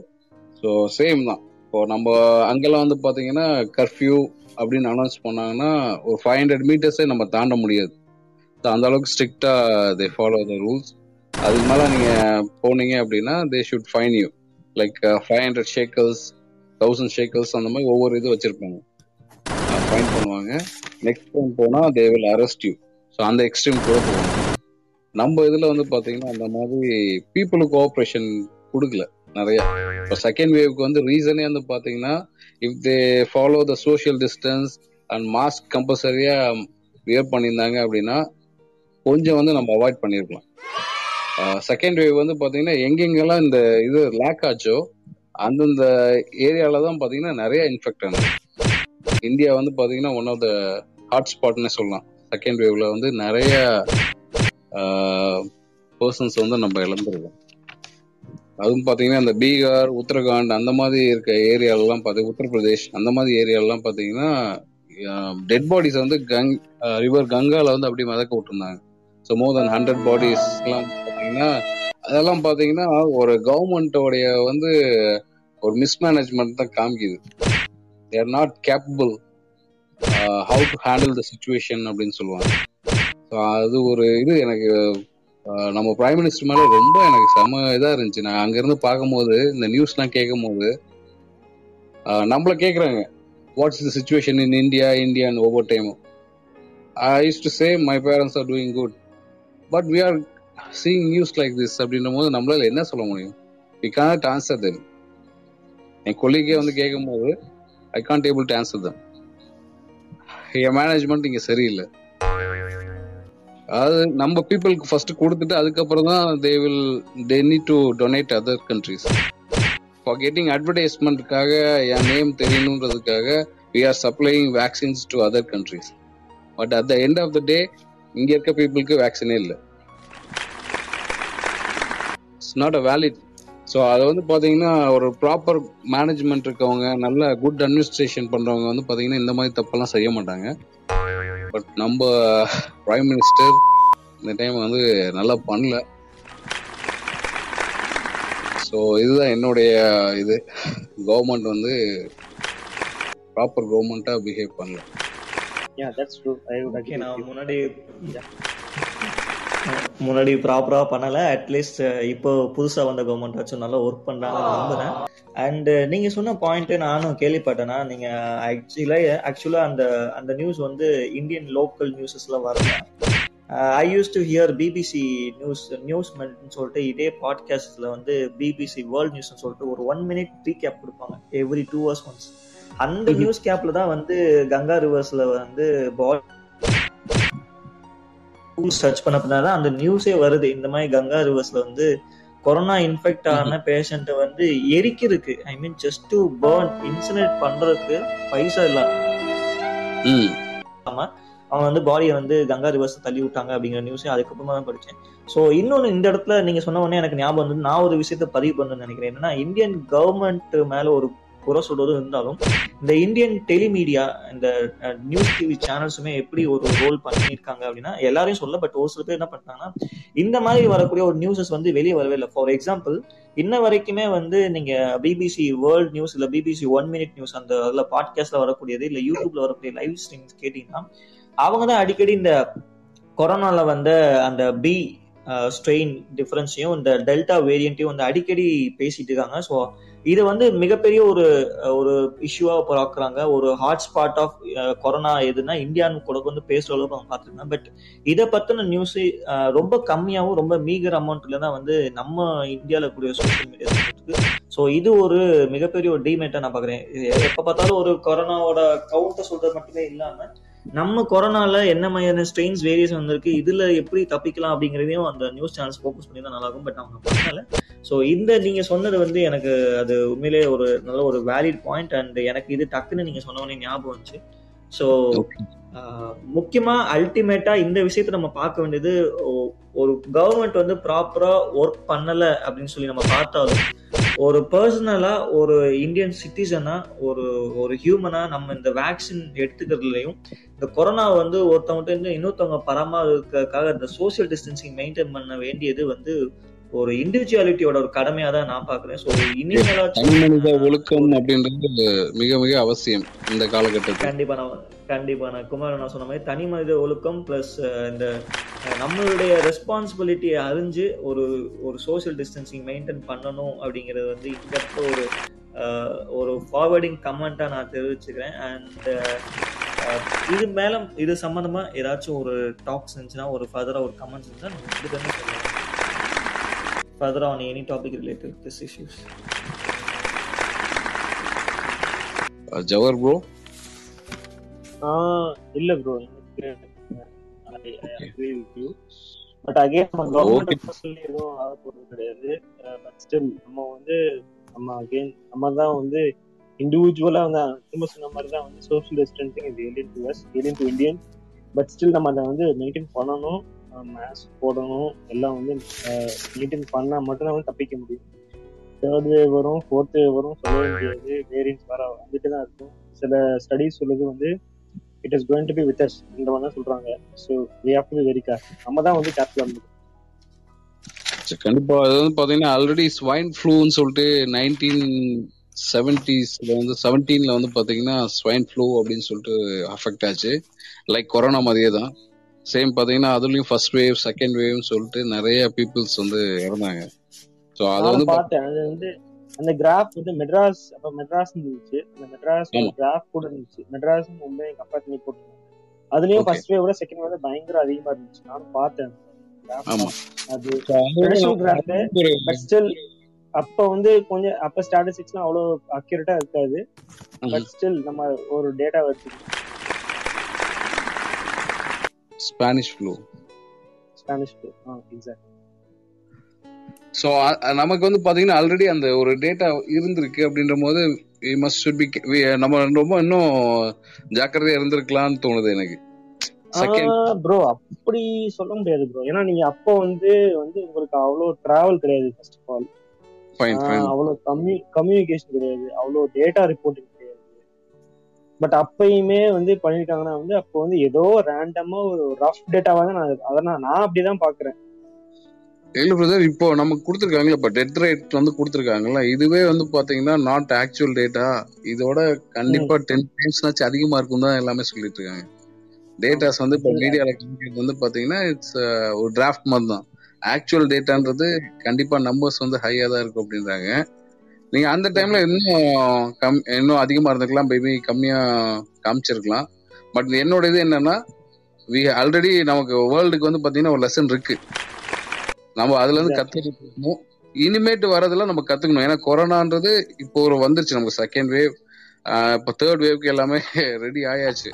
S3: so same தான். இப்போ நம்ம அங்கெல்லாம் வந்து பார்த்தீங்கன்னா கர்ஃப்யூ அப்படின்னு அனௌன்ஸ் பண்ணாங்கன்னா ஒரு ஃபைவ் ஹண்ட்ரட் மீட்டர்ஸே நம்ம தாண்ட முடியாது. அந்த அளவுக்கு ஸ்ட்ரிக்டா தே ஃபாலோ த ரூல்ஸ் அதுக்கு மேல நீங்க போனீங்க அப்படின்னா they should fine you like five hundred shekels thousand shekels அந்த மாதிரி ஒவ்வொரு இது வச்சிருப்பாங்க. ஃபைன் பண்ணுவாங்க. நெக்ஸ்ட் டைம் போனா they will arrest you so அந்த எக்ஸ்ட்ரீம் கூட போவாங்க நம்ம இதுல வந்து பாத்தீங்கன்னா அந்த மாதிரி பீப்புளுக்கு கோஆப்ரேஷன் கொடுக்கல. நிறைய. இப்போ செகண்ட் வேவ்க்கு வந்து ரீசனே வந்து பாத்தீங்கன்னா if they follow the social distance and mask கம்பல்சரியா வியர் பண்ணியிருந்தாங்க அப்படின்னா கொஞ்சம் வந்து நம்ம அவாய்ட் பண்ணிருக்கலாம் செகண்ட் வேவ் வந்து பாத்தீங்கன்னா எங்கெங்கெல்லாம் இந்த இது லேக் ஆச்சோ அந்தந்த ஏரியால தான் பாத்தீங்கன்னா நிறைய இன்ஃபெக்ட் ஆனது. இந்தியா வந்து பாத்தீங்கன்னா ஒன் ஆஃப் த ஹாட்ஸ்பாட்னே சொல்லலாம். செகண்ட் வேவ்ல வந்து நிறைய பர்சன்ஸ் வந்து நம்ம இழந்துருக்கோம். அதுவும் பாத்தீங்கன்னா அந்த பீகார் உத்தரகாண்ட் அந்த மாதிரி இருக்க ஏரியாலலாம் பார்த்து உத்தரப்பிரதேஷ் அந்த மாதிரி ஏரியாலலாம் பாத்தீங்கன்னா டெட் பாடிஸ் வந்து கங் ரிவர் கங்கால வந்து அப்படியே மிதக்க விட்டுருந்தாங்க. So more then hundred bodies எல்லாம் பாத்தீங்கன்னா அதெல்லாம் பாத்தீங்கன்னா ஒரு கவர்மெண்டோடைய வந்து ஒரு மிஸ்மேனேஜ்மெண்ட் தான் காமிக்குது. They're not capable how to handle the situation அப்படின்னு சொல்லுவாங்க. ஸோ அது ஒரு இது எனக்கு நம்ம பிரைம் மினிஸ்டர் மேல ரொம்ப எனக்கு செம இதா இருந்துச்சு. நான் அங்க இருந்து பார்க்கும்போது இந்த நியூஸ்லாம் கேட்கும் போது நம்மள கேக்குறாங்க. What's the situation in India இந்தியான்னு ஒவ்வொரு டைமும் I use to say my parents are doing good but we are seeing news like this அப்படின்ற போது நம்மளால என்ன சொல்ல முடியும்? வி கான்ட் ஆன்சர் தெம் என் கொல்லிக்கே வந்து கேட்கும் போது I can't able to answer them N management இங்க சரியில்லை. அதாவது நம்ம பீப்புளுக்கு ஃபர்ஸ்ட் கொடுத்துட்டு அதுக்கப்புறம் தான் they will they need to donate other countries for getting அட்வர்டைஸ்மெண்ட்டுக்காக என் name தெரியணுன்றதுக்காக we are supplying vaccines to other countries but at the end of the day இங்க இருக்க பீப்புளுக்கு வேக்சினே இல்லை. It's not a valid so அதை வந்து பார்த்தீங்கன்னா ஒரு ப்ராப்பர் மேனேஜ்மெண்ட் இருக்கவங்க நல்ல குட் அட்மினிஸ்ட்ரேஷன் பண்றவங்க வந்து பார்த்தீங்கன்னா இந்த மாதிரி தப்பெல்லாம் செய்ய மாட்டாங்க. பட் நம்ம பிரைம் மினிஸ்டர் இந்த டைம் வந்து நல்லா பண்ணல. ஸோ இதுதான் என்னுடைய இது. கவர்மெண்ட் வந்து ப்ராப்பர் கவர்மெண்ட்டா பிஹேவ் பண்ணல.
S2: With
S1: நான். முன்னாடி முன்னாடி ப்ராப்பரா பண்ணல. அட்லீஸ்ட் இப்போ புதுசா வந்த கவர்மெண்ட் வச்சு நல்லா ஒர்க் பண்றாங்கன்னு நம்புறேன். அண்ட் நீங்க சொன்ன பாயிண்ட் நானும் கேள்விப்பட்டேன்னா நீங்க ஆக்சுவலா ஆக்சுவலா அந்த அந்த நியூஸ் வந்து இந்தியன் லோக்கல் நியூஸஸ்ல வரல. I use to hear BBC news news சொல்லிட்டு இதே பாட்காஸ்ட்ல வந்து பிபிசி வேர்ல்ட் நியூஸ் சொல்லிட்டு ஒரு ஒன் மினிட் ரீகேப் கொடுப்பாங்க. எவ்ரி டூ ஹவர்ஸ் ஒன்ஸ் அந்த நியூஸ் கேப்ல தான் வந்து கங்கா ரிவர்ஸ்ல வந்து சர்ச் பண்ண அந்த நியூஸே வருது. இந்த மாதிரி கங்கா ரிவர்ஸ்ல வந்து கொரோனா இன்ஃபெக்ட் ஆன பேஷண்ட் வந்து எரிக்கிறதுக்கு I mean just to burn incinerate பண்றதுக்கு பைசா இல்லாம
S3: ம்.
S1: அவங்க வந்து பாடியை வந்து கங்கா ரிவர்ஸ் தள்ளி விட்டாங்க அப்படிங்கிற நியூஸே அதுக்கப்புறமா தான் படிச்சேன். ஸோ இன்னொன்று இந்த இடத்துல நீங்க சொன்ன உடனே எனக்கு ஞாபகம் வந்து நான் ஒரு விஷயத்த பதிவு பண்ணணும்னு நினைக்கிறேன். என்னன்னா இந்தியன் கவர்மெண்ட் மேல ஒரு குறை சொல்றதும் இருந்தாலும் இந்த இந்தியன் டெலிமீடியா இந்த நியூஸ் டிவி சேனல்ஸுமே எப்படி ஒரு ரோல் பண்ணியிருக்காங்க அப்படின்னா எல்லாரையும் சொல்ல பட் ஒரு சில பேர் என்ன பண்ணாங்கன்னா இந்த மாதிரி வரக்கூடிய ஒரு நியூஸஸ் வந்து வெளியே வரவே இல்லை. ஃபார் எக்ஸாம்பிள் இன்ன வரைக்குமே வந்து நீங்க பிபிசி வேர்ல்ட் நியூஸ் இல்ல பிபிசி ஒன் மினிட் நியூஸ் அந்த அதுல பாட்காஸ்ட்ல வரக்கூடியது இல்ல யூடியூப்ல வரக்கூடிய லைவ் ஸ்ட்ரீம்ஸ் கேட்டீங்கன்னா அவங்க தான் அடிக்கடி இந்த கொரோனால வந்த அந்த பி ஸ்ட்ரெயின் டிஃபரன்ஸையும் இந்த டெல்டா வேரியண்ட்டையும் வந்து அடிக்கடி பேசிட்டு இருக்காங்க. ஸோ இது வந்து மிகப்பெரிய ஒரு ஒரு இஷ்யூவா பார்க்குறாங்க ஒரு ஹாட் ஸ்பாட் ஆஃப் கொரோனா எதுனா இந்தியான்னு கூட வந்து பேசுற அளவுக்கு அவங்க பார்த்துருக்காங்க பட் இதை பத்தின நியூஸ் ரொம்ப கம்மியாகவும் ரொம்ப மீகர் அமௌண்ட்ல தான் வந்து நம்ம இந்தியாவில் கூடிய சோசியல் மீடியா இருக்கு. ஸோ இது ஒரு மிகப்பெரிய ஒரு டிமேட்டா நான் பாக்குறேன் எப்போ பார்த்தாலும் ஒரு கொரோனாவோட கவுண்ட்டை சொல்றது மட்டுமே இல்லாம நம்ம கொரோனால என்ன மாதிரியான ஸ்ட்ரெயின்ஸ் வேரியஸ் வந்திருக்கு இதுல எப்படி தப்பிக்கலாம் அப்படிங்கறதையும் அந்த நியூஸ் சேனல்ஸ் ஃபோக்கஸ் பண்ணி தான் நல்லா இருக்கும் பட் அவங்க பண்ணல. ஸோ இந்த நீங்க சொன்னது வந்து எனக்கு அது உண்மையிலே ஒரு நல்ல ஒரு வேலிட் பாயிண்ட் அண்ட் எனக்கு இது டக்குன்னு நீங்க சொன்ன உடனே ஞாபகம் வந்துச்சு. ஸோ முக்கியமா அல்டிமேட்டா இந்த விஷயத்த நம்ம பார்க்க வேண்டியது ஒரு கவர்மெண்ட் வந்து ப்ராப்பரா ஒர்க் பண்ணல அப்படின்னு சொல்லி நம்ம பார்த்தாலும் ஒரு பர்சனலா ஒரு இந்தியன் சிட்டிசனா ஒரு ஒரு ஹியூமனா நம்ம இந்த வேக்சின் எடுத்துக்கிறதுலையும் இந்த கொரோனா வந்து ஒருத்தவங்க இருந்து இன்னொருத்தவங்க பராமரிக்கிறதுக்காக இந்த சோசியல் டிஸ்டன்சிங் மெயின்டைன் பண்ண வேண்டியது வந்து ஒரு இண்டிவிஜுவாலிட்டியோட ஒரு கடைமையா தான் நான் பாக்குறேன் ஸோ இனிமேலாச்சும்
S3: ஒழுக்கம் அப்படின்றது மிக மிக அவசியம் இந்த காலகட்டத்தில்.
S1: கண்டிப்பா நான் கண்டிப்பா நான் குமார் நான் சொன்ன மாதிரி தனி மனித ஒழுக்கம் பிளஸ் இந்த நம்மளுடைய ரெஸ்பான்சிபிலிட்டியை அறிஞ்சு ஒரு ஒரு சோஷியல் டிஸ்டன்சிங் மெயின்டைன் பண்ணணும் அப்படிங்கிறது வந்து இந்த ஒரு ஒரு ஃபார்வர்டிங் கமெண்டா நான் தெரிவிச்சுக்கிறேன். அண்ட் இது மேல இது சம்பந்தமா ஏதாச்சும் ஒரு டாக்ஸ் இருந்துச்சுன்னா ஒரு ஃபர்தரா ஒரு கமெண்ட்ஸ் இருந்தா நீங்க ரெண்டு பேருமே சொல்லலாம் ஃபர்தரா on any topic related this
S3: issues Jawahar
S2: bro இல்ல ப்ரோ எனக்கு பட் அகைன் நம்ம கவர்மெண்ட் பர்சனலி எதுவும் ஆக போறது கிடையாது பட் ஸ்டில் நம்ம வந்து நம்ம அகைன் நம்ம தான் வந்து இண்டிவிஜுவலா வந்து திரும்ப சொன்ன மாதிரி தான் வந்து சோஷியல் டிஸ்டன்சிங் இது alien to us alien to Indian but still நம்ம அதை வந்து மெயின்டைன் பண்ணணும். மாஸ்க் போடணும். எல்லாம் வந்து மெயின்டைன் பண்ணா மட்டும்தான் வந்து தப்பிக்க முடியும். தேர்ட் வேவ் வரும் ஃபோர்த் வேவ் வரும் சொல்லவே முடியாது வேரியன்ஸ் வர வந்துட்டு தான் இருக்கும். சில ஸ்டடிஸ் சொல்லுது வந்து it is going to be with us இந்த மாதிரி தான் சொல்றாங்க. So we have to be very care நம்ம தான் வந்து கேர்ஃபுல்லாக இருந்தது
S3: கண்டிப்பா அது வந்து பாத்தீங்கன்னா ஆல்ரெடி ஸ்வைன் ஃப்ளூன்னு சொல்லிட்டு நைன்டீன் செவன்டிஸ்ல வந்து செவன்டீன்ல வந்து பாத்தீங்கன்னா ஸ்வைன் ஃப்ளூ அப்படின்னு சொல்லிட்டு அஃபெக்ட் ஆச்சு. லைக் கொரோனா மாதிரியே தான். சேம் பாத்தீங்கன்னா அதுலயும் ஃபர்ஸ்ட் வேவ் செகண்ட் வேவ்னு சொல்லிட்டு நிறைய பீப்புள்ஸ் வந்து இறந்தாங்க. ஸோ அது வந்து
S2: பார்த்தேன். அது வந்து அந்த கிராஃப் வந்து மெட்ராஸ் அப்ப மெட்ராஸ் இருந்துச்சு. அந்த மெட்ராஸ். கிராஃப் கூட இருந்துச்சு. மெட்ராஸ் மும்பை கம்பேர் பண்ணி போட்டுருந்தாங்க. அதுலயும். ஃபர்ஸ்ட் வேவோட செகண்ட் வேவ் பயங்கர அதிகமா இருந்துச்சு. நானும் பார்த்தேன். அது அப்ப வந்து கொஞ்சம் அப்ப ஸ்டாட்டிஸ்டிக்ஸ்லாம் அவ்வளவு அக்யூரேட்டா இருக்காது. பட் ஸ்டில் நம்ம ஒரு டேட்டா வச்சுக்கணும்
S3: Spanish flu
S2: Spanish exact
S3: so நமக்கு வந்து பாத்தீங்கன்னா ஆல்ரெடி அந்த ஒரு டேட்டா இருந்திருக்கு அப்படின்ற போது மஸ்ட் ஷுட் பி நம்ம ரொம்ப இன்னும் ஜாக்கிரதையா இருந்திருக்கலாம்னு தோணுது எனக்கு.
S2: ப்ரோ அப்படி சொல்ல முடியாது ப்ரோ ஏன்னா நீங்க அப்போ வந்து வந்து உங்களுக்கு அவ்வளோ டிராவல் கிடையாது first of all
S3: fine fine
S2: அவ்வளோ கம்யூ கம்யூனிகேஷன் கிடையாது. அவ்வளோ டேட்டா ரிப்போர்ட்டிங் கிடையாது. பட் அப்பயுமே வந்து பண்ணிருக்காங்கன்னா வந்து அப்போ வந்து ஏதோ ரேண்டமா ஒரு ரஃப் டேட்டாவா தான் நான் அதை நான் நான் அப்படிதான் பாக்குறேன்.
S3: இல்ல பிரதர் இப்போ நமக்கு கொடுத்துருக்காங்களா இப்போ டெட் ரேட் வந்து கொடுத்துருக்காங்கல்ல இதுவே வந்து பாத்தீங்கன்னா நாட் ஆக்சுவல் டேட்டா இதோட கண்டிப்பா டென் டைம்ஸ்னாச்சும் அதிகமா இருக்கும் தான் எல்லாமே சொல்லிட்டு இருக்காங்க. டேட்டாஸ் வந்து இப்போ மீடியால வந்து பாத்தீங்கன்னா இட்ஸ் ஒரு டிராஃப்ட் மாதிரி தான். ஆக்சுவல் டேட்டான்றது கண்டிப்பா நம்பர்ஸ் வந்து ஹையா தான் இருக்கும் அப்படின்றாங்க. நீங்க அந்த டைம்ல இன்னும் கம் இன்னும் அதிகமா இருந்திருக்கலாம். பேபி கம்மியா காமிச்சிருக்கலாம். பட் என்னோட இது என்னன்னா வி ஆல்ரெடி நமக்கு வேர்ல்டுக்கு வந்து பாத்தீங்கன்னா ஒரு லெசன் இருக்கு. நம்ம அதுல இருந்து கத்துக்கணும். இனிமேட்டு வரதுல நம்ம கத்துக்கணும். ஏன்னா கொரோனான்றது இப்போ ஒரு வந்துருச்சு. நமக்கு செகண்ட் வேவ் இப்போ தேர்ட் வேவ்க்கு எல்லாமே ரெடி ஆயாச்சு.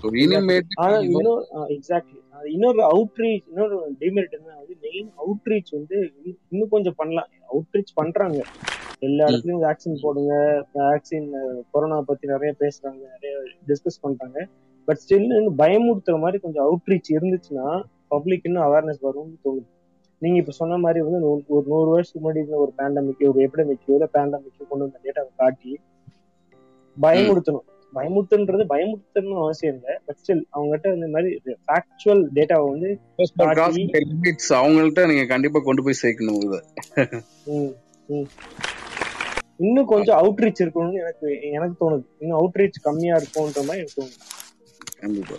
S3: ஸோ
S2: இன்னொரு எக்ஸாக்ட்லி இன்னொரு அவுட்ரீச் இன்னொரு டிமெரிட் என்ன வந்து மெயின் அவுட்ரீச் வந்து இன்னும் கொஞ்சம் பண்ணலாம். அவுட்ரீச் பண்றாங்க. எல்லா இடத்துலயும் வேக்சின் போடுங்க. வேக்சின் கொரோனா பத்தி நிறைய பேசுறாங்க. நிறைய டிஸ்கஸ் பண்றாங்க. பட் ஸ்டில் இன்னும் பயமுறுத்துற மாதிரி கொஞ்சம் அவுட்ரீச் இருந்துச்சுன்னா பப்ளிக் இன்னும் அவேர்னஸ் வரும்னு தோணுது. நீங்க இப்ப சொன்ன மாதிரி வந்து ஒரு நூறு வருஷத்துக்கு முன்னாடி ஒரு பேண்டமிக் ஒரு எபிடமிக்கோ இல்ல பேண்டமிக்கோ கொண்டு வந்த டேட்டாவை காட்டி பயமுறுத்தணும். பயமுறுத்துன்றது பயமுறுத்தணும் அவசியம் இல்லை. பட் ஸ்டில் அவங்ககிட்ட இந்த மாதிரி ஃபேக்சுவல் டேட்டாவை வந்து
S3: அவங்கள்ட்ட நீங்க கண்டிப்பா கொண்டு போய் சேர்க்கணும் இதை.
S2: இன்னும் கொஞ்சம் அவுட்ரீச் இருக்கணும்னு எனக்கு எனக்கு தோணுது. இன்னும் அவுட்ரீச் கம்மியா இருக்கும்ன்ற மாதிரி எனக்கு தோணுது.
S3: கண்டிப்பா.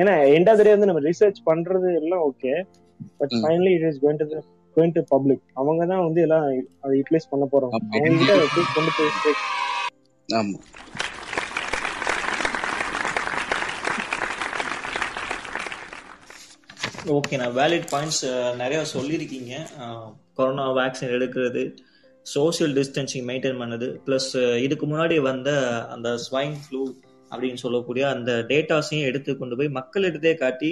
S2: ஏன்னா எண்ட் ஆஃப் வந்து நம்ம ரிசர்ச் பண்றது எல்லாம் okay
S3: but.
S2: Finally it is going to going to public அவங்க தான் வந்து எல்லாம் அதை யூட்டிலைஸ் பண்ண போறாங்க.
S3: ஆமா.
S2: அவங்க கிட்ட கொண்டு போய்
S3: ஆமா.
S1: ஓகேண்ணா வேலிட் பாயிண்ட்ஸ் நிறைய சொல்லியிருக்கீங்க. கொரோனா வேக்சின் எடுக்கிறது சோஷியல் டிஸ்டன்சிங் மெயின்டைன் பண்ணது ப்ளஸ் இதுக்கு முன்னாடி வந்த அந்த ஸ்வைன் ஃப்ளூ அப்படின்னு சொல்லக்கூடிய அந்த டேட்டாஸையும் எடுத்து கொண்டு போய் மக்கள் எடுத்தே காட்டி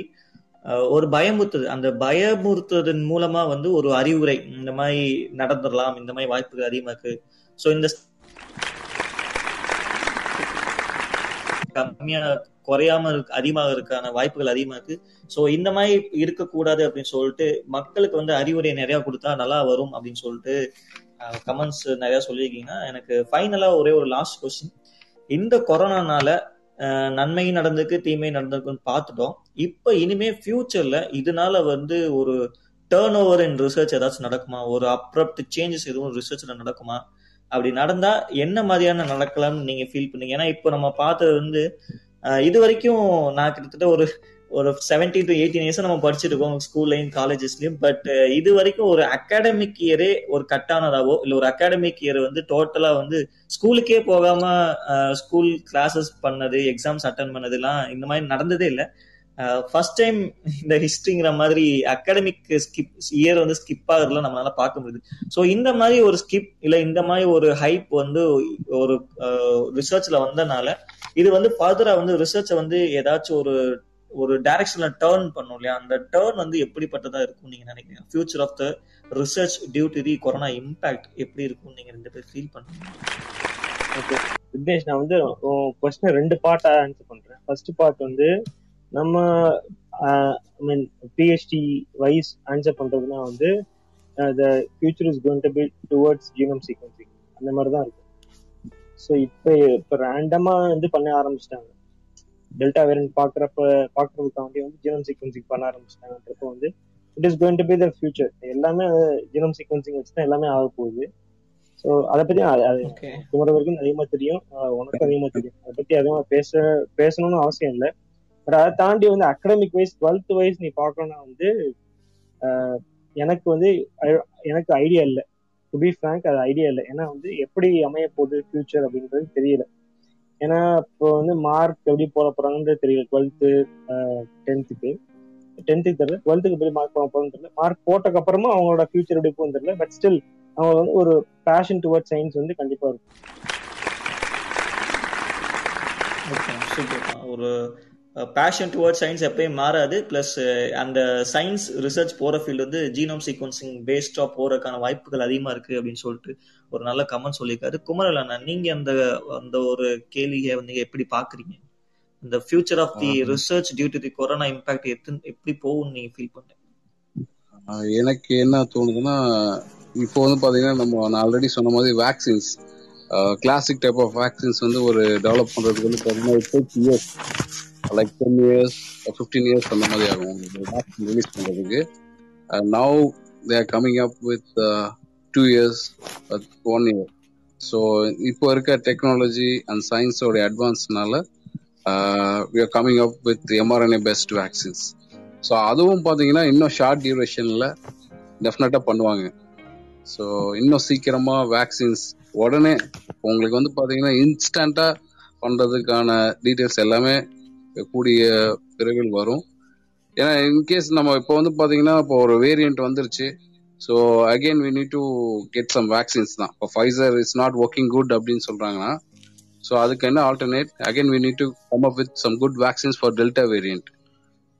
S1: ஒரு பயமுறுத்துது. அந்த பயமுறுத்துவதன் மூலமா வந்து ஒரு அறிவுரை இந்த மாதிரி நடந்துடலாம் இந்த மாதிரி வாய்ப்புகள் அதிகமா இருக்கு ஸோ இந்த கம்மியா குறையாம இருக்கு அதிகமாக இருக்கான வாய்ப்புகள் அதிகமா இருக்கு ஸோ இந்த மாதிரி இருக்கக்கூடாது அப்படின்னு சொல்லிட்டு மக்களுக்கு வந்து அறிவுரை நிறைய கொடுத்தா நல்லா வரும் அப்படின்னு சொல்லிட்டு கமெண்ட்ஸ் நிறைய சொல்லியிருக்கீங்கன்னா எனக்கு ஃபைனலா ஒரே ஒரு லாஸ்ட் கொஸ்டின் இந்த கொரோனானால நன்மை நடந்திருக்கு தீமை நடந்திருக்குன்னு பார்த்துட்டோம். இப்போ இனிமே ஃபியூச்சர்ல இதனால வந்து ஒரு டேர்ன் ஓவர் இன் ரிசர்ச் ஏதாச்சும் நடக்குமா? ஒரு அப்ரப்ட் சேஞ்சஸ் எதுவும் ரிசர்ச்ல நடக்குமா? அப்படி நடந்தா என்ன மாதிரியான நடக்கலாம்னு நீங்க ஃபீல் பண்ணீங்க? ஏன்னா இப்போ நம்ம பார்த்தது வந்து இது வரைக்கும் நான் கிட்டத்தட்ட ஒரு ஒரு செவன்டீன் டு எயிட்டீன் இயர்ஸ் நம்ம படிச்சிருக்கோம் ஸ்கூல்லையும் காலேஜஸ்லயும் பட் இது வரைக்கும் ஒரு அகாடமிக் இயரே ஒரு கட்டானதாவோ இல்ல ஒரு அகாடமிக் இயர் வந்து டோட்டலா வந்து ஸ்கூலுக்கே போகாம ஸ்கூல் கிளாஸஸ் பண்ணது எக்ஸாம்ஸ் அட்டன் பண்ணதுலாம் இந்த மாதிரி நடந்ததே இல்லை. ஃபர்ஸ்ட் டைம் இந்த ஹிஸ்டரிங்கிற மாதிரி அகாடமிக் ஸ்கிப் இயர் வந்து ஸ்கிப் ஆகுறதுலாம் நம்மளால பார்க்க முடியுது. ஸோ இந்த மாதிரி ஒரு ஸ்கிப் இல்ல இந்த மாதிரி ஒரு ஹைப் வந்து ஒரு ரிசர்ச்ல வந்தனால இது வந்து ஃபர்தரா வந்து ரிசர்ச்சை வந்து ஏதாச்சும் ஒரு ஒரு டைரக்ஷன்ல டேர்ன் பண்ணும் இல்லையா? அந்த டேர்ன் வந்து எப்படிப்பட்டதா இருக்கும் நீங்க நினைக்கிறீங்க? Future of the research due to the corona impact எப்படி இருக்கும் நீங்க ரெண்டு பேர் ஃபீல் பண்ணுங்க
S2: ஓகே விக்னேஷ் நான் வந்து கொஸ்டின் ரெண்டு பார்ட்டா ஆன்சர் பண்றேன். ஃபர்ஸ்ட் பார்ட் வந்து நம்ம I mean PhD wise answer பண்றதுனா வந்து the future is going to be towards genome sequencing அந்த மாதிரி தான் இருக்கு ஸோ இப்போ இப்போ ரேண்டமாக வந்து பண்ண ஆரம்பிச்சிட்டாங்க. டெல்டா வேரியன்ட் பார்க்குறப்ப பார்க்கறதுக்காண்டி வந்து ஜீனோம் சீக்வன்சிங் பண்ண ஆரம்பிச்சிட்டாங்கன்றப்போ வந்து it is going to be the future எல்லாமே ஜீனோம் சீக்வன்சிங் வச்சு தான் எல்லாமே ஆக போகுது. ஸோ அதை பத்தி அது- அது
S1: ஓகே
S2: குமர வரைக்கும் அதிகமா தெரியும். உனக்கும் அதிகமா தெரியும். அதை பத்தி அதிகமா பேச பேசணும்னு அவசியம் இல்லை. பட் அதை தாண்டி வந்து அகடமிக் வைஸ் டுவெல்த் வைஸ் நீ பார்க்கணும்னா வந்து எனக்கு வந்து எனக்கு ஐடியா இல்லை. டு பி ஃப்ரேங்க் அது ஐடியா இல்லை. ஏன்னா வந்து எப்படி அமைய போகுது ஃபியூச்சர் அப்படின்றது தெரியல. ஏன்னா இப்போ வந்து மார்க் எப்படி போட போறாங்கன்றது தெரியல. டுவெல்த்து டென்த்துக்கு டென்த்துக்கு தெரியல. டுவெல்த்துக்கு எப்படி மார்க் போட போறோம்னு தெரியல. மார்க் போட்டக்கு அப்புறமா அவங்களோட ஃபியூச்சர் எப்படி போகும் தெரியல. பட் ஸ்டில் அவங்க வந்து ஒரு பேஷன் டுவர்ட் சயின்ஸ் வந்து கண்டிப்பா இருக்கும்.
S1: ஒரு பேஷன் டுவர்ட் சயின்ஸ் எப்பயும் மாறாது. ப்ளஸ் அந்த சயின்ஸ் ரிசர்ச் போற ஃபீல்டு வந்து ஜீனோம் சீக்வன்சிங் பேஸ்டா போறதுக்கான வாய்ப்புகள் அதிகமா இருக்கு அப்படின்னு சொல்லிட்டு ஒரு நல்ல கமெண்ட் சொல்லியிருக்காரு. குமரல் அண்ணா நீங்க அந்த அந்த ஒரு கேள்வியை வந்து எப்படி பாக்குறீங்க இந்த future of the research due to the corona impact எத்தனை எப்படி போகும்னு நீங்க ஃபீல் பண்றீங்க?
S3: ஆஹ் எனக்கு என்ன தோணுதுன்னா இப்போ வந்து பாத்தீங்கன்னா நம்ம நான் ஆல்ரெடி சொன்ன மாதிரி vaccines classic type of vaccines வந்து ஒரு டெவலப் பண்றதுக்கு வந்து பார்த்தீங்கன்னா it years like ten years fifteen years அந்த மாதிரி ஆகும் வேக்சின் ரிலீஸ் பண்றதுக்கு. Now they are coming up with two years one year so இப்போ இருக்க டெக்னாலஜி அண்ட் சயின்ஸோட அட்வான்ஸ்னால we are coming up with mRNA best vaccines so அதுவும் பார்த்தீங்கன்னா இன்னும் ஷார்ட் டியூரேஷனில் டெஃபினட்டாக பண்ணுவாங்க. ஸோ இன்னும் சீக்கிரமாக வேக்சின்ஸ் உடனே உங்களுக்கு வந்து பாத்தீங்கன்னா இன்ஸ்டண்டா பண்ணுறதுக்கான டீட்டெயில்ஸ் எல்லாமே கூடிய விரைவில் வரும். ஏன்னா இன்கேஸ் நம்ம இப்போ வந்து பார்த்தீங்கன்னா இப்போ ஒரு வேரியன்ட் வந்துருச்சு. So again we need to get some vaccines தான். இப்போ Pfizer is not working good அப்படின்னு சொல்கிறாங்கன்னா ஸோ அதுக்கு என்ன alternate again we need to come up with some good vaccines for Delta variant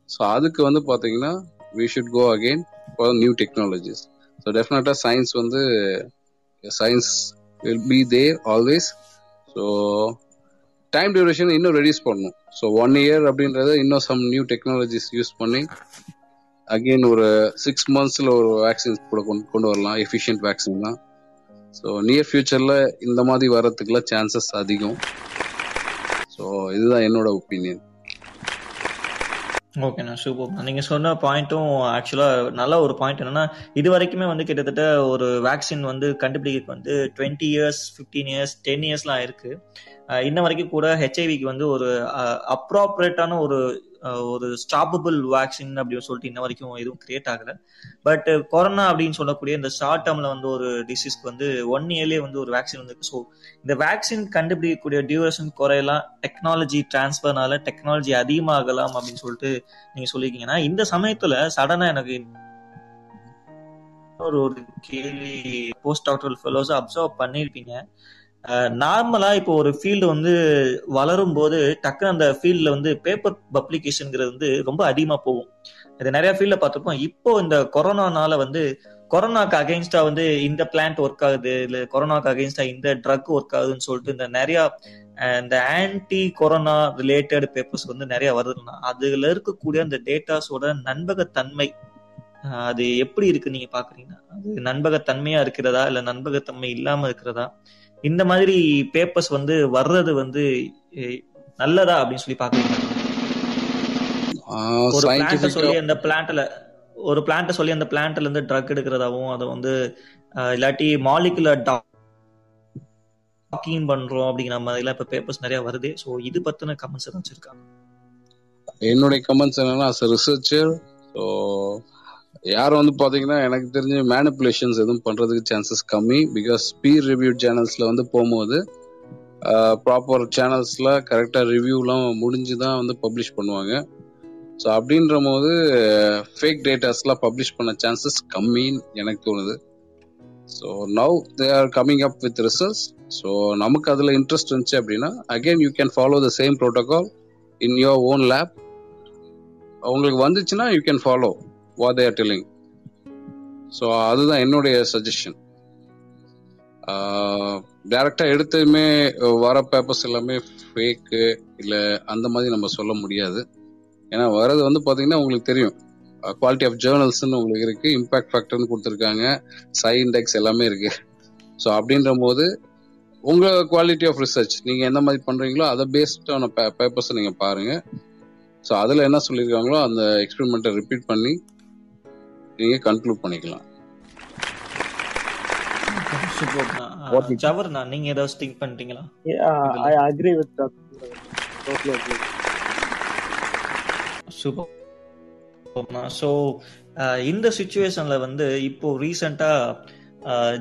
S3: so அதுக்கு வந்து பார்த்தீங்கன்னா we should go again for new technologies so டெஃபினட்டாக சயின்ஸ் வந்து science will be there always so time duration இன்னும் reduce பண்ணணும். So one year அப்படின்றத இன்னும் some new technologies use பண்ணி அகெயின் ஒரு சிக்ஸ் மந்த்ஸில் ஒரு வேக்சின்ஸ் கூட கொண்டு கொண்டு வரலாம். எஃபிஷியன்ட் வேக்சின் தான். ஸோ நியர் ஃபியூச்சரில் இந்த மாதிரி வர்றதுக்குலாம் சான்சஸ் அதிகம். ஸோ இதுதான் என்னோட ஒப்பீனியன்
S1: ஓகேண்ணா சூப்பர் நீங்க சொன்ன பாயிண்ட்டும் ஆக்சுவலா நல்ல ஒரு பாயிண்ட் என்னன்னா இது வரைக்குமே வந்து கிட்டத்தட்ட ஒரு வேக்சின் வந்து கண்டுபிடிக்க வந்து twenty years fifteen years ten இயர்ஸ்லாம் இருக்கு. இன்ன வரைக்கும் கூட ஹெச்ஐவிக்கு வந்து ஒரு அப்ராப்ரேட்டான ஒரு ஒரு ஸ்டாப்பபிள் வேக்சின் அப்படின்னு சொல்லிட்டு இன்ன வரைக்கும் எதுவும் கிரியேட் ஆகல. பட் கொரோனா அப்படின்னு சொல்லக்கூடிய இந்த ஷார்ட் டேர்ம்ல வந்து ஒரு டிசீஸ்க்கு வந்து ஒன் இயர்லேயே வந்து ஒரு வேக்சின் வந்துருக்கு. ஸோ இந்த வேக்சின் கண்டுபிடிக்கக்கூடிய டியூரேஷன் குறையலாம். டெக்னாலஜி டிரான்ஸ்ஃபர்னால டெக்னாலஜி அதிகமாகலாம் அப்படின்னு சொல்லிட்டு நீங்க சொல்லியிருக்கீங்கன்னா இந்த சமயத்துல சடனா எனக்கு ஒரு ஒரு கேள்வி போஸ்ட் டாக்டர் ஃபெலோஸ் அப்சர்வ் பண்ணியிருப்பீங்க நார்மலா இப்போ ஒரு ஃபீல்டு வந்து வளரும் போது டக்குன்னு அந்த ஃபீல்ட்ல வந்து பேப்பர் பப்ளிகேஷன்ங்கிறது வந்து ரொம்ப அதிகமா போகும். இது நிறைய ஃபீல்ட்ல பார்த்துருப்போம். இப்போ இந்த கொரோனானால வந்து கொரோனாக்கு அகெயின்ஸ்டா வந்து இந்த பிளான்ட் ஒர்க் ஆகுது இல்ல கொரோனாக்கு அகெயின்ஸ்டா இந்த ட்ரக் ஒர்க் ஆகுதுன்னு சொல்லிட்டு இந்த நிறைய இந்த ஆன்டி கொரோனா ரிலேட்டட் பேப்பர்ஸ் வந்து நிறைய வருதுன்னா அதுல இருக்கக்கூடிய அந்த டேட்டாஸோட நண்பகத்தன்மை அது எப்படி இருக்கு நீங்க பாக்குறீங்கன்னா அது நண்பகத்தன்மையா இருக்கிறதா இல்ல நண்பகத்தன்மை இல்லாம இருக்கிறதா இந்த மாதிரி பேப்பர்ஸ் வந்து வர்றது வந்து நல்லதா அப்படின்னு சொல்லி பாக்குறீங்க ஒரு பிளான்ட்ட சொல்லி அந்த பிளான்ட்ல ஒரு பிளான்ட்ட சொல்லி அந்த பிளான்ட்ல இருந்து ட்ரக் எடுக்கிறதாவும் அதை வந்து இல்லாட்டி மாலிகுலர் டாக்கிங் பண்றோம் அப்படிங்கிற மாதிரிலாம் இப்ப பேப்பர்ஸ் நிறைய வருது. ஸோ இது பத்தின கமெண்ட்ஸ் ஏதாச்சும் இருக்கா?
S3: என்னுடைய கமெண்ட்ஸ் என்னன்னா அஸ் ரிசர்ச்சர் ஸோ யாரும் வந்து பாத்தீங்கன்னா எனக்கு தெரிஞ்ச மேனிப்புலேஷன்ஸ் எதுவும் பண்றதுக்கு சான்சஸ் கம்மி. பிகாஸ் பீர் ரிவ்யூ சேனல்ஸ்ல வந்து போகும்போது ப்ராப்பர் சேனல்ஸ்ல கரெக்டா ரிவ்யூலாம் முடிஞ்சு தான் வந்து பப்ளிஷ் பண்ணுவாங்க. ஸோ அப்படின்ற போது ஃபேக் டேட்டாஸ்லாம் பப்ளிஷ் பண்ண சான்சஸ் கம்மின்னு எனக்கு தோணுது. So now they are coming up with results so நமக்கு அதில் இன்ட்ரெஸ்ட் இருந்துச்சு அப்படின்னா again you can follow the same protocol in your own lab உங்களுக்கு வந்துச்சுன்னா you can follow what they're telling so அதுதான் என்னுடைய சஜஷன் டைரக்டா எடுத்ததுமே வர பேப்பர்ஸ் எல்லாமே ஃபேக்கு இல்லை அந்த மாதிரி நம்ம சொல்ல முடியாது. ஏன்னா வர்றது வந்து பார்த்தீங்கன்னா உங்களுக்கு தெரியும். குவாலிட்டி ஆஃப் ஜேர்னல்ஸ்னு உங்களுக்கு இருக்கு இம்பாக்ட் ஃபேக்டர்னு கொடுத்துருக்காங்க சை இண்டெக்ஸ் எல்லாமே இருக்கு. ஸோ அப்படின்ற போது உங்க குவாலிட்டி ஆஃப் ரிசர்ச் நீங்க எந்த மாதிரி பண்றீங்களோ அதை பேஸ்டான பேப்பர்ஸ் நீங்க பாருங்க. ஸோ அதில் என்ன சொல்லியிருக்காங்களோ அந்த எக்ஸ்பெரிமெண்ட்டை ரிப்பீட் பண்ணி நீங்க கன்க்ளூட் பண்ணிக்கலாம்.
S1: ஜவர்னா நீங்க ஏதாவது திங்க் பண்ணிட்டீங்களா?
S2: I agree with totally agree
S1: super so இந்த சுச்சுவேஷன்ல வந்து இப்போ ரீசெண்டா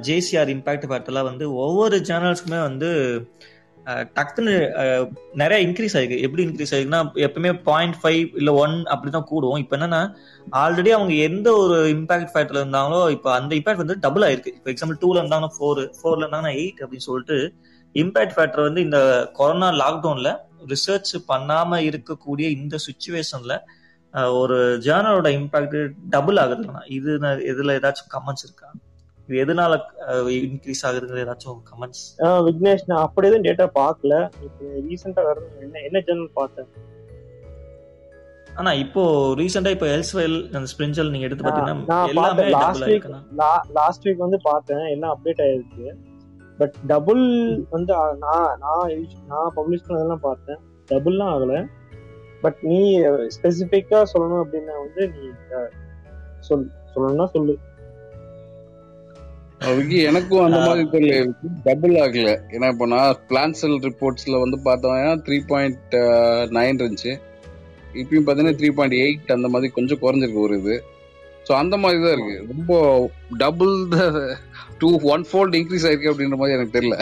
S1: ஜேசிஆர் இம்பாக்ட் ஃபேக்டர்லாம் வந்து ஒவ்வொரு சேனல்ஸ்க்குமே வந்து டக்குன்னு நிறைய இன்க்ரீஸ் ஆயிருக்கு. எப்படி இன்க்ரீஸ் ஆயிருக்குன்னா எப்பவுமே பாயிண்ட் ஃபைவ் இல்ல ஒன் அப்படிதான் கூடும். இப்போ என்னன்னா ஆல்ரெடி அவங்க எந்த ஒரு இம்பாக்ட் ஃபேக்டர்ல இருந்தாங்களோ இப்போ அந்த இம்பாக்ட் வந்து டபுள் ஆயிருக்கு. இப்போ எக்ஸாம்பிள் டூல இருந்தாங்கன்னா ஃபோர் ஃபோர்ல இருந்தாங்கன்னா எயிட் அப்படின்னு சொல்லிட்டு இம்பாக்ட் ஃபேக்டர் வந்து இந்த கொரோனா லாக்டவுன்ல ரிசர்ச் பண்ணாம இருக்கக்கூடிய இந்த சுச்சுவேஷன்ல ஒரு ஜேர்னலோட இம்பாக்ட் டபுள் ஆகுதுன்னா இது இதுல ஏதாச்சும் கமெண்ட்ஸ் இருக்கா? இது எதனால இன்க்ரீஸ் ஆகுதுங்கிற ஏதாச்சும் கமெண்ட்ஸ்
S2: விக்னேஷ் நான் அப்படி எதுவும் டேட்டா பார்க்கல. இப்போ ரீசெண்டா வர என்ன என்ன ஜேர்னல் பார்த்தேன்?
S1: ஆனா இப்போ ரீசெண்டா இப்போ எல்ஸ்வெல் அந்த ஸ்பிரிஞ்சல் நீங்க எடுத்து பாத்தீங்கன்னா எல்லாமே
S2: லாஸ்ட் வீக் லாஸ்ட் வீக் வந்து பார்த்தேன் எல்லாம் அப்டேட் ஆயிருக்கு. பட் டபுள் வந்து நான் நான் நான் பப்ளிஷ் பண்ணதெல்லாம் பார்த்தேன். டபுள்லாம் ஆகல. பட் நீ ஸ்பெசிஃபிக்கா சொல்லணும் அப்படின்னா வந்து நீ சொல் சொல்லணும்னா சொல்லு.
S3: விக்கி எனக்கும் அந்த மாதிரி தெரியல. டபுள் ஆகல. ஏன்னா இப்போ நான் பிளான் செல் ரிப்போர்ட்ஸ்ல வந்து பார்த்தோம்னா த்ரீ பாயிண்ட் நைன் இருந்துச்சு. இப்பயும் பார்த்தீங்கன்னா த்ரீ பாயிண்ட் எயிட் அந்த மாதிரி கொஞ்சம் குறைஞ்சிருக்கு ஒரு இது. ஸோ அந்த மாதிரி தான் இருக்கு. ரொம்ப double two one fold increase ஆயிருக்கு அப்படின்ற மாதிரி எனக்கு தெரியல.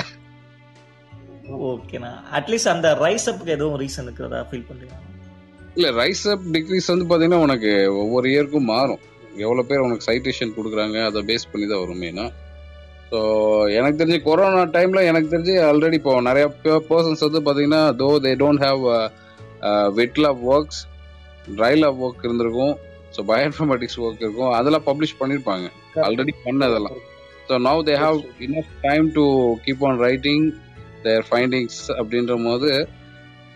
S1: ஓகேண்ணா அட்லீஸ்ட் அந்த ரைஸ் அப்புக்கு எதுவும் ரீசன் இருக்கிறதா ஃபீல் பண்றீங்க
S3: இல்ல ரைஸ் அப் டிக்ரீஸ் வந்து பாத்தீங்கன்னா உனக்கு ஒவ்வொரு இயருக்கும் மாறும். எவ்வளவு பேர் உனக்கு சைட்டேஷன் கொடுக்குறாங்க அதை பேஸ் பண்ணி தான் வரும் மெயினா ஸோ எனக்கு தெரிஞ்சு கொரோனா டைம்ல எனக்கு தெரிஞ்சு ஆல்ரெடி இப்போ நிறைய பர்சன்ஸ் வந்து பாத்தீங்கன்னா though they don't have wet lab works dry lab work இருந்திருக்கும். ஸோ பயோஇன்ஃபர்மேட்டிக்ஸ் ஒர்க் இருக்கும். அதெல்லாம் பப்ளிஷ் பண்ணியிருப்பாங்க ஆல்ரெடி பண்ணதெல்லாம். So now they have enough time to keep on writing their findings அப்படின்ற போது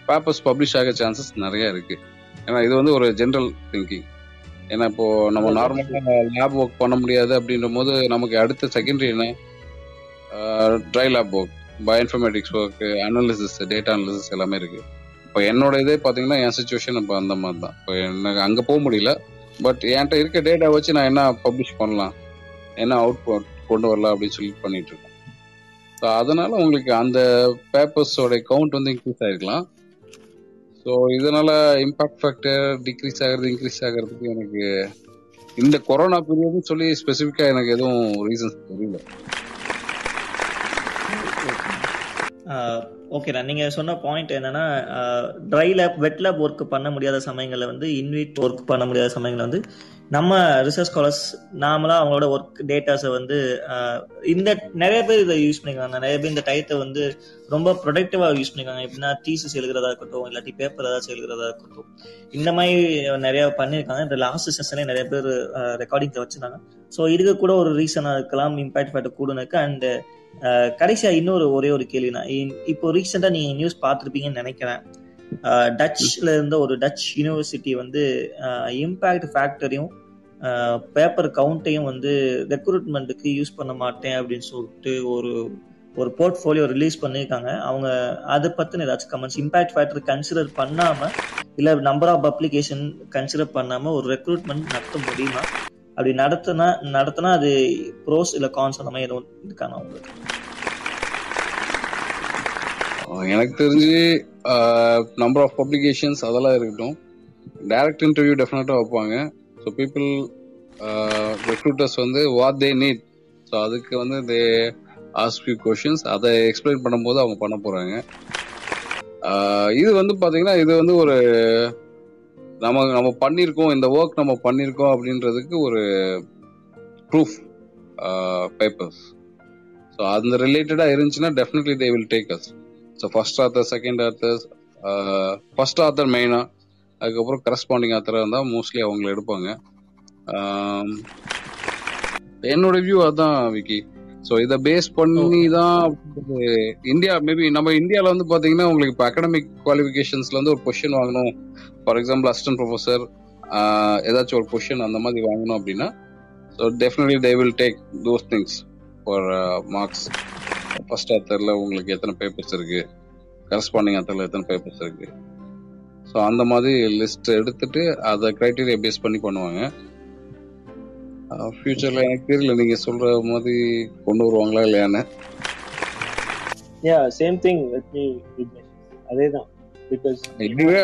S3: பேப்பர்ஸ் பப்ளிஷ் ஆக சான்சஸ் நிறைய இருக்கு. ஏன்னா இது வந்து ஒரு ஜென்ரல் திங்கிங் ஏன்னா இப்போ நம்ம நார்மலாக லேப் ஒர்க் பண்ண முடியாது அப்படின்ற போது நமக்கு அடுத்த செகண்டரி என்ன? Dry lab work bioinformatics work analysis data analysis எல்லாமே இருக்கு. இப்போ என்னோட இதே பார்த்தீங்கன்னா என் சுச்சுவேஷன் இப்போ அந்த மாதிரி தான் இப்போ எனக்கு அங்கே போக முடியல. பட் என்கிட்ட இருக்க டேட்டா வச்சு நான் என்ன பப்ளிஷ் பண்ணலாம்? என்ன அவுட் கொண்டு வரலாம் அப்படின்னு சொல்லி பண்ணிட்டு இருக்கேன். ஸோ அதனால உங்களுக்கு அந்த பேப்பர்ஸோட கவுண்ட் வந்து இன்க்ரீஸ் ஆயிருக்கலாம். ஸோ இதனால இம்பாக்ட் ஃபேக்டர் டிக்ரீஸ் ஆகிறது இன்க்ரீஸ் ஆகிறதுக்கு எனக்கு இந்த கொரோனா பீரியட்னு சொல்லி ஸ்பெசிஃபிக்காக எனக்கு எதுவும் ரீசன்ஸ் தெரியல.
S1: ஓகேண்ணா நீங்கள் சொன்ன பாயிண்ட் என்னன்னா dry lab wet lab work பண்ண முடியாத சமயங்களில் வந்து இன்வீட் ஒர்க் பண்ண முடியாத சமயங்களில் வந்து நம்ம ரிசர்ச் ஸ்காலர்ஸ் நாமளாக அவங்களோட ஒர்க் டேட்டாஸை வந்து இந்த நிறைய பேர் இதை யூஸ் பண்ணிக்கிறாங்க. நிறைய பேர் இந்த டயத்தை வந்து ரொம்ப ப்ரொடக்டிவாக யூஸ் பண்ணிக்கிறாங்க. எப்படின்னா தீசஸ் எழுதுறதா இருக்கட்டும் இல்லாட்டி பேப்பர் ஏதாச்சும் எழுதுறதா இருக்கட்டும். இந்த மாதிரி நிறைய பண்ணியிருக்காங்க. இந்த லாஸ்ட் செஷன்லேயே நிறைய பேர் ரெக்கார்டிங் வச்சிருந்தாங்க. ஸோ இதுக்கு கூட ஒரு ரீசனாக இருக்கலாம் இம்பாக்ட் ஃபேக்டர் கூடனுக்கு அண்ட் கடைசியாக இன்னொரு ஒரே ஒரு கேள்வினா இப்போ ரீசெண்டாக நீங்கள் நியூஸ் பார்த்துருப்பீங்கன்னு நினைக்கிறேன். டச்ல இருந்த ஒரு டச் யூனிவர்சிட்டி வந்து இம்பேக்ட் ஃபேக்டரையும் பேப்பர் கவுண்ட்டையும் வந்து ரெக்ரூட்மெண்ட்டுக்கு யூஸ் பண்ண மாட்டேன் அப்படின்னு சொல்லிட்டு ஒரு ஒரு போர்ட்ஃபோலியோ ரிலீஸ் பண்ணியிருக்காங்க. அவங்க அதை பற்றின ஏதாச்சும் கமெண்ட்ஸ் இம்பாக்ட் ஃபேக்டர் கன்சிடர் பண்ணாமல் இல்லை நம்பர் ஆஃப் அப்ளிகேஷன் கன்சிடர் பண்ணாமல் ஒரு ரெக்ரூட்மெண்ட் நடத்த முடியுமா? அப்படி நடத்தினா நடத்தினா அது ப்ரோஸ் இல்லை கான்ஸ் அந்த மாதிரி எதுவும் இருக்காங்க உங்களுக்கு?
S3: எனக்கு தெரிஞ்சு நம்பர் ஆஃப் பப்ளிகேஷன்ஸ் அதெல்லாம் இருக்கட்டும். டைரக்ட் இன்டர்வியூ டெஃபினட்டாக வைப்பாங்க. ஸோ பீப்புள் ரெக்ரூட்டர்ஸ் வந்து வாட் தே நீட் ஸோ அதுக்கு வந்து தே ஆஸ்க் ஃபியூ கொஷின்ஸ் அதை எக்ஸ்பிளைன் பண்ணும்போது அவங்க பண்ண போகிறாங்க இது வந்து பார்த்தீங்கன்னா இது வந்து ஒரு நம்ம நம்ம பண்ணியிருக்கோம் இந்த ஒர்க் நம்ம பண்ணியிருக்கோம் அப்படின்றதுக்கு ஒரு ப்ரூஃப் பேப்பர்ஸ் ஸோ அந்த ரிலேட்டடாக இருந்துச்சுன்னா definitely they will take us so first author second author first author மெயினாக அதுக்கப்புறம் கரஸ்பாண்டிங் ஆத்தராக இருந்தால் மோஸ்ட்லி அவங்கள எடுப்பாங்க. Um, என்னோட வியூ அதான் விக்கி. ஸோ இதை பேஸ் பண்ணி தான் இந்தியா மேபி நம்ம இந்தியாவில் வந்து பார்த்தீங்கன்னா உங்களுக்கு இப்போ அகடமிக் குவாலிஃபிகேஷன்ஸ்ல வந்து ஒரு கொஷின் வாங்கணும். ஃபார் எக்ஸாம்பிள் அசிஸ்டன்ட் ப்ரொஃபஸர் ஏதாச்சும் ஒரு கொஷின் அந்த மாதிரி வாங்கணும் அப்படின்னா so definitely they will take those things for marks first ஆத்தர்ல உங்களுக்கு எத்தனை பேப்பர்ஸ் இருக்கு? கரஸ்பாண்டிங் ஆத்தர்ல எத்தனை பேப்பர்ஸ் இருக்கு? ஸோ அந்த மாதிரி லிஸ்ட் எடுத்துட்டு அதை கிரைட்டீரியா பேஸ் பண்ணி பண்ணுவாங்க. ஃபியூச்சர்ல எனக்கு தெரியல நீங்க சொல்ற மாதிரி கொண்டு வருவாங்களா இல்லையான்னு.
S2: யா சேம் திங் அதேதான். பிகாஸ்
S3: இதுவே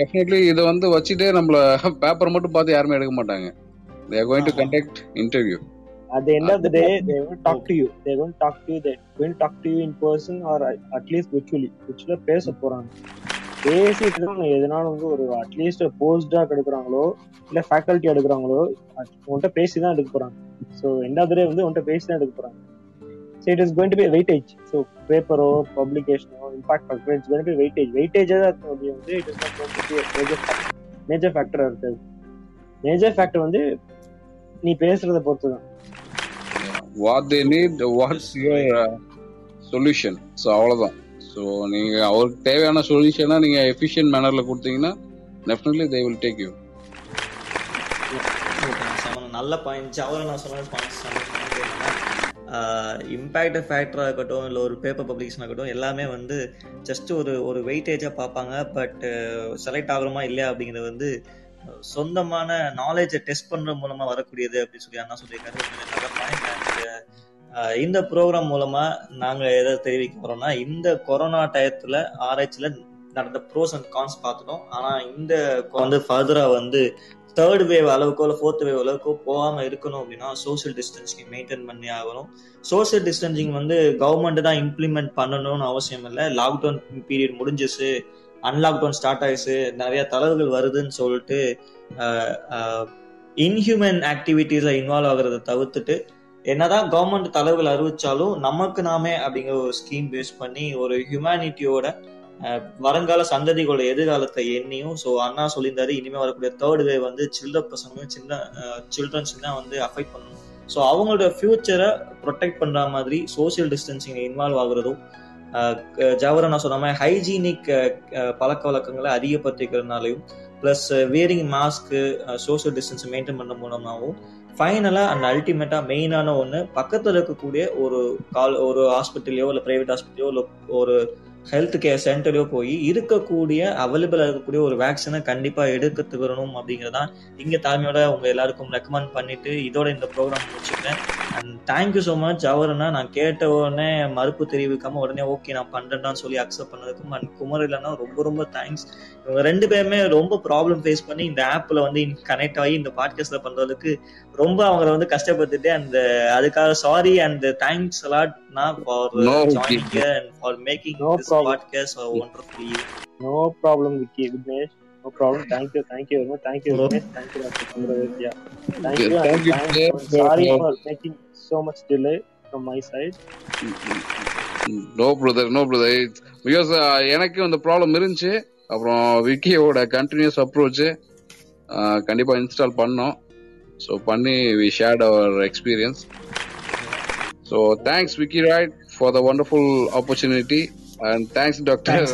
S3: டெஃபினெட்லி இதை வந்து வச்சுட்டே நம்மள பேப்பர் மட்டும் பார்த்து யாருமே எடுக்க மாட்டாங்க. They are going
S1: to.
S3: Conduct interview
S2: at the end of the day they will talk to you. They won't talk to you. They will talk to you in person or at least virtually. Virtually பேச போறாங்க. பேசிட்டு தான் எதனால வந்து ஒரு at least போஸ்டா எடுக்கிறாங்களோ இல்ல faculty எடுக்கிறாங்களோ உன்கிட்ட பேசி தான் எடுக்க போறாங்க. ஸோ எண்ட் ஆஃப் டே வந்து உன்கிட்ட பேசி தான் எடுக்க போறாங்க. So it is going to be weightage so பேப்பரோ பப்ளிகேஷனோ impact factor it's going to weightage வெயிட்டேஜாக தான் இருக்கும் அப்படி வந்து it is not going to be major major ஃபேக்டராக இருக்காது. மேஜர் ஃபேக்டர் வந்து நீ பேசுறத பொறுத்து தான்
S3: what they need what's your solution so அவ்வளோதான் ஸோ நீங்க அவருக்கு தேவையான சொல்யூஷனை நீங்க எஃபிஷியன்ட் மேனர்ல கொடுத்தீங்கன்னா definitely they will
S1: take you நல்ல பாயிண்ட்ஸ் அவரை நான் சொன்ன பாயிண்ட்ஸ் இம்பேக்ட் ஃபேக்டராக இருக்கட்டும் இல்லை ஒரு பேப்பர் பப்ளிகேஷன் இருக்கட்டும் எல்லாமே வந்து ஜஸ்ட் ஒரு ஒரு வெயிட்டேஜாக பார்ப்பாங்க. பட் செலக்ட் ஆகுறோமா இல்லையா அப்படிங்கிறது வந்து சொந்தமான நாலேஜை டெஸ்ட் பண்ணுற மூலமாக வரக்கூடியது அப்படின்னு சொல்லி அண்ணா சொல்லியிருக்காரு. இந்த ப்ரோக்ராம் மூலமா நாங்க எதை தெரிவிக்க போறோம்னா இந்த கொரோனா டயத்துல ஆராய்ச்சியில நடந்த ப்ரோஸ் அண்ட் கான்ஸ் பார்த்துட்டோம். ஆனா இந்த வந்து ஃபர்தரா வந்து தேர்ட் வேவ் அளவுக்கோ இல்லை ஃபோர்த் வேவ் அளவுக்கோ போகாம இருக்கணும் அப்படின்னா சோசியல் டிஸ்டன்சிங் மெயின்டைன் பண்ணி ஆகணும். சோசியல் டிஸ்டன்சிங் வந்து கவர்மெண்ட் தான் இம்ப்ளிமெண்ட் பண்ணணும்னு அவசியம் இல்லை. லாக்டவுன் பீரியட் முடிஞ்சிச்சு. அன்லாக்டவுன் ஸ்டார்ட் ஆயிடுச்சு. நிறைய தளர்வுகள் வருதுன்னு சொல்லிட்டு இன்ஹியூமன் ஆக்டிவிட்டீஸ்ல இன்வால்வ் ஆகுறத தவிர்த்துட்டு என்னதான் கவர்மெண்ட் தலைவர்கள் அறிவிச்சாலும் நமக்கு நாமே அப்படிங்கிற ஒரு ஸ்கீம் பேஸ் பண்ணி ஒரு ஹியூமனிட்டியோட வருங்கால சந்ததிகளோட எதிர்காலத்தை எண்ணியும் ஸோ அண்ணா சொல்லியிருந்தாரு இனிமே வரக்கூடிய தேர்ட் வேவ் வந்து சில்ட்ர பசங்க சின்ன சில்ட்ரன்ஸ் தான் வந்து அஃபெக்ட் பண்ணணும். ஸோ அவங்களோட ஃபியூச்சரை ப்ரொடெக்ட் பண்ணுற மாதிரி சோசியல் டிஸ்டன்சிங் இன்வால்வ் ஆகுறதும் ஜவஹர் நான் சொன்ன மாதிரி ஹைஜீனிக் பழக்க வழக்கங்களை அதிகப்படுத்திக்கிறதுனாலையும் plus wearing mask social distance maintain பண்ண மூலமாகவும் ஃபைனலாக அண்ட் அல்டிமேட்டாக மெயினான ஒன்று பக்கத்தில் இருக்கக்கூடிய ஒரு கால் ஒரு ஹாஸ்பிட்டலையோ இல்லை ப்ரைவேட் ஹாஸ்பிட்டலையோ இல்லை ஒரு ஹெல்த் கேர் சென்டரையோ போய் இருக்கக்கூடிய அவைலபிளாக இருக்கக்கூடிய ஒரு வேக்சினை கண்டிப்பாக எடுக்கத்துக்கணும் அப்படிங்கிறதான் இங்கே தாழ்மையோட உங்கள் எல்லாருக்கும் ரெக்கமெண்ட் பண்ணிட்டு இதோட இந்த ப்ரோக்ராம் முடிச்சுக்கிறேன். And thank you so much அவருன்னா நான் கேட்ட உடனே மறுப்பு தெரிவிக்காம உடனே ஓகே நான் பண்ணுறேன்னு சொல்லி அக்செப்ட் பண்ணதுக்கும் அண்ட் குமர் இல்லைன்னா ரொம்ப ரொம்ப தேங்க்ஸ் இவங்க ரெண்டு பேருமே ரொம்ப ப்ராப்ளம் ஃபேஸ் பண்ணி இந்த ஆப்பில் வந்து கனெக்ட் ஆகி இந்த பாட்காஸ்ட்ல பண்ணுறதுக்கு ரொம்ப அவங்கள வந்து கஷ்டப்பட்டுட்டு அந்த அதுக்காக sorry and thanks a lot நான் for
S3: joining
S1: and for making this.
S2: Podcast
S1: wonderful no
S2: problem
S1: Vicky Vignesh
S2: no problem thank you thank you very much thank you Vignesh thank you doctor Chandravedya thank you
S3: Thank you, sir.
S2: Sorry for making so much delay from my side.
S3: No brother no brother because எனக்கு அந்த problem இருந்துச்சு. அப்புறம் விக்கியோட continuous approach கண்டிப்பா install பண்ணோம். So பண்ணி we shared our experience so thanks Vicky ராய்ட் for the wonderful opportunity and
S1: thanks doctor.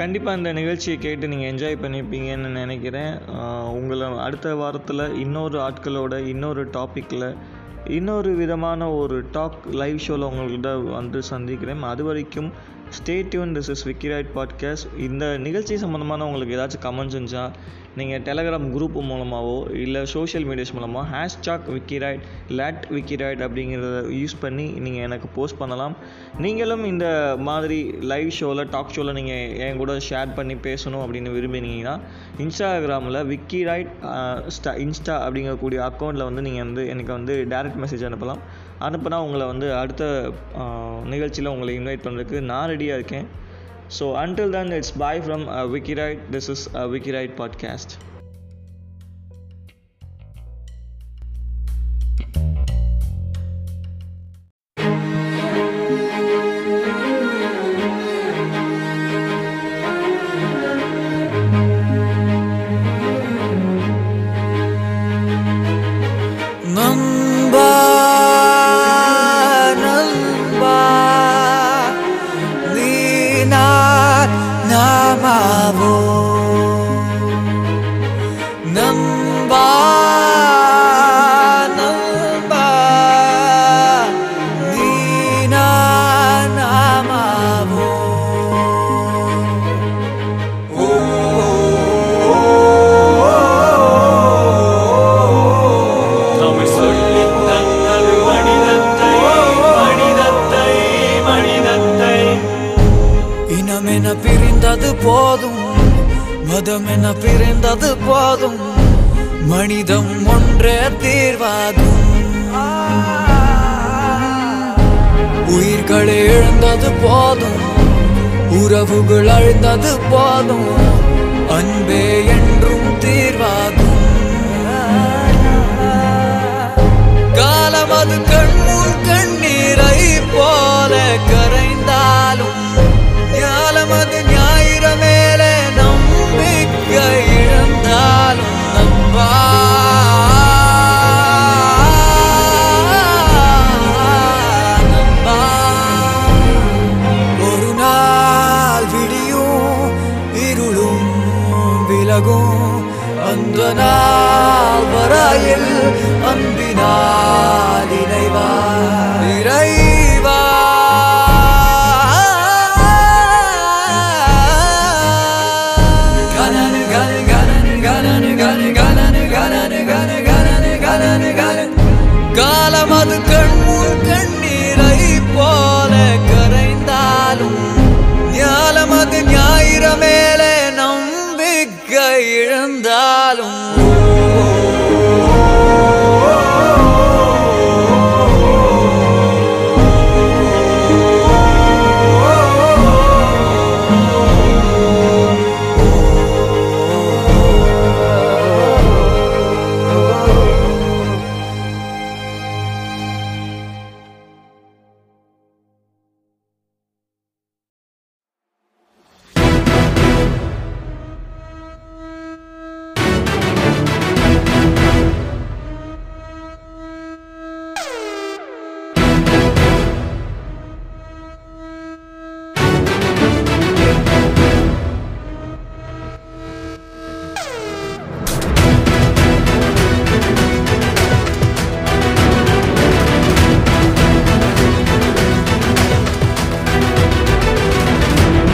S1: கண்டிப்பாக இந்த நிகழ்ச்சியை கேட்டு நீங்கள் என்ஜாய் பண்ணியிருப்பீங்கன்னு நினைக்கிறேன். உங்களை அடுத்த வாரத்தில் இன்னொரு ஆட்களோட இன்னொரு டாப்பிக்கில் இன்னொரு விதமான ஒரு டாக் லைவ் ஷோவில் உங்கள்கிட்ட வந்து சந்திக்கிறேன். அது வரைக்கும் stay tuned this is Vikkiroid podcast இந்த நிகழ்ச்சி சம்மந்தமான உங்களுக்கு ஏதாச்சும் கமெண்ட்ஸ் இருந்துச்சா? நீங்கள் டெலகிராம் குரூப் மூலமாகவோ இல்லை சோஷியல் மீடியாஸ் மூலமாக ஹேஷ்டாக் விக்கிராய்ட் லேட் விக்கிராய்ட் அப்படிங்கிறத யூஸ் பண்ணி நீங்கள் எனக்கு போஸ்ட் பண்ணலாம். நீங்களும் இந்த மாதிரி லைவ் ஷோவில் டாக் ஷோவில் நீங்கள் என் கூட ஷேர் பண்ணி பேசணும் அப்படின்னு விரும்பினீங்கன்னா இன்ஸ்டாகிராமில் விக்கிராய்ட் ஸ்டா இன்ஸ்டா அப்படிங்கக்கூடிய அக்கௌண்ட்டில் வந்து நீங்கள் வந்து எனக்கு வந்து டைரக்ட் மெசேஜ் அனுப்பலாம். அனுப்புனா உங்களை வந்து அடுத்த நிகழ்ச்சியில் உங்களை இன்வைட் பண்ணுறதுக்கு நான் ரெடியாக இருக்கேன். So until then,
S4: it's bye from uh, WikiWrite. This is uh, a WikiWrite podcast.